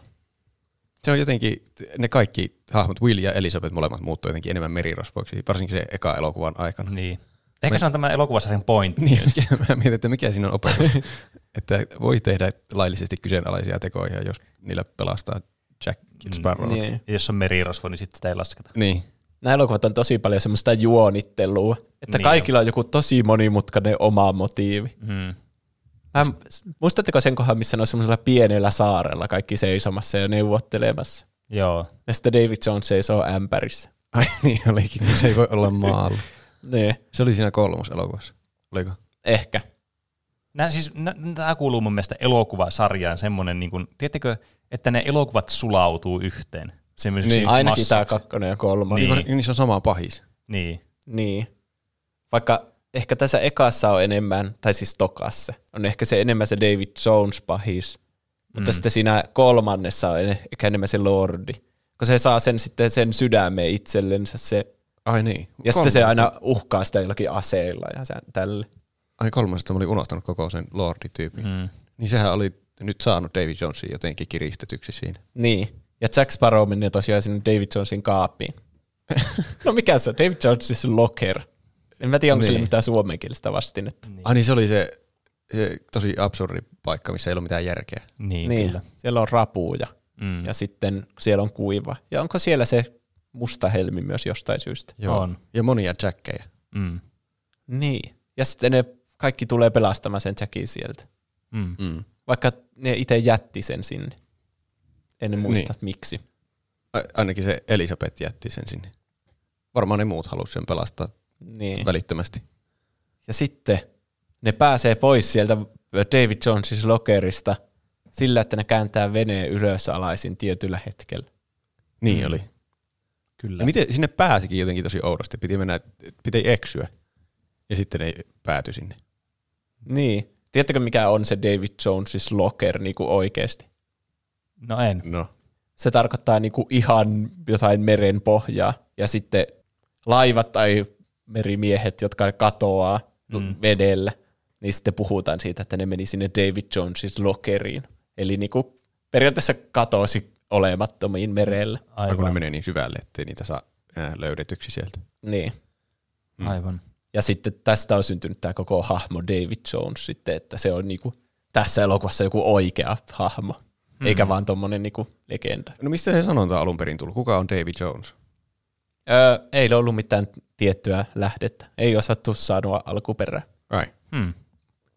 Se on jotenkin, ne kaikki hahmot, Will ja Elisabeth molemmat muuttuu jotenkin enemmän merirosvoiksi, varsinkin se eka elokuvan aikana. Niin. Ehkä se on tämä elokuvasarjan point. Niin, mä mietin, että mikä siinä on opetus. että voi tehdä laillisesti kyseenalaisia tekoja, jos niillä pelastaa Jack Sparrow. Mm, niin. Jos on merirosvo, niin sitten sitä ei lasketa. Niin. Nämä elokuvat on tosi paljon semmoista juonittelua, että niin kaikilla on joku tosi monimutkainen oma motiivi. Mm. Mä, muistatteko sen kohan, missä ne on semmoisella pienellä saarella kaikki seisomassa ja neuvottelemassa? Joo. Ja sitten David Jones seisoo ämpärissä. Ai niin olikin, se ei voi olla maalla. niin. Se oli siinä kolmas elokuvassa, oliko? Ehkä. Nämä, siis, tämä kuuluu mun mielestä elokuvasarjaan semmoinen, niin kuin, tiedättekö, että ne elokuvat sulautuu yhteen. Niin, ainakin tämä kakkonen ja kolmonen. Niin. niin se on sama pahis. Niin. Niin. Vaikka ehkä tässä ekassa on enemmän, tai siis tokassa, on ehkä se enemmän se David Jones pahis, mutta mm. sitten siinä kolmannessa on ehkä enemmän se Lordi, kun se saa sen sitten sen sydämeen itsellensä se. Ai niin. Ja Kolmasta. sitten se aina uhkaa sitä jollakin aseilla ja sen, tälle. Ai kolmannesta mä olin unohtanut koko sen Lordi-tyypin. Mm. Niin sehän oli nyt saanut David Jonesin jotenkin kiristetyksi siinä. Niin. Ja Jack Sparrow meni tosiaan sinne David Jonesin kaappiin. no mikä se on? David Jonesin locker. En mä tiedä, onko niin. sillä mitään suomenkielistä vastinetta. Niin. Ah niin se oli se, se tosi absurdi paikka, missä ei ole mitään järkeä. Niin, niin. Kyllä. siellä on rapuja mm. ja sitten siellä on kuiva. Ja onko siellä se musta helmi myös jostain syystä? Joo. On. Ja monia jackkejä. Mm. Niin. Ja sitten ne kaikki tulee pelastamaan sen jackin sieltä. Mm. Mm. Vaikka ne itse jätti sen sinne. En muista niin. miksi. Ainakin se Elisabeth jätti sen sinne. Varmaan ne muut halusivat sen pelastaa niin. välittömästi. Ja sitten ne pääsee pois sieltä David Jonesin lokerista sillä, että ne kääntää veneen ylös alaisin tietyllä hetkellä. Niin mm. oli. Kyllä. Ja miten sinne pääsikin jotenkin tosi oudosti. Piti mennä, piti eksyä. Ja sitten ei pääty sinne. Niin. Tiedättekö mikä on se David Jonesis locker niinku oikeasti? No en. No. Se tarkoittaa niinku ihan jotain meren pohjaa. Ja sitten laivat tai merimiehet, jotka katoaa mm. vedellä, niin sitten puhutaan siitä, että ne meni sinne David Jonesin lockeriin. Eli niinku periaatteessa katosi olemattomiin merelle. Aivan. Kun ne menee niin syvälle, ettei niitä saa enää löydetyksi sieltä. Niin. Mm. Aivan. Ja sitten tästä on syntynyt tämä koko hahmo David Jones sitten, että se on niinku tässä elokuvassa joku oikea hahmo, mm. eikä vaan tuommoinen niinku legenda. No mistä se sanonta alun perin tullut? Kuka on David Jones? Öö, ei ollut mitään tiettyä lähdettä. Ei osattu sanoa alkuperää. Right. Hmm.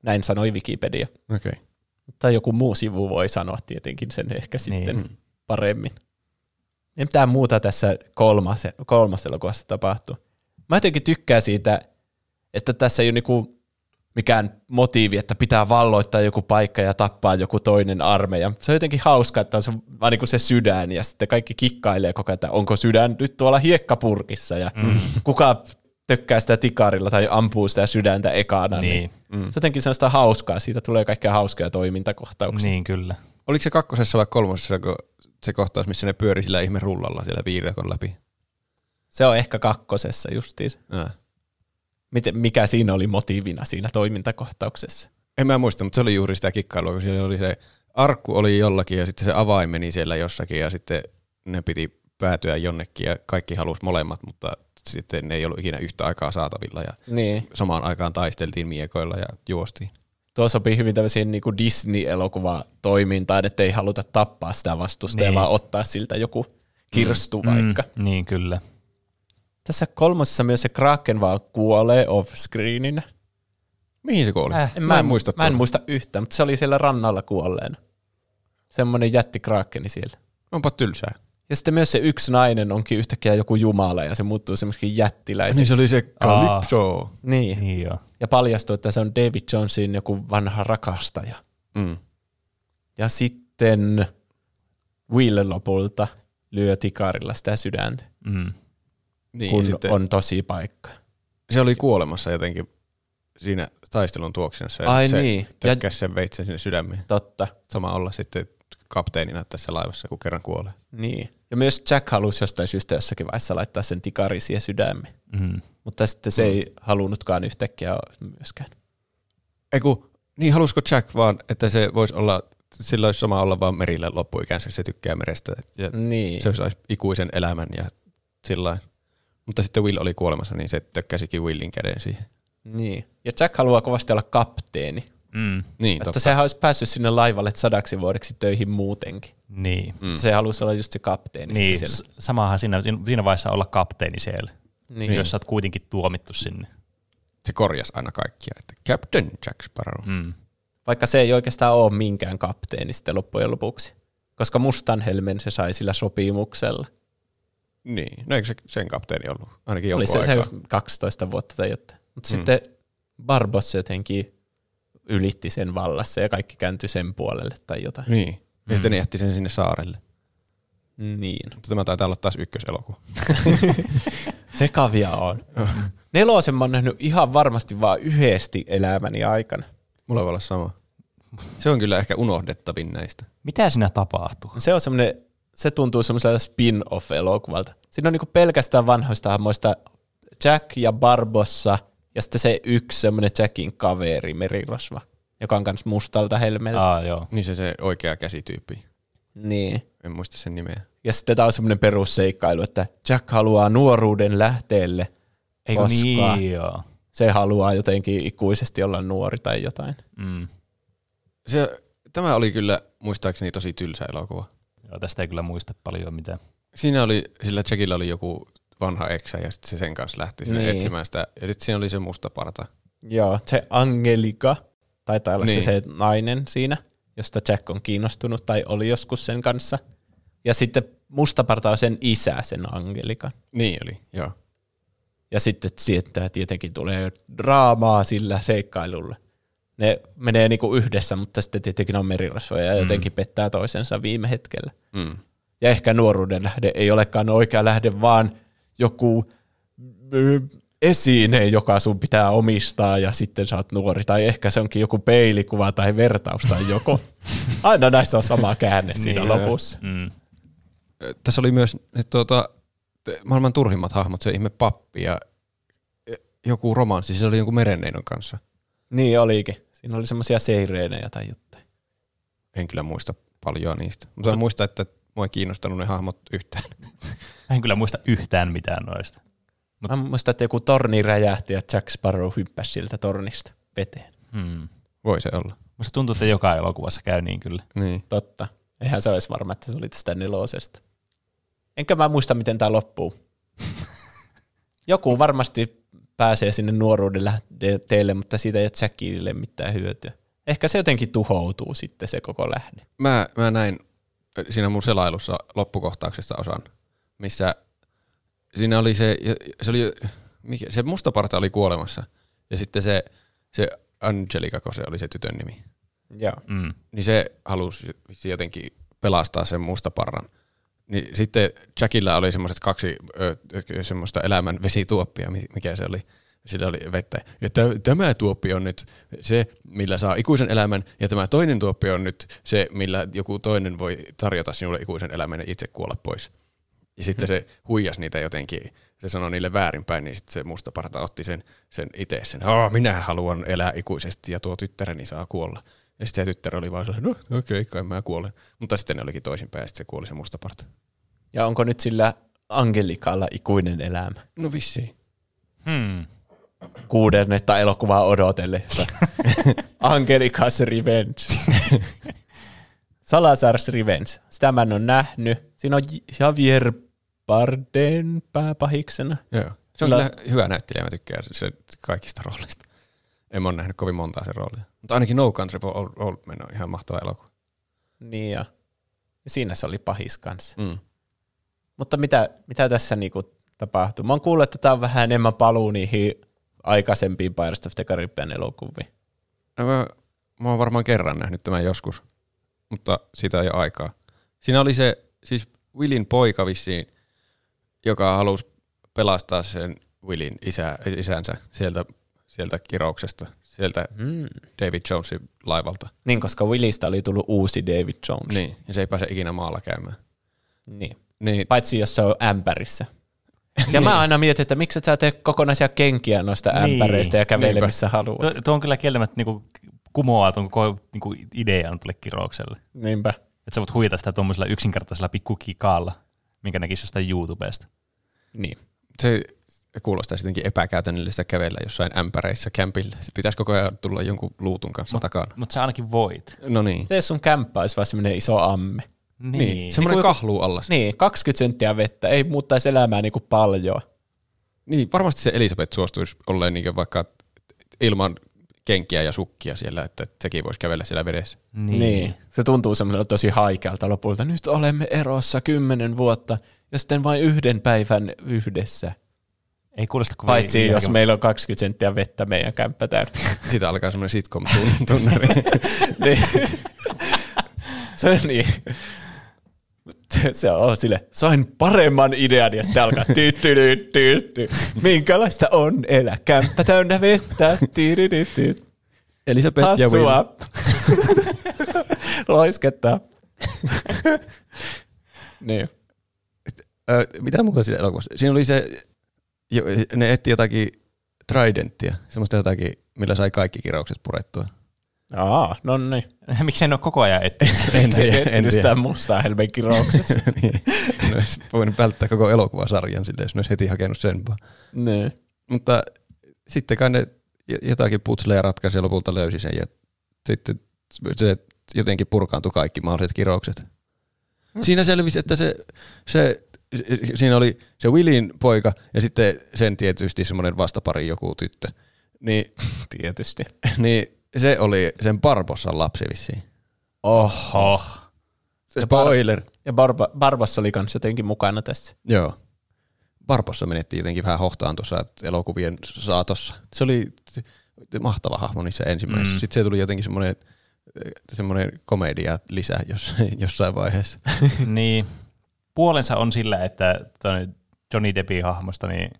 Näin sanoi Wikipedia. Okay. Tai joku muu sivu voi sanoa tietenkin sen ehkä niin. sitten paremmin. Ei mitään muuta tässä kolmas, kolmas elokuvassa tapahtuu. Mä jotenkin tykkään siitä, että tässä ei ole niinku mikään motiivi, että pitää valloittaa joku paikka ja tappaa joku toinen armeija. Se on jotenkin hauska, että on se, vaan niin kuin se sydän ja sitten kaikki kikkailee koko ajan, että onko sydän nyt tuolla hiekkapurkissa ja mm. kuka tökkää sitä tikarilla tai ampuu sitä sydäntä ekana. Niin. niin. Mm. Se on jotenkin sellaista hauskaa, siitä tulee kaikkea hauskoja toimintakohtauksia. Niin kyllä. Oliko se kakkosessa vai kolmosessa se kohtaus, missä ne pyöri sillä ihme rullalla siellä viidakon läpi? Se on ehkä kakkosessa justiin. Ja miten, mikä siinä oli motiivina siinä toimintakohtauksessa? En mä muista, mutta se oli juuri sitä kikkailua, kun siellä oli se arkku oli jollakin ja sitten se avain meni siellä jossakin ja sitten ne piti päätyä jonnekin ja kaikki halusi molemmat, mutta sitten ne ei ollut ikinä yhtä aikaa saatavilla ja Niin. samaan aikaan taisteltiin miekoilla ja juostiin. Tuo sopii hyvin tämmöisiin niin Disney-elokuvatoimintaan, että ei haluta tappaa sitä vastustajaa, Niin. vaan ottaa siltä joku kirstu vaikka. Mm, niin, kyllä. Tässä kolmosessa myös se Kraken vaan kuolee off-screeninä. Mihin se kuoli? Äh, mä en muista. Mä en tuota. muista yhtään, mutta se oli siellä rannalla kuolleena. Semmoinen jätti Krakeni siellä. Onpa tylsää. Ja sitten myös se yksi nainen onkin yhtäkkiä joku jumala ja se muuttuu semmoisikin jättiläiseksi. Niin se oli se Aa. Calypso. Niin. Niin joo. Ja paljastuu, että se on David Jonesin joku vanha rakastaja. Mm. Ja sitten Will lopulta lyö tikarilla sitä sydäntä, Mm. Niin, kun sitten on tosi paikka. se oli kuolemassa jotenkin siinä taistelun tuoksinassa. ja Ai se niin. Ja- sen veitsen sinne sydämiin. Totta. Sama olla sitten kapteenina tässä laivassa, kun kerran kuolee. Niin. Ja myös Jack halusi jostain syystä jossakin vaiheessa laittaa sen tikarin siihen sydämiin. Mm. Mutta sitten se ei halunnutkaan yhtäkkiä myöskään. Ei kun, niin halusiko Jack vaan, että se voisi olla, sillä olisi sama olla vaan merillä loppuikänsä, se tykkää merestä. Ja Niin. se saisi ikuisen elämän ja sillä. Mutta sitten Will oli kuolemassa, niin se tökkäsikin Willin käden siihen. Niin. Ja Jack haluaa kovasti olla kapteeni. Mm. Niin, Että totta. sehän olisi päässyt sinne laivalle sadaksi vuodeksi töihin muutenkin. Niin. Mm. Se halusi olla just se kapteeni Niin, siellä. s- samahan siinä, siinä vaiheessa olla kapteeni siellä, Niin. jos sä oot kuitenkin tuomittu sinne. Se korjasi aina kaikkia, että Captain Jack Sparrow. Mm. Vaikka se ei oikeastaan ole minkään kapteeni sitten loppujen lopuksi. Koska mustan helmen se sai sillä sopimuksella. Niin, no eikö se sen kapteeni ollut? Ainakin Oli jonkun se, se aikaa. 12 vuotta tai jotain. Mutta mm. sitten Barbossa jotenkin ylitti sen vallassa ja kaikki kääntyi sen puolelle tai jotain. Niin, ja mm. sitten ne jätti sen sinne saarelle. Niin. Mutta tämä taitaa olla taas ykköselokuva. Sekavia on. Nelosen mä oon nähnyt ihan varmasti vaan yhdesti elämäni aikana. Mulla voi olla sama. Se on kyllä ehkä unohdettavin näistä. Mitä siinä tapahtuu? Se on semmoinen, se tuntuu semmoiselta spin-off-elokuvalta. Siinä on niinku pelkästään vanhoista hahmoista Jack ja Barbossa ja sitten se yksi semmoinen Jackin kaveri, Merirosva, joka on kans mustalta helmeltä. Aa, joo. Niin se se oikea käsityyppi. Niin. En muista sen nimeä. Ja sitten tää on semmoinen perusseikkailu, että Jack haluaa nuoruuden lähteelle, Eikö koska niin, joo. se haluaa jotenkin ikuisesti olla nuori tai jotain. Mm. Se, tämä oli kyllä muistaakseni tosi tylsä elokuva. joo. Tästä ei kyllä muista paljon mitään. Siinä oli, sillä Jackilla oli joku vanha eksä ja sitten se sen kanssa lähti sinne Niin. etsimään sitä. Ja sitten siinä oli se musta parta. Joo, se Angelika, taitaa olla Niin. se, se nainen siinä, josta Jack on kiinnostunut tai oli joskus sen kanssa. Ja sitten mustaparta on sen isä, sen Angelikan. Niin oli, joo. Ja sitten sieltä tietenkin tulee draamaa sillä seikkailulla. Ne menee niinku yhdessä, mutta sitten tietenkin on merirosvoja ja jotenkin pettää toisensa viime hetkellä. Mm. Ja ehkä nuoruuden lähde ei olekaan oikea lähde, vaan joku ö, esine, joka sun pitää omistaa ja sitten sä oot nuori. Tai ehkä se onkin joku peilikuva tai vertaus tai joku. Aina näissä on sama käänne siinä Niin, lopussa. Mm. Tässä oli myös tuota, maailman turhimmat hahmot, se ihme pappi ja ö, joku romanssi, se oli jonkun merenneinon kanssa. Niin olikin. Siinä oli semmoisia seireenejä tai jotain. En kyllä muista paljon niistä. Mutta muista, että mua ei kiinnostanut ne hahmot yhtään. Mä en kyllä muista yhtään mitään noista. Mä muistan, että joku torni räjähti ja Jack Sparrow hyppäsi siltä tornista veteen. Hmm. Voi se olla. Musta tuntuu, että joka elokuvassa käy niin kyllä. Niin. Totta. Eihän se olisi varma, että se oli tästä nelosesta. Enkä mä muista, miten tämä loppuu. Joku varmasti pääsee sinne nuoruuden lähteelle, mutta siitä ei ole Jackille mitään hyötyä. Ehkä se jotenkin tuhoutuu sitten se koko lähde. Mä, mä näin siinä mun selailussa loppukohtauksesta osan, missä siinä oli se, se, oli, mikä, se mustaparta oli kuolemassa ja sitten se, se Angelica, kun se oli se tytön nimi, Joo. Mm. niin se halusi jotenkin pelastaa sen mustaparran. Niin sitten Jackilla oli semmoiset kaksi ö, semmoista elämän vesituoppia, mi- mikä se oli. Sillä oli vettä. Ja tä- tämä tuoppi on nyt se, millä saa ikuisen elämän, ja tämä toinen tuoppi on nyt se, millä joku toinen voi tarjota sinulle ikuisen elämän ja itse kuolla pois. Ja sitten se huijas niitä jotenkin, se sanoi niille väärinpäin, niin sitten se mustaparta otti sen, sen itse sen, oh, minä haluan elää ikuisesti ja tuo tyttäreni saa kuolla. Ja sitten se tyttär oli vaan sellainen, no okei, okay, kai mä kuolen. Mutta sitten ne olikin toisinpäin ja sitten se kuoli se mustaparta. Ja onko nyt sillä Angelikalla ikuinen elämä. No vissiin. Hmm. Kuudennetta elokuvaa odotellessa. Angelikas Revenge. Salazar's Revenge. Sitä mä en ole nähnyt. Siinä on Javier Bardem pääpahiksena. Joo. Se on Kyllä. hyvä näyttelijä, mä tykkään se kaikista rooleista. En mä ole nähnyt kovin montaa sen roolia. Mutta ainakin No Country for Old, Old Men on ihan mahtava elokuva. Niin ja. ja siinä se oli pahis kanssa. Mm. Mutta mitä, mitä tässä niinku tapahtuu? Mä oon kuullut, että tämä on vähän enemmän paluu niihin aikaisempiin Pirates of the Caribbean elokuviin. No, mä, mä oon varmaan kerran nähnyt tämän joskus, mutta siitä on jo aikaa. Siinä oli se, siis Willin poika vissiin, joka halusi pelastaa sen Willin isä, isänsä sieltä, sieltä kirouksesta, sieltä Mm. David Jonesin laivalta. Niin, koska Willistä oli tullut uusi David Jones. Niin, ja se ei pääse ikinä maalla käymään. niin. Niin, Paitsi jos se on ämpärissä. Ja mä aina mietin, että miksi et sä tee kokonaisia kenkiä noista Niin. ämpäreistä ja kävele Niinpä. missä haluat. Tuo, tuo on kyllä kieltämättä niinku kumoaa tuon koko niinku idean tuolle kiroukselle. Niinpä. Että sä voit huijata sitä tuommoisella yksinkertaisella pikkukikaalla, minkä näkisi jostain YouTubesta. Niin. se kuulostaa jotenkin epäkäytännöllistä kävellä jossain ämpäreissä kämpillä. Sitten pitäisi koko ajan tulla jonkun luutun kanssa takana. Mutta sä ainakin voit. No niin. Tee sun kämppä olisi vaan semmoinen iso amme. Niin. Niin, niin. semmoinen Niin kuin- kahlu alla. Niin. Niin, 20 senttiä vettä, ei muuttaisi elämää niinku paljon. niin, varmasti se Elisabeth suostuisi olleen niin vaikka ilman kenkiä ja sukkia siellä, että sekin voisi kävellä siellä vedessä. Niin. Niin. Se tuntuu semmoinen tosi haikealta lopulta. Nyt olemme erossa kymmenen vuotta ja sitten vain yhden päivän yhdessä. Ei kuulosta kovin Paitsi jos järkevältä. meillä on 20 senttiä vettä meidän kämppä täynnä. Siitä alkaa semmoinen sitcom-tunnari. niin. Se on niin. Se- on sille, sain paremman idean ja sitten alkaa ty, ty, ty, ty, ty. Minkälaista on elää kämppä täynnä vettä. Ty, ty, ty, ty. Elisabeth ja. Hassua. Loisketta. niin. Ö, mitä muuta siinä elokuvassa? Siinä oli se, ne etti jotakin tridenttia, semmoista jotakin, millä sai kaikki kiroukset purettua. Aa, no niin. Miksi en ole koko ajan etsinyt? En tiedä, en tiedä. mustaa helmen kirouksessa. niin. Olisi voinut välttää koko elokuvasarjan silleen, jos ne olisi heti hakenut sen vaan. niin. Mutta sitten kai ne jotakin putsleja ratkaisi ja lopulta löysi sen ja sitten se jotenkin purkaantui kaikki mahdolliset kiroukset. Siinä selvisi, että se, se, siinä oli se Willin poika ja sitten sen tietysti semmoinen vastapari joku tyttö. Niin, Tietysti. niin se oli sen Barbossan lapsi vissiin. Oho. Se spoiler. Ja Barba, Barbassa oli kanssa jotenkin mukana tässä. Joo. Barbossa menettiin jotenkin vähän hohtaan tuossa elokuvien saatossa. Se oli mahtava hahmo niissä ensimmäisissä. Mm. Sitten se tuli jotenkin semmoinen, semmoinen komedia lisä jos, jossain vaiheessa. niin. Puolensa on sillä, että Johnny Deppin hahmosta niin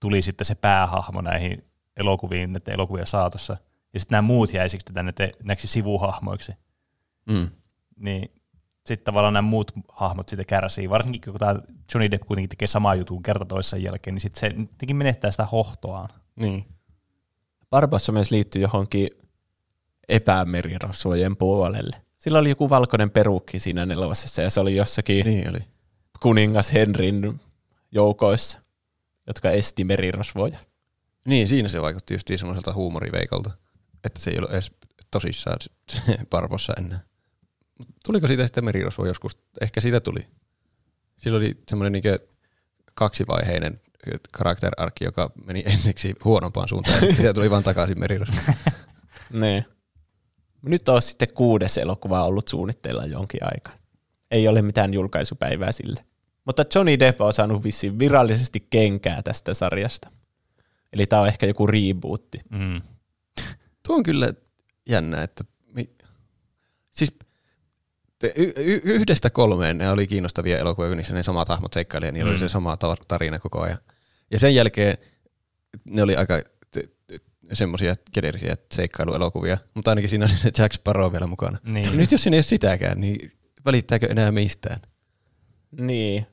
tuli sitten se päähahmo näihin elokuviin, näiden elokuvien saatossa. Ja sitten nämä muut jäi siksi tänne te- näiksi sivuhahmoiksi. Mm. Niin sitten tavallaan nämä muut hahmot siitä kärsii. Varsinkin kun tämä Johnny Depp kuitenkin tekee samaa jutun kerta toisen jälkeen, niin sitten se jotenkin menettää sitä hohtoaan. Niin. Barbassa myös liittyy johonkin epämerirosvojen puolelle. Sillä oli joku valkoinen perukki siinä nelosessa ja se oli jossakin Niin oli. kuningas Henrin joukoissa, jotka esti merirosvoja. Niin, siinä se vaikutti just semmoiselta huumoriveikolta, että se ei ollut edes tosissaan se Barbossa enää. Mut Tuliko siitä sitten merirosvo joskus? Ehkä siitä tuli. Sillä oli semmoinen niin kaksivaiheinen karakterarkki, joka meni ensiksi huonompaan suuntaan ja sitten tuli vaan takaisin merirosvo. Niin. Nyt on sitten kuudes elokuva ollut suunnitteilla jonkin aikaa. Ei ole mitään julkaisupäivää sille. Mutta Johnny Depp on saanut vissiin virallisesti kenkää tästä sarjasta. Eli tämä on ehkä joku rebootti. Mm. Tuo on kyllä jännä, että mi- siis te- y- y- yhdestä kolmeen ne oli kiinnostavia elokuvia, kun niissä ne samat hahmot seikkaili ja niillä Mm. oli se sama ta- tarina koko ajan. Ja sen jälkeen ne oli aika semmoisia generisiä seikkailuelokuvia, mutta ainakin siinä oli se Jack Sparrow vielä mukana. Niin. Nyt jos siinä ei ole sitäkään, niin välittääkö enää mistään? Niin.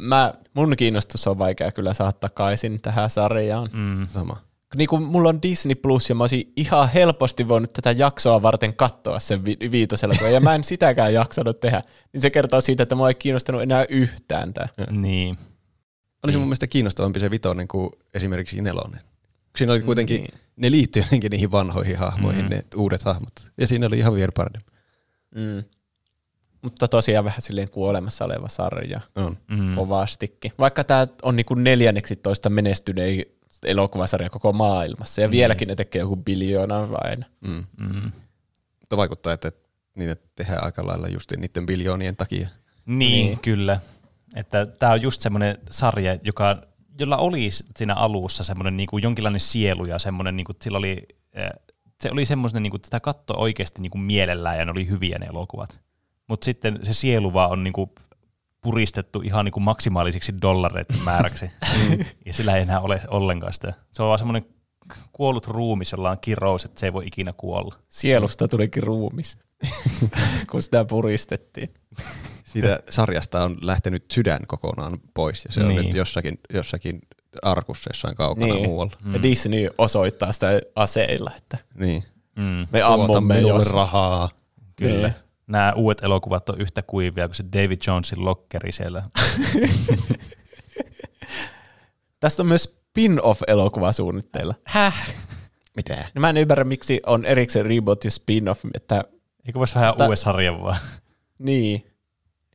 Mä, mun kiinnostus on vaikea kyllä saada takaisin tähän sarjaan. Mm. Sama. Niin kuin mulla on Disney Plus ja mä olisin ihan helposti voinut tätä jaksoa varten katsoa sen vi- viitoselokuvan ja mä en sitäkään jaksanut tehdä. Niin se kertoo siitä, että mua ei kiinnostanut enää yhtään tämä. Niin. Oli se mun mielestä kiinnostavampi se vitonen kuin esimerkiksi nelonen. Siinä oli kuitenkin, niin. ne liittyi jotenkin niihin vanhoihin hahmoihin, mm. ne uudet hahmot. Ja siinä oli ihan Vierparden. Mm. Mutta tosiaan vähän silleen kuolemassa oleva sarja. On. Mm. Kovastikin. Vaikka tämä on niinku neljänneksi toista menestynein elokuvasarja koko maailmassa. Ja mm. vieläkin ne tekee joku biljoona vain. Mm. Mm. Mutta vaikuttaa, että niitä tehdään aika lailla just niiden biljoonien takia. Niin, niin. kyllä. Että tämä on just semmoinen sarja, joka, jolla oli siinä alussa semmoinen niinku jonkinlainen sielu ja semmoinen, niinku, sillä oli, eh, se oli semmoinen, niinku, että sitä katsoi oikeasti niinku mielellään ja ne oli hyviä ne elokuvat. Mutta sitten se sielu vaan on niinku puristettu ihan niinku maksimaalisiksi dollareiden määräksi. ja sillä ei enää ole ollenkaan sitä. Se on vaan semmoinen kuollut ruumis, jolla on kirous, että se ei voi ikinä kuolla. Sielusta tulikin ruumis, kun sitä puristettiin. Siitä sarjasta on lähtenyt sydän kokonaan pois ja se niin. on nyt jossakin, jossakin arkussa jossain kaukana niin. muualla. Mm. Ja Disney osoittaa sitä aseilla, että niin. mm. me ammumme jos... rahaa. Kyllä. Niin. Nämä uudet elokuvat on yhtä kuivia kuin se David Jonesin lokkeri siellä. Tästä on myös spin-off-elokuva suunnitteilla. Häh? Mitä? No mä en ymmärrä, miksi on erikseen reboot ja spin-off. Että, Eikö voisi vähän uuden sarjan vaan? Niin.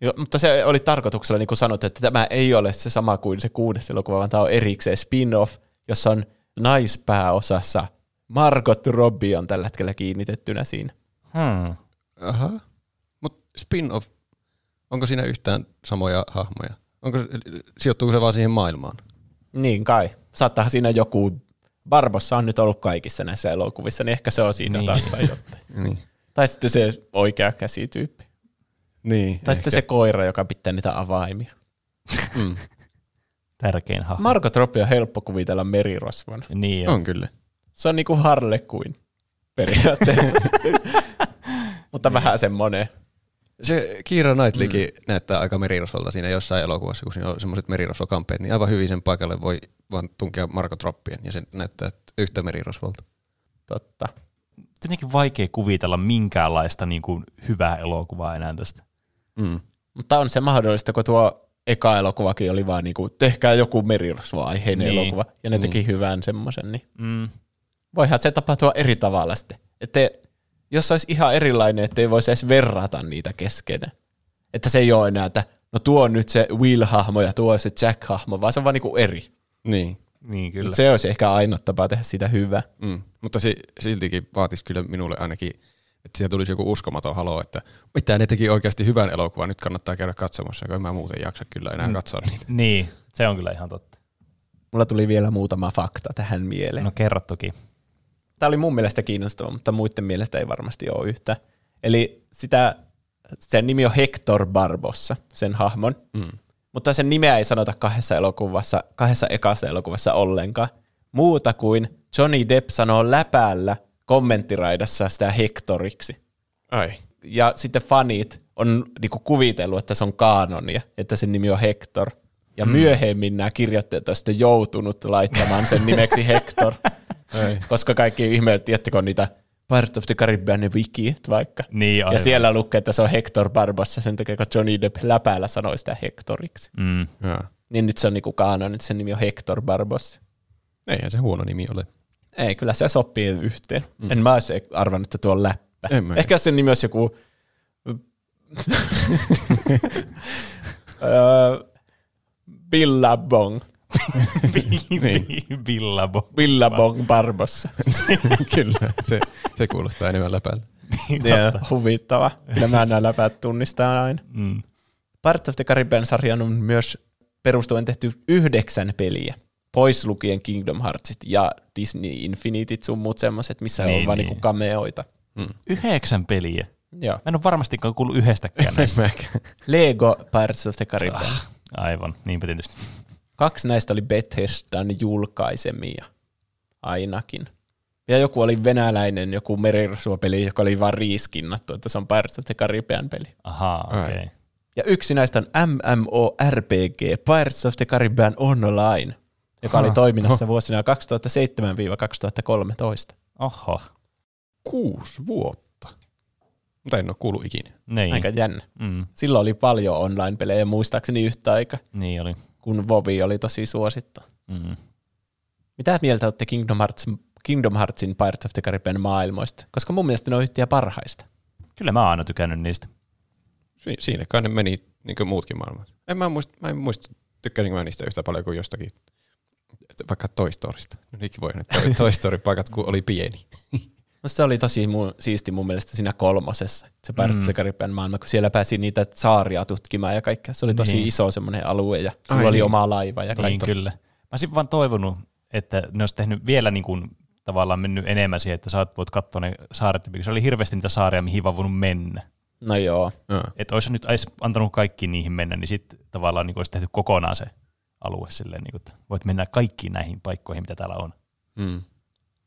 Jo, mutta se oli tarkoituksella, niin kuin sanot, että tämä ei ole se sama kuin se kuudes elokuva, vaan tämä on erikseen spin-off, jossa on naispääosassa Margot Robbie on tällä hetkellä kiinnitettynä siinä. Hmm. Aha. Spin-off, onko siinä yhtään samoja hahmoja? Onko, sijoittuuko se vaan siihen maailmaan? Niin kai. Saattaa siinä joku, Barbossa on nyt ollut kaikissa näissä elokuvissa, niin ehkä se on siinä niin. taas tai niin. Tai sitten se oikea käsityyppi. Niin, tai ehkä. sitten se koira, joka pitää niitä avaimia. Mm. Tärkein hahmo. Marko Robbie on helppo kuvitella merirosvon. Niin on. on kyllä. Se on niinku Harle kuin periaatteessa. Mutta vähän semmoinen. Se Kiira Knightleykin mm. näyttää aika merirosvolta siinä jossain elokuvassa, kun siinä on semmoiset merirosvokampeet, niin aivan hyvin sen paikalle voi vaan tunkea Marko Troppien, ja se näyttää yhtä merirosvolta. Totta. Tietenkin vaikea kuvitella minkäänlaista niin kuin, hyvää elokuvaa enää tästä. Mm. Mutta on se mahdollista, kun tuo eka elokuvakin oli vaan niin kuin, tehkää joku merirosvo-aiheinen niin. elokuva, ja ne teki niin. hyvän semmoisen, niin mm. voihan se tapahtua eri tavalla sitten. Että jos se olisi ihan erilainen, että ei voisi edes verrata niitä keskenään. Että se ei ole enää, että no tuo on nyt se Will-hahmo ja tuo on se Jack-hahmo, vaan se on vaan niinku eri. Niin. Niin, kyllä. Mut se olisi ehkä ainoa tapa tehdä sitä hyvää. Mm. Mutta si- siltikin vaatisi kyllä minulle ainakin, että siitä tulisi joku uskomaton halo, että mitä ne teki oikeasti hyvän elokuvan, nyt kannattaa käydä katsomassa, kun mä muuten jaksa kyllä enää mm. katsoa niitä. Niin, se on kyllä ihan totta. Mulla tuli vielä muutama fakta tähän mieleen. No kerro toki. Tämä oli mun mielestä kiinnostava, mutta muiden mielestä ei varmasti ole yhtä. Eli sitä, sen nimi on Hector Barbossa, sen hahmon. Mm. Mutta sen nimeä ei sanota kahdessa elokuvassa, kahdessa ekassa elokuvassa ollenkaan. Muuta kuin Johnny Depp sanoo läpäällä kommenttiraidassa sitä Hectoriksi. Ai. Ja sitten fanit on niinku kuvitellut, että se on kaanonia, että sen nimi on Hector. Ja mm. myöhemmin nämä kirjoittajat on sitten joutunut laittamaan sen nimeksi Hector. Ei. Koska kaikki ihmeet, tiettikö niitä Part of the Caribbean wiki vaikka. Niin, ja siellä lukee, että se on Hector Barbossa sen takia, kun Johnny Depp läpäällä sanoi sitä Hectoriksi. Mm. Niin nyt se on niinku kaanon, että sen nimi on Hector Barbossa. Eihän se huono nimi ole. Ei, kyllä se sopii yhteen. Mm. En mä olisi arvannut, että tuo on läppä. En mä. Ehkä sen nimi olisi joku... Billabong. niin. Billabong. Billabong Barbossa. Kyllä, se, se kuulostaa enemmän läpällä. Niin, ja, huvittava. Nämä nämä läpät tunnistaa aina. Mm. Part of the Caribbean-sarjan on myös perustuen tehty yhdeksän peliä. Pois lukien Kingdom Heartsit ja Disney Infinityt sun muut semmoset, missä niin, on vaan niin. niinku kameoita. Mm. Yhdeksän peliä? Joo. Mä en ole varmastikaan kuullut yhdestäkään näistä. Lego Parts of the Caribbean. Ah, aivan, niinpä tietysti. Kaksi näistä oli Bethesdan julkaisemia, ainakin. Ja joku oli venäläinen, joku merirosvopeli, joka oli vaan riiskinnattu, että se on Pirates of the Caribbean peli. Ahaa, okei. Okay. Ja yksi näistä on MMORPG, Pirates of the Caribbean Online, joka oli toiminnassa vuosina 2007-2013. Oho. Kuusi vuotta. Mutta en ole kuullut ikinä. Niin. Aika jännä. Mm. Silloin oli paljon online-pelejä muistaakseni yhtä aikaa, Niin oli. Kun Vovi oli tosi suosittu. Mm. Mitä mieltä olette Kingdom, Hearts, Kingdom Heartsin Pirates of the Caribbean maailmoista? Koska mun mielestä ne on yhtiä parhaista. Kyllä mä oon aina tykännyt niistä. Si- siinä kai ne meni niin kuin muutkin maailmat. En mä muista, mä en muista tykkäsinkö mä niistä yhtä paljon kuin jostakin, vaikka Toy Storysta. Niinkin voi että Toy, Toy Story-paikat, kun oli pieni. No se oli tosi mu- siisti mun mielestä siinä kolmosessa, se Pirates of the Caribbean maailma, kun siellä pääsi niitä saaria tutkimaan ja kaikkea. Se oli tosi Niin. iso semmoinen alue ja sulla Ai oli niin. oma laiva ja Niin kaikki. kyllä. Mä olisin vaan toivonut, että ne olisi tehnyt vielä niin kuin, tavallaan mennyt enemmän siihen, että sä voit katsoa ne saaret, se oli hirveästi niitä saaria, mihin vaan voinut mennä. No joo. Että olisi nyt edes antanut kaikki niihin mennä, niin sitten tavallaan niin olisi tehty kokonaan se alue silleen, niin kuin, että voit mennä kaikkiin näihin paikkoihin, mitä täällä on. Mm.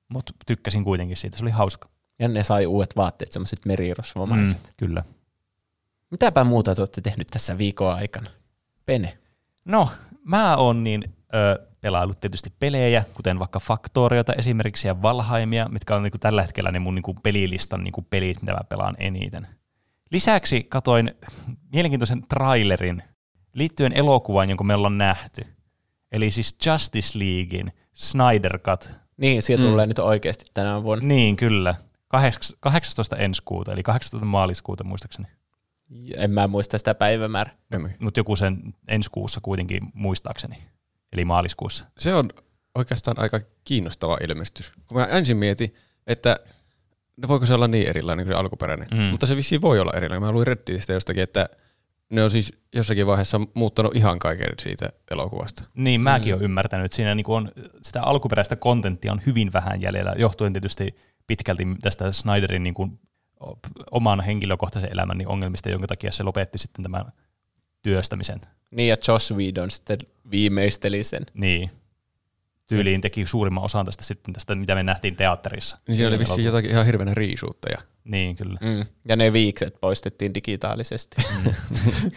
Mutta tykkäsin kuitenkin siitä, se oli hauska. Ja ne sai uudet vaatteet, semmoiset merirosvomaiset. Mm. kyllä. Mitäpä muuta te olette tehnyt tässä viikon aikana? Pene. No, mä oon niin ö, pelaillut tietysti pelejä, kuten vaikka Faktoriota esimerkiksi ja Valheimia, mitkä on niinku tällä hetkellä ne mun niinku pelilistan niinku pelit, mitä mä pelaan eniten. Lisäksi katoin mielenkiintoisen trailerin liittyen elokuvaan, jonka me ollaan nähty. Eli siis Justice Leaguein Snyder Cut. Niin, siellä mm. tulee nyt oikeasti tänä vuonna. Niin, kyllä. Kaheks- 18. ensi kuuta, eli 18. maaliskuuta muistaakseni. En mä muista sitä päivämäärää. Mutta joku sen ensi kuussa kuitenkin muistaakseni, eli maaliskuussa. Se on oikeastaan aika kiinnostava ilmestys. Kun mä ensin mietin, että no voiko se olla niin erilainen kuin se alkuperäinen. Mm. Mm. Mutta se vissiin voi olla erilainen. Mä luin Redditistä jostakin, että ne on siis jossakin vaiheessa muuttanut ihan kaiken siitä elokuvasta. Niin, mäkin mm. olen ymmärtänyt, että siinä niinku on, sitä alkuperäistä kontenttia on hyvin vähän jäljellä, johtuen tietysti pitkälti tästä Snyderin niinku oman henkilökohtaisen elämän niin ongelmista, jonka takia se lopetti sitten tämän työstämisen. Niin, ja Joss Whedon sitten viimeisteli sen. Niin. Tyyliin teki suurimman osan tästä sitten tästä, mitä me nähtiin teatterissa. Niin siinä oli vissiin jotakin ihan hirveänä riisuutta. Niin, kyllä. Mm. Ja ne viikset poistettiin digitaalisesti. Mm.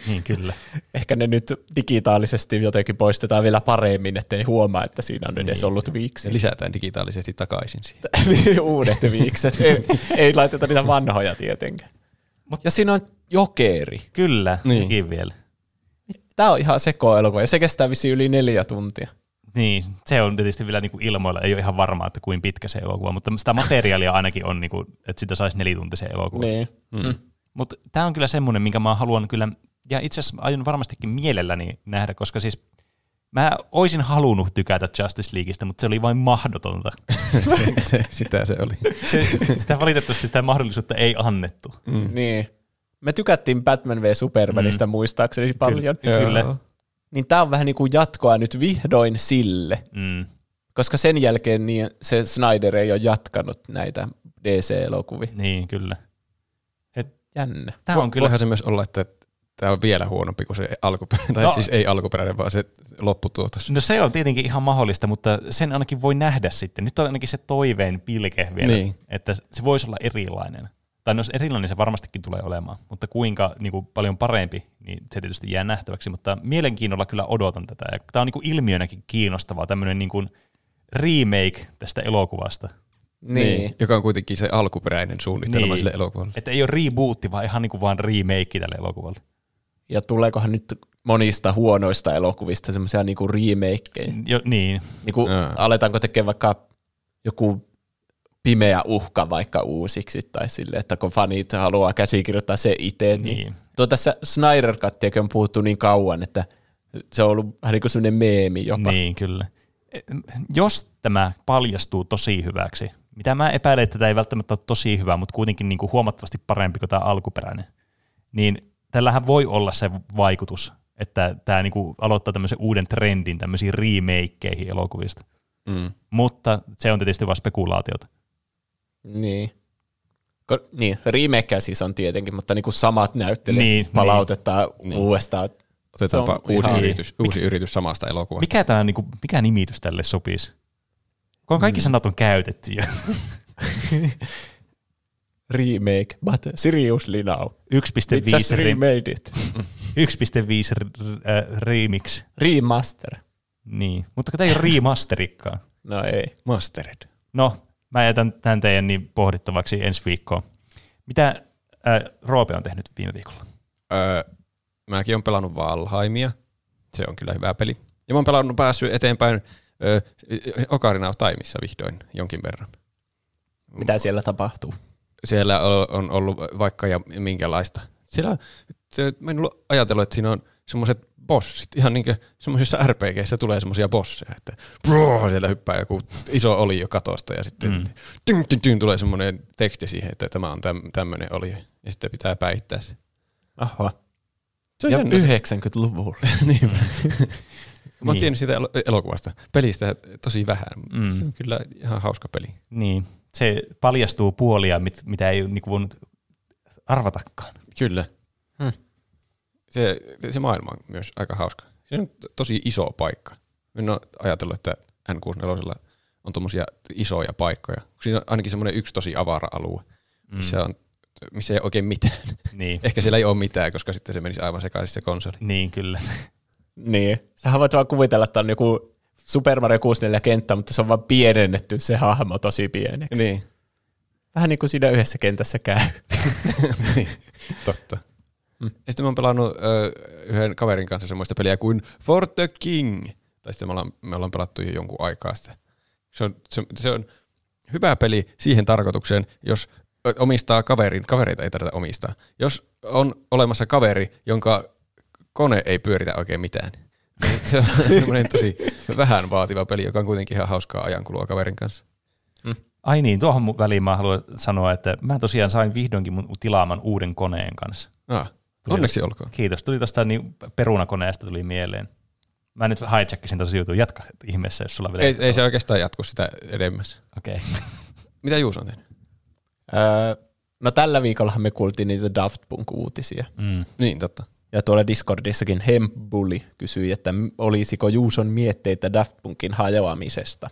niin, kyllä. Ehkä ne nyt digitaalisesti jotenkin poistetaan vielä paremmin, ettei huomaa, että siinä on edes Niin. ollut Se viiksi. lisätään digitaalisesti takaisin siihen. Niin, Uudet viikset. ei, ei laiteta niitä vanhoja tietenkään. Mut- ja siinä on jokeri. Kyllä, Niin. niin. vielä. Tämä on ihan sekoelokuva ja se kestää vissiin yli neljä tuntia. Niin, se on tietysti vielä niin kuin ilmoilla, ei ole ihan varmaa, että kuin pitkä se elokuva, mutta sitä materiaalia ainakin on, niin kuin, että sitä saisi nelituntisen elokuva. Niin. Mm. Mutta tämä on kyllä semmoinen, minkä mä haluan kyllä, ja itse asiassa aion varmastikin mielelläni nähdä, koska siis mä oisin halunnut tykätä Justice Leagueista, mutta se oli vain mahdotonta. se, sitä se oli. Se, sitä valitettavasti sitä mahdollisuutta ei annettu. Mm. niin. Me tykättiin Batman v Supermanista mm. muistaakseni paljon. Ky- kyllä. Joo. Niin tämä on vähän niin kuin jatkoa nyt vihdoin sille, Mm. koska sen jälkeen niin se Snyder ei ole jatkanut näitä DC-elokuvia. Niin, kyllä. Jännä. Tämä on kyllä, Voihan se myös olla, että tämä on vielä huonompi kuin se alkuperäinen, tai No. no. siis ei alkuperäinen, vaan se lopputuotos. no se on tietenkin ihan mahdollista, mutta sen ainakin voi nähdä sitten. Nyt on ainakin se toiveen pilke vielä, Niin. että se voisi olla erilainen. Tai no se erilainen se varmastikin tulee olemaan, mutta kuinka niin kuin, paljon parempi, niin se tietysti jää nähtäväksi, mutta mielenkiinnolla kyllä odotan tätä. Ja tämä on niin kuin ilmiönäkin kiinnostavaa, tämmöinen niin kuin remake tästä elokuvasta. Niin. Joka on kuitenkin se alkuperäinen suunnitelma Niin. niin. sille elokuvalle. Että ei ole rebootti, vaan ihan niin kuin vaan remake tälle elokuvalle. Ja tuleekohan nyt monista huonoista elokuvista semmoisia niinku remakeja? Jo, niin, Niinku, Jaa. aletaanko tekemään vaikka joku pimeä uhka vaikka uusiksi, tai sille, että kun fanit haluaa käsikirjoittaa se itse, niin, niin. Tuo tässä Snyder Cuttiakin on puhuttu niin kauan, että se on ollut vähän niin kuin semmoinen meemi jopa. Niin, kyllä. Jos tämä paljastuu tosi hyväksi, mitä mä epäilen, että tämä ei välttämättä ole tosi hyvä, mutta kuitenkin niin kuin huomattavasti parempi kuin tämä alkuperäinen, niin tällähän voi olla se vaikutus, että tämä niin kuin aloittaa tämmöisen uuden trendin tämmöisiin remakeihin elokuvista. Mm. Mutta se on tietysti vain spekulaatiota. Niin. Ko, niin, remakeä siis on tietenkin, mutta niin kuin samat näyttelijät Niin, palautetaan niin. uudestaan. Otetaanpa Se on uusi, ihan- yritys, uusi yritys samasta elokuvasta. Mikä, tämä, niin kuin, mikä nimitys tälle sopisi? Kun kaikki sanat on käytetty jo. Remake, but seriously now. 1.5 We just re- remade it. 1.5 r- äh, remix. Remaster. Niin, mutta tämä ei ole remasterikaan. No ei. Mastered. No, mä jätän tämän teidän niin pohdittavaksi ensi viikkoon. Mitä Ää, Roope on tehnyt viime viikolla. Öö, mäkin olen pelannut Valheimia. Se on kyllä hyvä peli. Ja mä oon pelannut päässyt eteenpäin öö, Ocarina of Timeissa vihdoin jonkin verran. Mitä siellä tapahtuu? Siellä on ollut vaikka ja minkälaista. Siellä se, mä en ollut ajatellut, että siinä on semmoiset bossit, ihan niin kuin semmoisissa RPGissä tulee semmoisia bosseja, että bro, sieltä hyppää joku iso oli jo katosta ja sitten mm. tyn, tyn, tyn, tulee semmoinen teksti siihen, että tämä on täm, tämmöinen oli ja sitten pitää päihittää se. Aha. Se on Ja jännä se. 90-luvulla. Niinpä. Mä oon Niin. tiennyt siitä elo- elokuvasta, pelistä tosi vähän, mutta Mm. se on kyllä ihan hauska peli. Niin. Se paljastuu puolia, mit, mitä ei niinku voinut arvatakaan. Kyllä. Hmm. Se, se maailma on myös aika hauska. Se on to- tosi iso paikka. En ole ajatellut, että N64 on tuommoisia isoja paikkoja. Siinä on ainakin semmoinen yksi tosi avara alue, missä, Mm. on, missä ei ole oikein mitään. Niin. Ehkä siellä ei ole mitään, koska sitten se menisi aivan sekaisin se konsoli. Niin, kyllä. Niin. Sähän voit vaan kuvitella, että on joku Super Mario 64 kenttä, mutta se on vaan pienennetty se hahmo tosi pieneksi. Niin, Vähän niin kuin siinä yhdessä kentässä käy. niin. totta. Mm. Ja sitten mä oon pelannut ö, yhden kaverin kanssa semmoista peliä kuin For the King. Tai sitten me ollaan, me ollaan pelattu jo jonkun aikaa sitten. Se on, se, se on hyvä peli siihen tarkoitukseen, jos omistaa kaverin, kavereita ei tarvitse omistaa. Jos on olemassa kaveri, jonka kone ei pyöritä oikein mitään, niin se on tosi vähän vaativa peli, joka on kuitenkin ihan hauskaa ajankulua kaverin kanssa. Ai niin, tuohon väliin mä haluan sanoa, että mä tosiaan sain vihdoinkin mun tilaaman uuden koneen kanssa. Ah, Tuli onneksi olkoon. Kiitos. Tuli tuosta niin perunakoneesta tuli mieleen. Mä nyt hijackasin tosi jutun. Jatka ihmeessä, jos sulla vielä... Ei, ei se oikeastaan jatku sitä edemmäs. Okei. Okay. Mitä Juus on tehnyt? Öö, no tällä viikollahan me kuultiin niitä Daft Punk-uutisia. Mm. Niin, totta. Ja tuolla Discordissakin Hempbully kysyi, että olisiko Juuson mietteitä Daft Punkin hajoamisesta.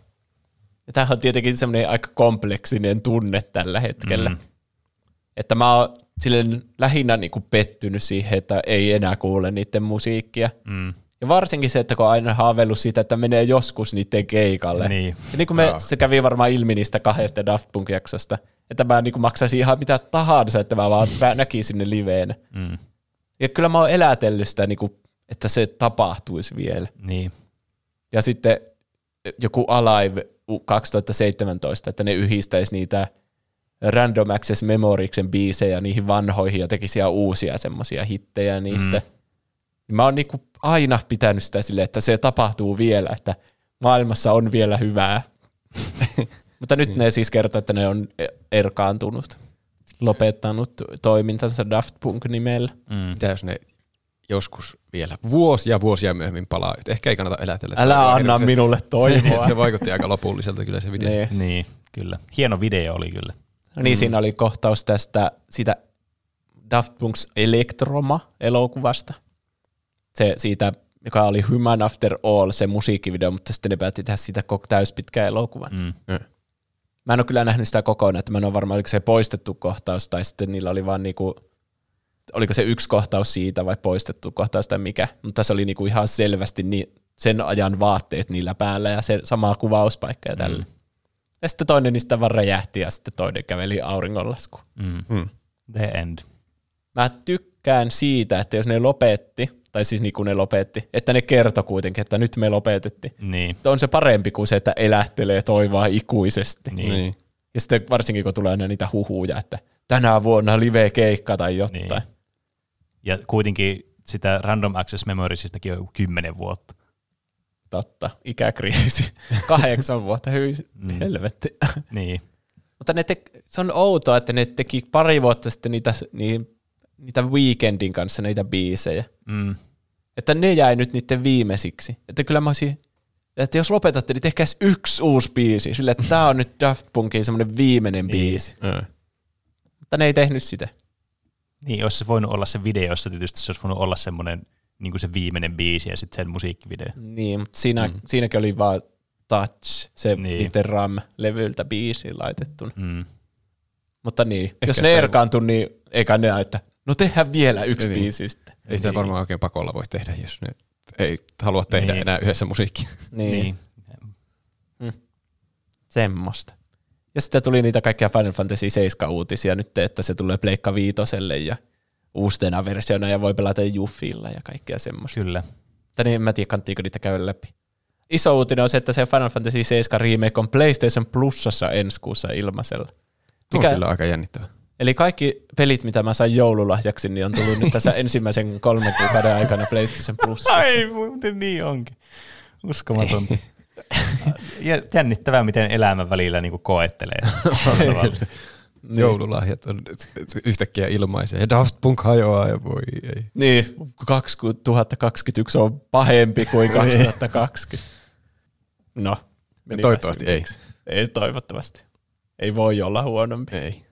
Ja tämähän on tietenkin semmoinen aika kompleksinen tunne tällä hetkellä. Mm. Että mä oon silleen lähinnä niinku pettynyt siihen, että ei enää kuule niiden musiikkia. Mm. Ja varsinkin se, että kun on aina haaveillut siitä, että menee joskus niiden keikalle. Niin. Ja niin kuin me, Joo. se kävi varmaan ilmi niistä kahdesta Daft Punk-jaksosta, että mä niin kuin maksaisin ihan mitä tahansa, että mä vaan mä näkisin ne liveenä. Mm. Ja kyllä mä oon elätellyt sitä, niin kuin, että se tapahtuisi vielä. Niin. Ja sitten joku Alive 2017, että ne yhdistäisi niitä Random Access Memoriksen biisejä niihin vanhoihin ja tekisi ihan uusia semmoisia hittejä niistä. Mm. Mä oon niinku aina pitänyt sitä silleen, että se tapahtuu vielä, että maailmassa on vielä hyvää. Mutta nyt ne siis kertoo, että ne on erkaantunut, lopettanut toimintansa Daft Punk-nimellä. Mm. Mitä jos ne joskus vielä vuosia vuosia myöhemmin palaa? Ehkä ei kannata elätellä. Älä anna se, minulle toivoa. Se, se vaikutti aika lopulliselta kyllä se video. Ne. Niin, kyllä. Hieno video oli kyllä. Niin, mm. siinä oli kohtaus tästä sitä Daft Punk's Electroma-elokuvasta. Se siitä, joka oli Human After All, se musiikkivideo, mutta sitten ne päätti tehdä siitä koko täyspitkän elokuvan. Mm. Mm. Mä en ole kyllä nähnyt sitä kokonaan, että mä en ole varma, oliko se poistettu kohtaus, tai sitten niillä oli vaan niinku, oliko se yksi kohtaus siitä vai poistettu kohtaus tai mikä, mutta se oli niinku ihan selvästi niin, sen ajan vaatteet niillä päällä ja se sama kuvauspaikka ja tällä. Mm. Ja sitten toinen niistä vaan räjähti ja sitten toinen käveli auringonlaskuun. Mm. Hmm. The end. Mä tykkään siitä, että jos ne lopetti, tai siis niin kuin ne lopetti, että ne kertoi kuitenkin, että nyt me lopetettiin. Niin. On se parempi kuin se, että elähtelee toivoa ikuisesti. Niin. Niin. Ja sitten varsinkin kun tulee aina niitä huhuja, että tänä vuonna live-keikka tai jotain. Niin. Ja kuitenkin sitä Random Access Memoriesistakin on kymmenen vuotta. Totta, ikäkriisi. Kahdeksan vuotta, hyi Mm. helvetti. Niin. Mutta ne te, se on outoa, että ne teki pari vuotta sitten niitä, niin, niitä Weekendin kanssa niitä biisejä. Mm. Että ne jäi nyt niiden viimeisiksi. Että kyllä mä olisin, että jos lopetatte, niin tehkääs yksi uusi biisi. Sillä, että tää on nyt Daft Punkin semmoinen viimeinen Niin. biisi. Mm. Mutta ne ei tehnyt sitä. Niin, olisi se voinut olla se videossa, tietysti se olisi voinut olla semmoinen niin kuin se viimeinen biisi ja sitten sen musiikkivideo. Niin, mutta siinä, Mm. mm. siinäkin oli vaan Touch, se Niin. niiden RAM-levyltä biisi laitettu. Mm. Mutta niin, Ehkä jos sitä ne erkaantuu, niin eikä ne että no tehdään vielä yksi Niin. biisi sitten. Ei sitä Niin. varmaan oikein pakolla voi tehdä, jos ne ei halua tehdä Niin. enää yhdessä musiikkia. Niin, niin. Niin. semmoista. Ja sitten tuli niitä kaikkia Final Fantasy 7 uutisia nyt, että se tulee Pleikka Viitoselle ja uustena versiona ja voi pelata Juffilla ja kaikkea semmoista. Kyllä. Tai niin, en mä tiedä, kanttiinko niitä käydä läpi. Iso uutinen on se, että se Final Fantasy 7 remake on PlayStation Plusassa ensi kuussa ilmaisella. Tuo Mikä- on kyllä aika jännittävä. Eli kaikki pelit, mitä mä sain joululahjaksi, niin on tullut nyt tässä ensimmäisen kolmen kuukauden aikana PlayStation Plusassa. Ai, muuten niin onkin. Uskomatonta. Ja jännittävää, miten elämän välillä niin koettelee. Niin. Joululahjat on yhtäkkiä ilmaisia. Ja Daft Punk hajoaa ja voi ei. Niin, 2021 on pahempi kuin 2020. No, meni Toivottavasti ei. Ei toivottavasti. Ei voi olla huonompi. Ei.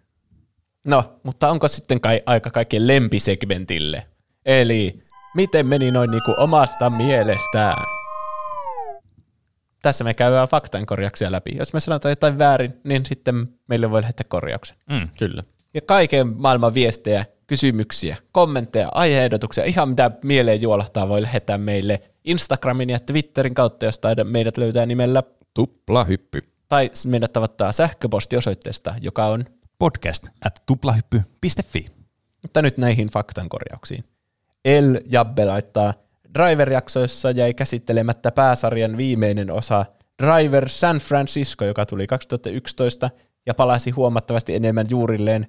No, mutta onko sitten kai aika kaikkien lempisegmentille? Eli miten meni noin niinku omasta mielestään? Tässä me käydään faktankorjauksia läpi. Jos me sanotaan jotain väärin, niin sitten meille voi lähettää korjauksen. Mm. Kyllä. Ja kaiken maailman viestejä, kysymyksiä, kommentteja, aiheehdotuksia, ihan mitä mieleen juolahtaa voi lähettää meille Instagramin ja Twitterin kautta, josta meidät löytää nimellä, Tupla hyppy. tai meidät tavoittaa sähköpostiosoitteesta, joka on Podcast at tuplahyppy.fi. Mutta nyt näihin faktankorjauksiin. El Jabbe laittaa, Driver-jaksoissa jäi käsittelemättä pääsarjan viimeinen osa Driver San Francisco, joka tuli 2011 ja palasi huomattavasti enemmän juurilleen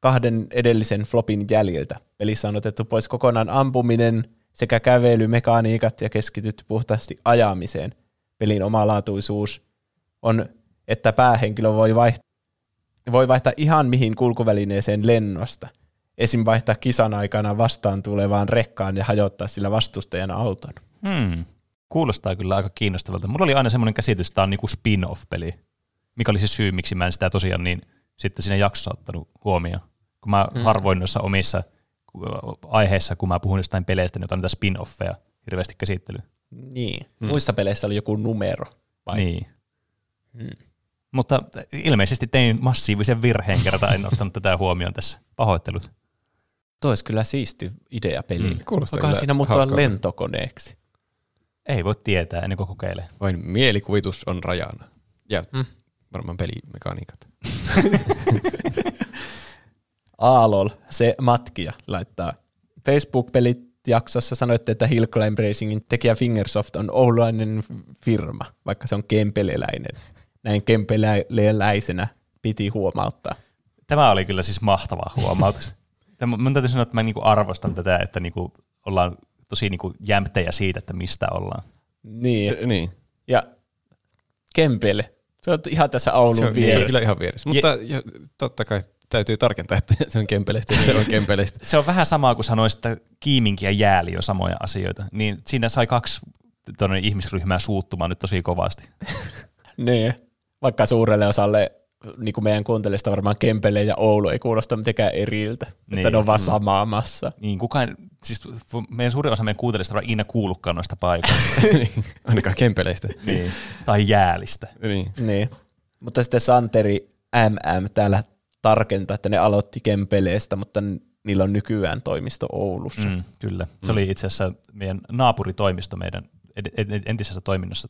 kahden edellisen flopin jäljiltä. Pelissä on otettu pois kokonaan ampuminen sekä kävelymekaniikat ja keskitytty puhtaasti ajamiseen. Pelin omalaatuisuus on, että päähenkilö voi vaihtaa voi vaihtaa ihan mihin kulkuvälineeseen lennosta. Esim. vaihtaa kisan aikana vastaan tulevaan rekkaan ja hajottaa sillä vastustajan auton. Hmm. Kuulostaa kyllä aika kiinnostavalta. Mulla oli aina semmoinen käsitys, että tämä on niinku spin-off-peli, mikä oli se syy, miksi mä en sitä tosiaan niin sitten siinä jaksossa ottanut huomioon. Kun mä hmm. harvoin noissa omissa aiheissa, kun mä puhun jostain peleistä, niin otan niitä spin-offeja hirveästi käsittelyyn. Niin. Hmm. Muissa peleissä oli joku numero. Vai? Niin. Hmm. Mutta ilmeisesti tein massiivisen virheen kerta, en ottanut tätä huomioon tässä. Pahoittelut. Tuo olisi kyllä siisti idea peliin. Mm, kuulostaa siinä muuttua lentokoneeksi. Ei voi tietää ennen kuin kokeilee. Vain mielikuvitus on rajana. Ja Mm. varmaan pelimekaniikat. Aalol, se matkia, laittaa. Facebook-pelit jaksossa sanoitte, että Hill Climb Racingin tekijä Fingersoft on oululainen firma, vaikka se on kempeleläinen. Näin kempeleläisenä piti huomauttaa. Tämä oli kyllä siis mahtava huomautus. Tämä- Mun täytyy sanoa, että mä niinku arvostan tätä, että niinku ollaan tosi niinku jämptejä siitä, että mistä ollaan. Niin, Niin. ja Kempele, se on ihan tässä Oulun Se on, se on vieressä. kyllä ihan vieressä. Mutta jo, totta kai täytyy tarkentaa, että se on kempeleistä ja se on kempeleistä. Se on vähän samaa kuin sanoisit, että kiiminki ja jääli on samoja asioita. Niin siinä sai kaksi ihmisryhmää suuttumaan nyt tosi kovasti. Niin, vaikka suurelle osalle niin kuin meidän kuuntelijasta varmaan Kempele ja Oulu ei kuulosta mitenkään eriltä, niin. että Niin. ne on vaan samaa massa. Niin kukaan, siis meidän suurin osa meidän kuuntelijasta on ikinä kuullutkaan noista paikoista. Niin, Ainakaan kempeleistä. niin. Tai jäälistä. Niin. Niin. Mutta sitten Santeri MM täällä tarkentaa, että ne aloitti Kempeleestä, mutta niillä on nykyään toimisto Oulussa. Mm. Mm, kyllä. Se oli itse asiassa meidän naapuritoimisto meidän entisessä toiminnossa,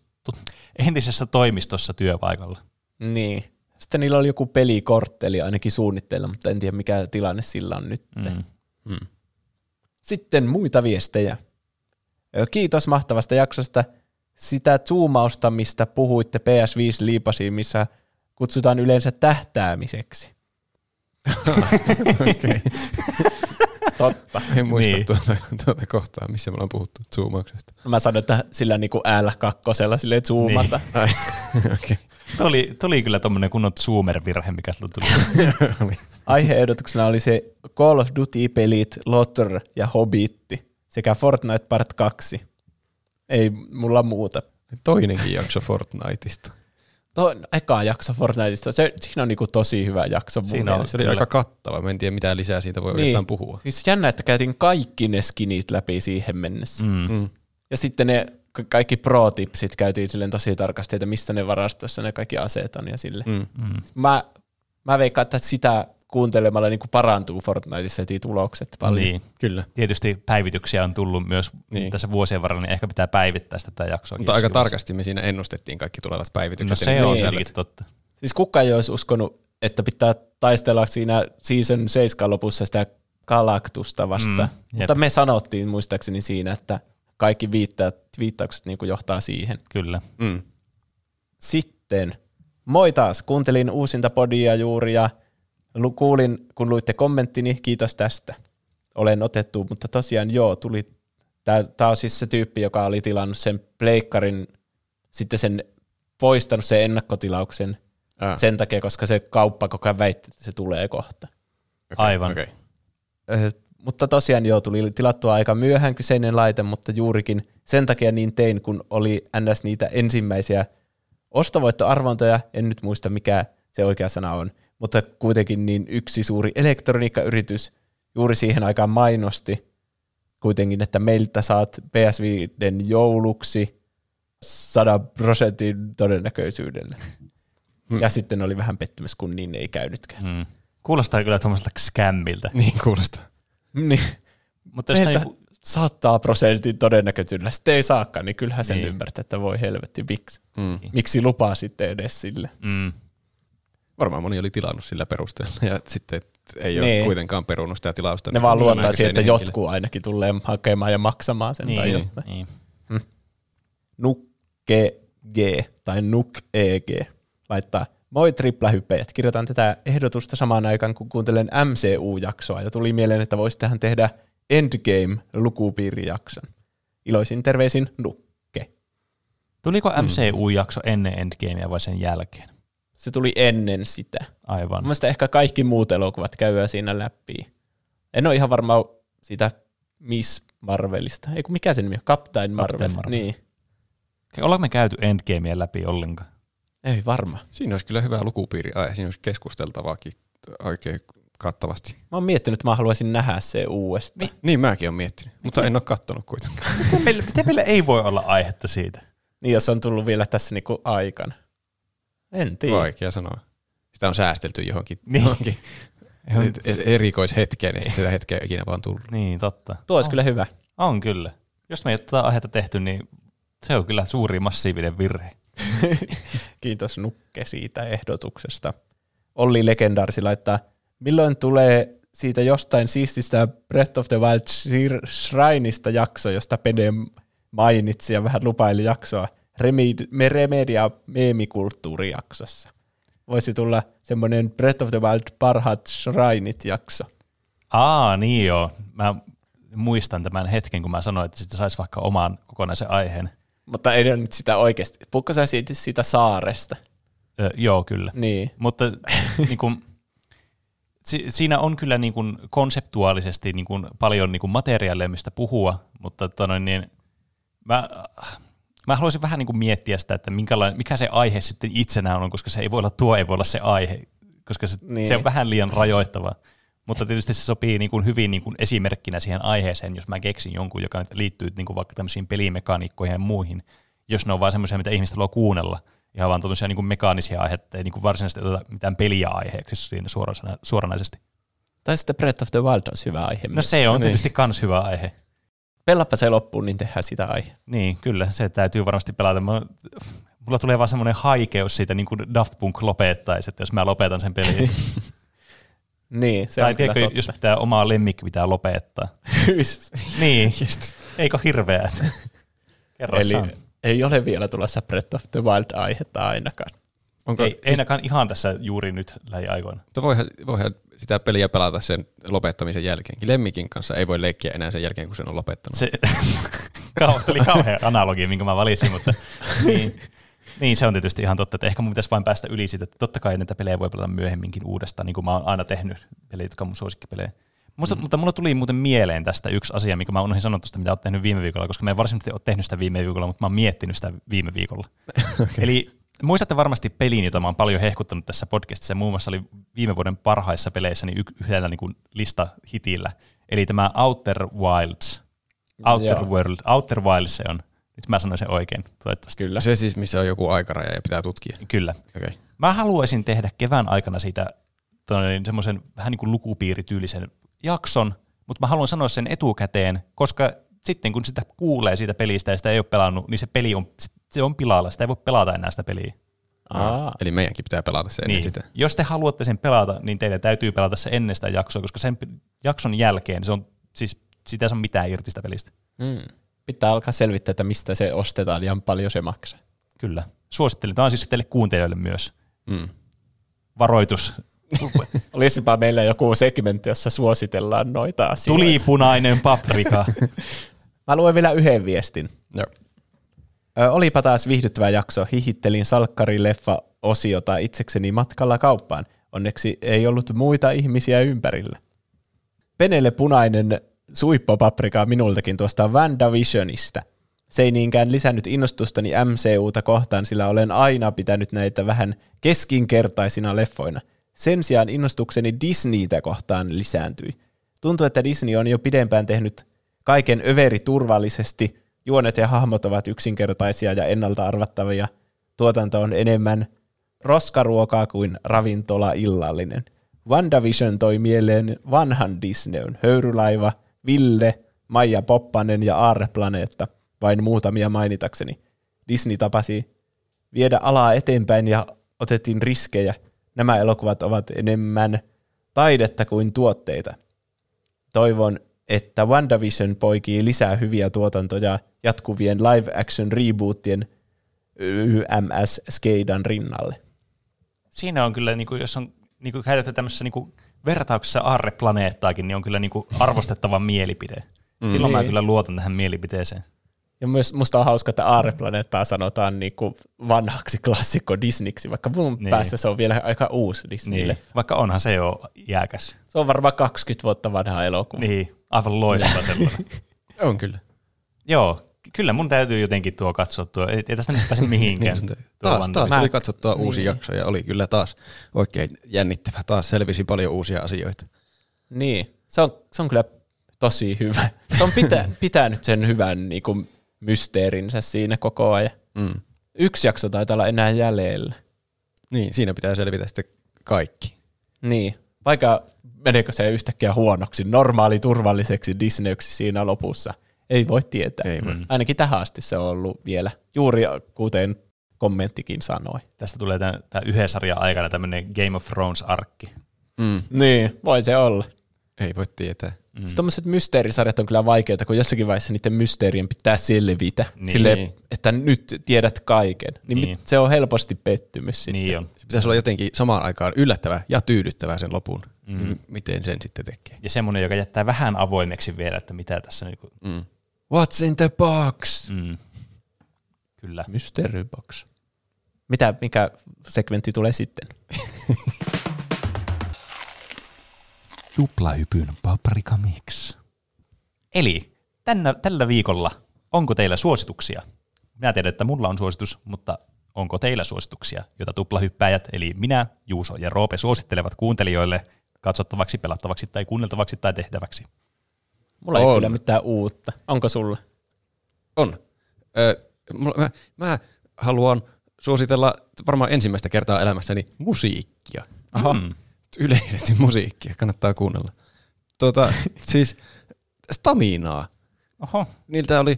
entisessä toimistossa työpaikalla. Niin. Sitten niillä oli joku pelikortteli ainakin suunnitteilla, mutta en tiedä mikä tilanne sillä on nyt. Mm. Mm. Sitten muita viestejä. Kiitos mahtavasta jaksosta. Sitä zoomausta, mistä puhuitte PS5 liipasiin, missä kutsutaan yleensä tähtäämiseksi. Totta. En muista Niin. niin. tuota, tuota kohtaa, missä me ollaan puhuttu zoomauksesta. Mä sanoin, että sillä niinku äällä kakkosella silleen zoomata. Niin. Okei. Tuli, tuli kyllä tuommoinen kunnon zoomer-virhe, mikä sieltä tuli. Aiheehdotuksena oli se Call of Duty-pelit, Lotter ja Hobbitti sekä Fortnite Part 2. Ei mulla muuta. Toinenkin jakso Fortniteista. Tuo eka jakso Fortniteista, se, siinä on niinku tosi hyvä jakso mun Siinä on. Se oli aika kattava. Mä en tiedä, mitä lisää siitä voi Niin. oikeastaan puhua. Siis jännä, että käytiin kaikki ne skinit läpi siihen mennessä. Mm. Mm. Ja sitten ne kaikki pro-tipsit käytiin silleen tosi tarkasti, että missä ne varastossa ne kaikki aseet on ja sille. Mm. Mm. Mä, mä veikkaan, että sitä kuuntelemalla niin parantuu Fortniteissa heti tulokset paljon. Niin. Kyllä. Tietysti päivityksiä on tullut myös niin. Tässä vuosien varrella, niin ehkä pitää päivittää sitä jaksoa. Mutta aika tarkasti me siinä ennustettiin kaikki tulevat päivitykset. No se on Niin. tietenkin totta. Siis kukaan ei olisi uskonut, että pitää taistella siinä season 7 lopussa sitä galaktusta vasta. Mm, Mm, jep. Mutta me sanottiin muistaakseni siinä, että kaikki viittaat, viittaukset niin kuin johtaa siihen. Kyllä. Mm. Sitten, moi taas, kuuntelin uusinta podia juuri ja lu- kuulin, kun luitte kommenttini, kiitos tästä. Olen otettu, mutta tosiaan joo, tuli, tämä on siis se tyyppi, joka oli tilannut sen pleikkarin, sitten sen poistanut sen ennakkotilauksen Ah, sen takia, koska se kauppa koko ajan väitti, että se tulee kohta. okei, aivan. okei. Mutta tosiaan joo, tuli tilattua aika myöhään kyseinen laite, mutta juurikin sen takia niin tein, kun oli ns. niitä ensimmäisiä ostovoittoarvontoja, en nyt muista mikä se oikea sana on, mutta kuitenkin niin yksi suuri elektroniikkayritys juuri siihen aikaan mainosti kuitenkin, että meiltä saat PS5 jouluksi 100 prosentin todennäköisyydellä. Ja sitten oli vähän pettymys, kun niin ei käynytkään. Mm. Kuulostaa kyllä tuommoiselta scammiltä. Niin kuulostaa. Niin. Mutta jos Meiltä niinku, saattaa prosentin todennäköisyydellä sitten ei saakaan, niin kyllähän sen Niin. niin. ymmärtää, että voi helvetti, miksi, Mm. miksi lupaa sitten edes sille. mm, Varmaan moni oli tilannut sillä perusteella ja sitten ei ole Niin. kuitenkaan perunut sitä tilausta. Ne vaan Niin, luottaa siihen, että kyseinen jotkut ainakin tulee hakemaan ja maksamaan sen tai niin, jotain. niin. Nukke G tai Nuk EG laittaa Moi triplahyppejät, kirjoitan tätä ehdotusta samaan aikaan, kun kuuntelen MCU-jaksoa, ja tuli mieleen, että voisi tähän tehdä Endgame-lukupiirijakson. Iloisin terveisin Nukke. Tuliko MCU-jakso ennen Endgamea vai sen jälkeen? Se tuli ennen sitä. Aivan. Mun mielestä ehkä kaikki muut elokuvat käydään siinä läpi. En ole ihan varma siitä Miss Marvelista. Ei kun mikä se nimi on? Captain Marvel. Captain Marvel. Niin. Ollaanko me käyty Endgamea läpi ollenkaan? Ei varma. Siinä olisi kyllä hyvä lukupiiri. Ai, siinä olisi keskusteltavaakin oikein kattavasti. Mä oon miettinyt, että mä haluaisin nähdä se uudestaan. Niin mäkin olen miettinyt, mutta en ole kattonut kuitenkaan. Miten meillä, miten meillä ei voi olla aihetta siitä? Niin, jos on tullut vielä tässä niinku aikana. En tiedä. Vaikea sanoa. Sitä on säästelty johonkin, Niin. johonkin e- erikoishetkeen, ja sitten sitä hetkeä ikinä vaan tullut. Niin, totta. Tuo olisi kyllä hyvä. On kyllä. Jos me ei ole tätä aihetta tehty, niin se on kyllä suuri massiivinen virhe. Kiitos Nukke siitä ehdotuksesta. Olli Legendarsi laittaa, milloin tulee siitä jostain siististä Breath of the Wild Shrineista jakso, josta Pede mainitsi ja vähän lupaili jaksoa Remedi- me Remedia meemikulttuurijaksossa. Voisi tulla semmoinen Breath of the Wild parhaat Shrineit jakso. Aa, niin joo. Mä muistan tämän hetken, kun mä sanoin, että sitä saisi vaikka oman kokonaisen aiheen. Mutta ei ne nyt sitä oikeasti. Puhutko sä siitä, siitä saaresta? Ö, joo, kyllä. Niin. Mutta niin kuin, si- siinä on kyllä niin kuin konseptuaalisesti niin kuin paljon niin kuin materiaalia, mistä puhua, mutta tota noin, niin, mä, mä haluaisin vähän niin kuin miettiä sitä, että mikä se aihe sitten itsenään on, koska se ei voi olla tuo, ei voi olla se aihe, koska se, Niin. se on vähän liian rajoittava. Mutta tietysti se sopii niin kuin hyvin niin kuin esimerkkinä siihen aiheeseen, jos mä keksin jonkun, joka liittyy niin kuin vaikka tämmöisiin pelimekaniikkoihin ja muihin, jos ne on vaan semmoisia, mitä ihmiset haluaa kuunnella, ihan vaan tuollaisia niin kuin mekaanisia aiheita, ei niin kuin varsinaisesti oteta mitään peliä aiheeksi siinä suorana- suoranaisesti. Tai sitten Breath of the Wild olisi hyvä aihe. No myös. se on Niin. tietysti kans hyvä aihe. Pelappa se loppuun, niin tehdään sitä aihe. Niin, kyllä, se täytyy varmasti pelata. Mä, mulla tulee vaan semmoinen haikeus siitä, niin kuin Daft Punk lopettaisi, että jos mä lopetan sen pelin. Niin, se tai on tiedätkö, kyllä jos totta. pitää omaa lemmikki pitää lopettaa. niin, eikö hirveä? Kerro Eli ei ole vielä tulossa Breath of the Wild-aihetta ainakaan. Onko, ei, ei ainakaan ihan tässä juuri nyt lähiaikoina. Mutta voihan, voihan sitä peliä pelata sen lopettamisen jälkeenkin. Lemmikin kanssa ei voi leikkiä enää sen jälkeen, kun sen on lopettanut. Se Kau- tuli kauhea analogia, minkä mä valitsin, mutta niin, niin, se on tietysti ihan totta, että ehkä mun pitäisi vain päästä yli siitä, että totta kai näitä pelejä voi pelata myöhemminkin uudestaan, niin kuin mä oon aina tehnyt pelejä, jotka on mun suosikkipelejä. Musta, mm. Mutta mulla tuli muuten mieleen tästä yksi asia, mikä mä unohdin sanoa tuosta, mitä oot tehnyt viime viikolla, koska mä en varsinaisesti ole tehnyt sitä viime viikolla, mutta mä oon miettinyt sitä viime viikolla. okay. Eli muistatte varmasti pelin, jota mä oon paljon hehkuttanut tässä podcastissa, ja muun muassa oli viime vuoden parhaissa peleissä niin y- yhdellä niin kuin lista hitillä, eli tämä Outer Wilds. Outer Joo. World, Outer Wilds se on. Nyt mä sanoin sen oikein, toivottavasti. Kyllä. Se siis, missä on joku aikaraja ja pitää tutkia. Kyllä. Okay. Mä haluaisin tehdä kevään aikana siitä semmoisen vähän niin kuin lukupiirityylisen jakson, mutta mä haluan sanoa sen etukäteen, koska sitten kun sitä kuulee siitä pelistä ja sitä ei ole pelannut, niin se peli on, se on pilalla, sitä ei voi pelata enää sitä peliä. Aa. Eli meidänkin pitää pelata se ennen Niin. sitä. Jos te haluatte sen pelata, niin teidän täytyy pelata se ennen sitä jaksoa, koska sen jakson jälkeen se on, siis sitä ei saa mitään irti sitä pelistä. Mm. Pitää alkaa selvittää, että mistä se ostetaan ja paljon se maksaa. Kyllä. Suosittelen. Tämä on siis teille kuuntelijoille myös. Mm. Varoitus. Olisipa meillä joku segmentti, jossa suositellaan noita asioita. Tulipunainen paprika. Mä luen vielä yhden viestin. Joo. Ö, olipa taas viihdyttävä jakso. Hihittelin salkkarileffa-osiota itsekseni matkalla kauppaan. Onneksi ei ollut muita ihmisiä ympärillä. Penelle punainen suippopaprika minultakin tuosta WandaVisionista. Se ei niinkään lisännyt innostustani MCUta kohtaan, sillä olen aina pitänyt näitä vähän keskinkertaisina leffoina. Sen sijaan innostukseni Disneytä kohtaan lisääntyi. Tuntuu, että Disney on jo pidempään tehnyt kaiken överi turvallisesti. Juonet ja hahmot ovat yksinkertaisia ja ennalta arvattavia. Tuotanto on enemmän roskaruokaa kuin ravintola illallinen. WandaVision toi mieleen vanhan Disneyn, Höyrylaiva, Ville, Maija Poppanen ja Aarreplaneetta, vain muutamia mainitakseni. Disney tapasi viedä alaa eteenpäin ja otettiin riskejä. Nämä elokuvat ovat enemmän taidetta kuin tuotteita. Toivon, että WandaVision poikii lisää hyviä tuotantoja jatkuvien live-action rebootien YMS-skeidan rinnalle. Siinä on kyllä, niin kuin, jos on niin kuin käytetty tämmöisessä niin kuin, vertauksessa aarreplaneettaakin, niin on kyllä niin kuin, arvostettava mielipide. Silloin mä Niin. kyllä luotan tähän mielipiteeseen. Ja myös musta on hauska, että Aarreplaneettaa sanotaan niinku vanhaksi klassikko Disneyksi, vaikka mun Niin. niin. päässä se on vielä aika uusi Disneylle. Niin. Vaikka onhan se jo jääkäs. Se on varmaan 20 vuotta vanha elokuva. Niin, aivan loistava sellainen. On kyllä. Joo, kyllä mun täytyy jotenkin tuo katsoa tuo. Ei, ei tästä nyt pääse mihinkään. Niin, tuo taas, taas tuli katsottua uusi Niin. jakso ja oli kyllä taas oikein jännittävä. Taas selvisi paljon uusia asioita. Niin, se on, se on kyllä tosi hyvä. Se on pitä, pitänyt sen hyvän niinku, mysteerinsä siinä koko ajan. Mm. Yksi jakso taitaa olla enää jäljellä. Niin, siinä pitää selvitä sitten kaikki. Niin, vaikka meneekö se yhtäkkiä huonoksi, normaali turvalliseksi Disneyksi siinä lopussa. Ei voi tietää. Ei voi. Mm. Ainakin tähän asti se on ollut vielä, juuri kuten kommenttikin sanoi. Tästä tulee tämän, tämän yhden sarjan aikana tämmöinen Game of Thrones-arkki. Mm. Niin, voi se olla. Ei voi tietää. Mm. Sitten tommoset mysteerisarjat on kyllä vaikeita, kun jossakin vaiheessa niiden mysteerien pitää selvitä. Niin. Niin. Silleen, että nyt tiedät kaiken. Niin, Niin. niin. se on helposti pettymys sitten. Niin on. Se pitäisi olla jotenkin samaan aikaan yllättävää ja tyydyttävää sen lopun. Mm. Miten sen sitten tekee? Ja semmoinen, joka jättää vähän avoimeksi vielä, että mitä tässä niinku, Mm. What's in the box? mm, kyllä. Mystery box. Mitä, mikä segmentti tulee sitten? Tuplahypyn paprika mix. Eli tänä, tällä viikolla, onko teillä suosituksia? Minä tiedän, että mulla on suositus, mutta onko teillä suosituksia, joita tuplahyppääjät, eli minä, Juuso ja Roope suosittelevat kuuntelijoille katsottavaksi, pelattavaksi tai kuunneltavaksi tai tehtäväksi? Mulla ei On. kyllä mitään uutta. Onko sulla? On. Ö, mulla- mä, mä haluan suositella varmaan ensimmäistä kertaa elämässäni musiikkia. Aha. Mm. Yleisesti musiikkia, kannattaa kuunnella. Tuota, siis Staminaa. Oho, Niiltä oli,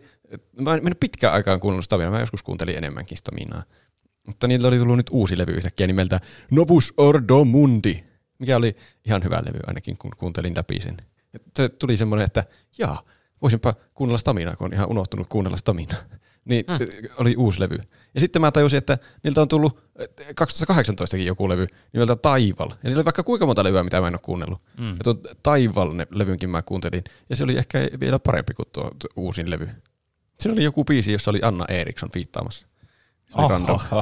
mä en, mä en pitkään aikaan kuunnellut Staminaa, mä joskus kuuntelin enemmänkin Staminaa. Mutta niiltä oli tullut nyt uusi levy yhtäkkiä nimeltä Novus Ordo Mundi, mikä oli ihan hyvä levy ainakin, kun kuuntelin läpi sen. Se tuli semmoinen, että jaa, voisinpa kuunnella Staminaa, kun on ihan unohtunut kuunnella Staminaa. Niin mm. oli uusi levy. Ja sitten mä tajusin, että niiltä on tullut eh, 2018kin joku levy nimeltä Taival. Ja niillä oli vaikka kuinka monta levyä, mitä mä en ole kuunnellut. Mm. Ja tuon Taival-levynkin mä kuuntelin. Ja se oli ehkä vielä parempi kuin tuo uusin levy. Siinä oli joku biisi, jossa oli Anna Eriksson fiittaamassa.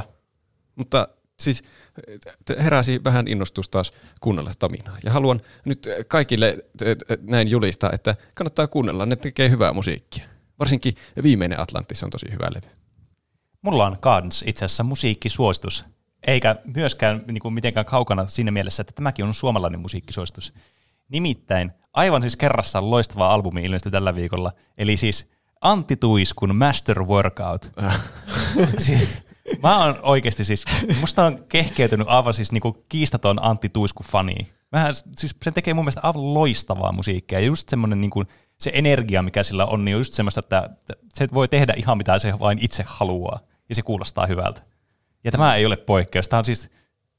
Se. Mutta siis heräsi vähän innostus taas kuunnella Staminaa. Ja haluan nyt kaikille näin julistaa, että kannattaa kuunnella, ne tekee hyvää musiikkia. Varsinkin viimeinen Atlantis on tosi hyvä levy. mulla on kans itse asiassa musiikkisuositus, eikä myöskään niin kuin mitenkään kaukana siinä mielessä, että tämäkin on suomalainen musiikkisuositus. Nimittäin aivan siis kerrassaan loistava albumi ilmestyi tällä viikolla, eli siis Antti Tuiskun Master Workout. siis, mä oon oikeasti siis, musta on kehkeytynyt aivan siis niinku kiistaton Antti Tuisku fani. Mähän, siis sen tekee mun mielestä aivan loistavaa musiikkia ja just semmoinen niinku, se energia, mikä sillä on, niin on just semmoista, että se voi tehdä ihan mitä se vain itse haluaa ja se kuulostaa hyvältä. Ja tämä ei ole poikkeus. Tämä on siis,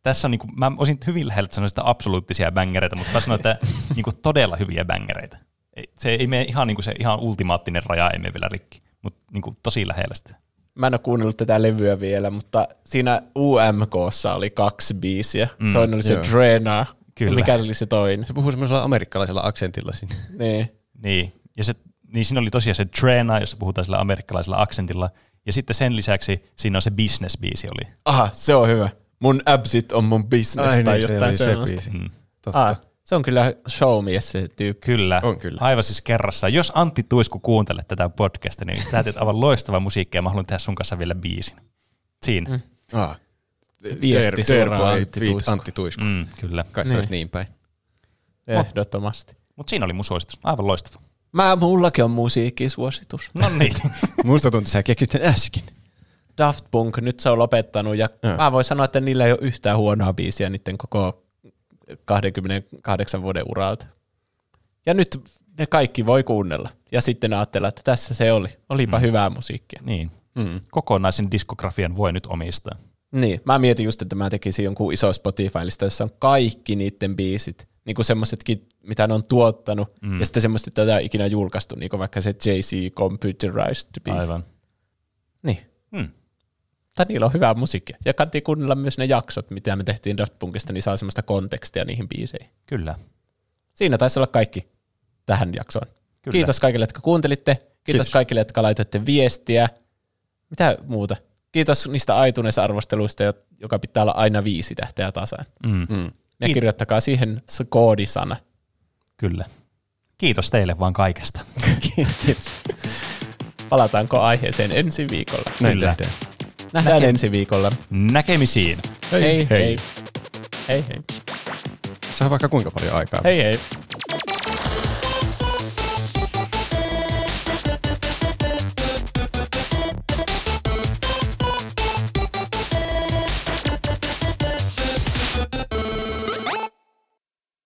tässä on, niin kuin, mä olisin hyvin lähellä sanoa sitä absoluuttisia bängereitä, mutta mä sanoin, että niin kuin, todella hyviä bängereitä. Se ei mene ihan niin kuin se ihan ultimaattinen raja, ei mene vielä rikki, mutta niin kuin, tosi lähellä sitä. Mä en ole kuunnellut tätä levyä vielä, mutta siinä UMKssa oli kaksi biisiä. Mm, toinen oli se joo. Drena. Kyllä. Mikä oli se toinen? Se puhuu semmoisella amerikkalaisella aksentilla siinä. niin. Niin, ja se, niin siinä oli tosiaan se Drena, jossa puhutaan sillä amerikkalaisella aksentilla, ja sitten sen lisäksi siinä on se business-biisi oli. Aha, se on hyvä. Mun absit on mun business Ai, tai niin, jotain se sellaista. Se, mm. Totta. Ah, se on kyllä showmies se tyyppi. Kyllä, on kyllä. aivan siis kerrassa. Jos Antti Tuisku kuuntelet tätä podcastia, niin sä teet aivan loistava musiikkia ja mä haluan tehdä sun kanssa vielä biisin. Siinä. Mm. Ah. Viesti suoraan Antti Tuisku. Antti Tuisku. Mm, kyllä. Kai se niin. olisi niin päin. Ehdottomasti. Mutta siinä oli mun suositus. Aivan loistava. Mä, mullakin on musiikkisuositus. No niin. Musta tuntuu, että sä keksit sen äsken. Daft Punk, nyt se on lopettanut ja ja. mä voin sanoa, että niillä ei ole yhtään huonoa biisiä niiden koko 28 vuoden uralta. Ja nyt ne kaikki voi kuunnella. Ja sitten ajatella, että tässä se oli. Olipa mm. hyvää musiikkia. Niin. Mm. Kokonaisen diskografian voi nyt omistaa. Niin. Mä mietin just, että mä tekisin jonkun iso Spotify-lista, jossa on kaikki niiden biisit. Niin kuin semmoisetkin, mitä ne on tuottanut. Mm. Ja sitten semmoiset, joita on ikinä julkaistu. Niin kuin vaikka se JC Computerized biisi. Aivan. Niin. Mm. Tai niillä on hyvää musiikkia. Ja kannattiin kuunnella myös ne jaksot, mitä me tehtiin Daft Punkista, niin saa semmoista kontekstia niihin biiseihin. Kyllä. Siinä taisi olla kaikki tähän jaksoon. Kyllä. Kiitos kaikille, jotka kuuntelitte. Kiitos, Kiitos. kaikille, jotka laitoitte viestiä. Mitä muuta? Kiitos niistä iTunes-arvosteluista, joka pitää olla aina viisi tähteä tasan. Mm. Mm. Ja Kiit- kirjoittakaa siihen se koodisana. Kyllä. Kiitos teille vaan kaikesta. Kiitos. Palataanko aiheeseen ensi viikolla? Näin Kyllä. tehdään. Nähdään Näke- ensi viikolla. Näkemisiin. Hei hei. Hei hei. hei. Se on vaikka kuinka paljon aikaa. Hei hei.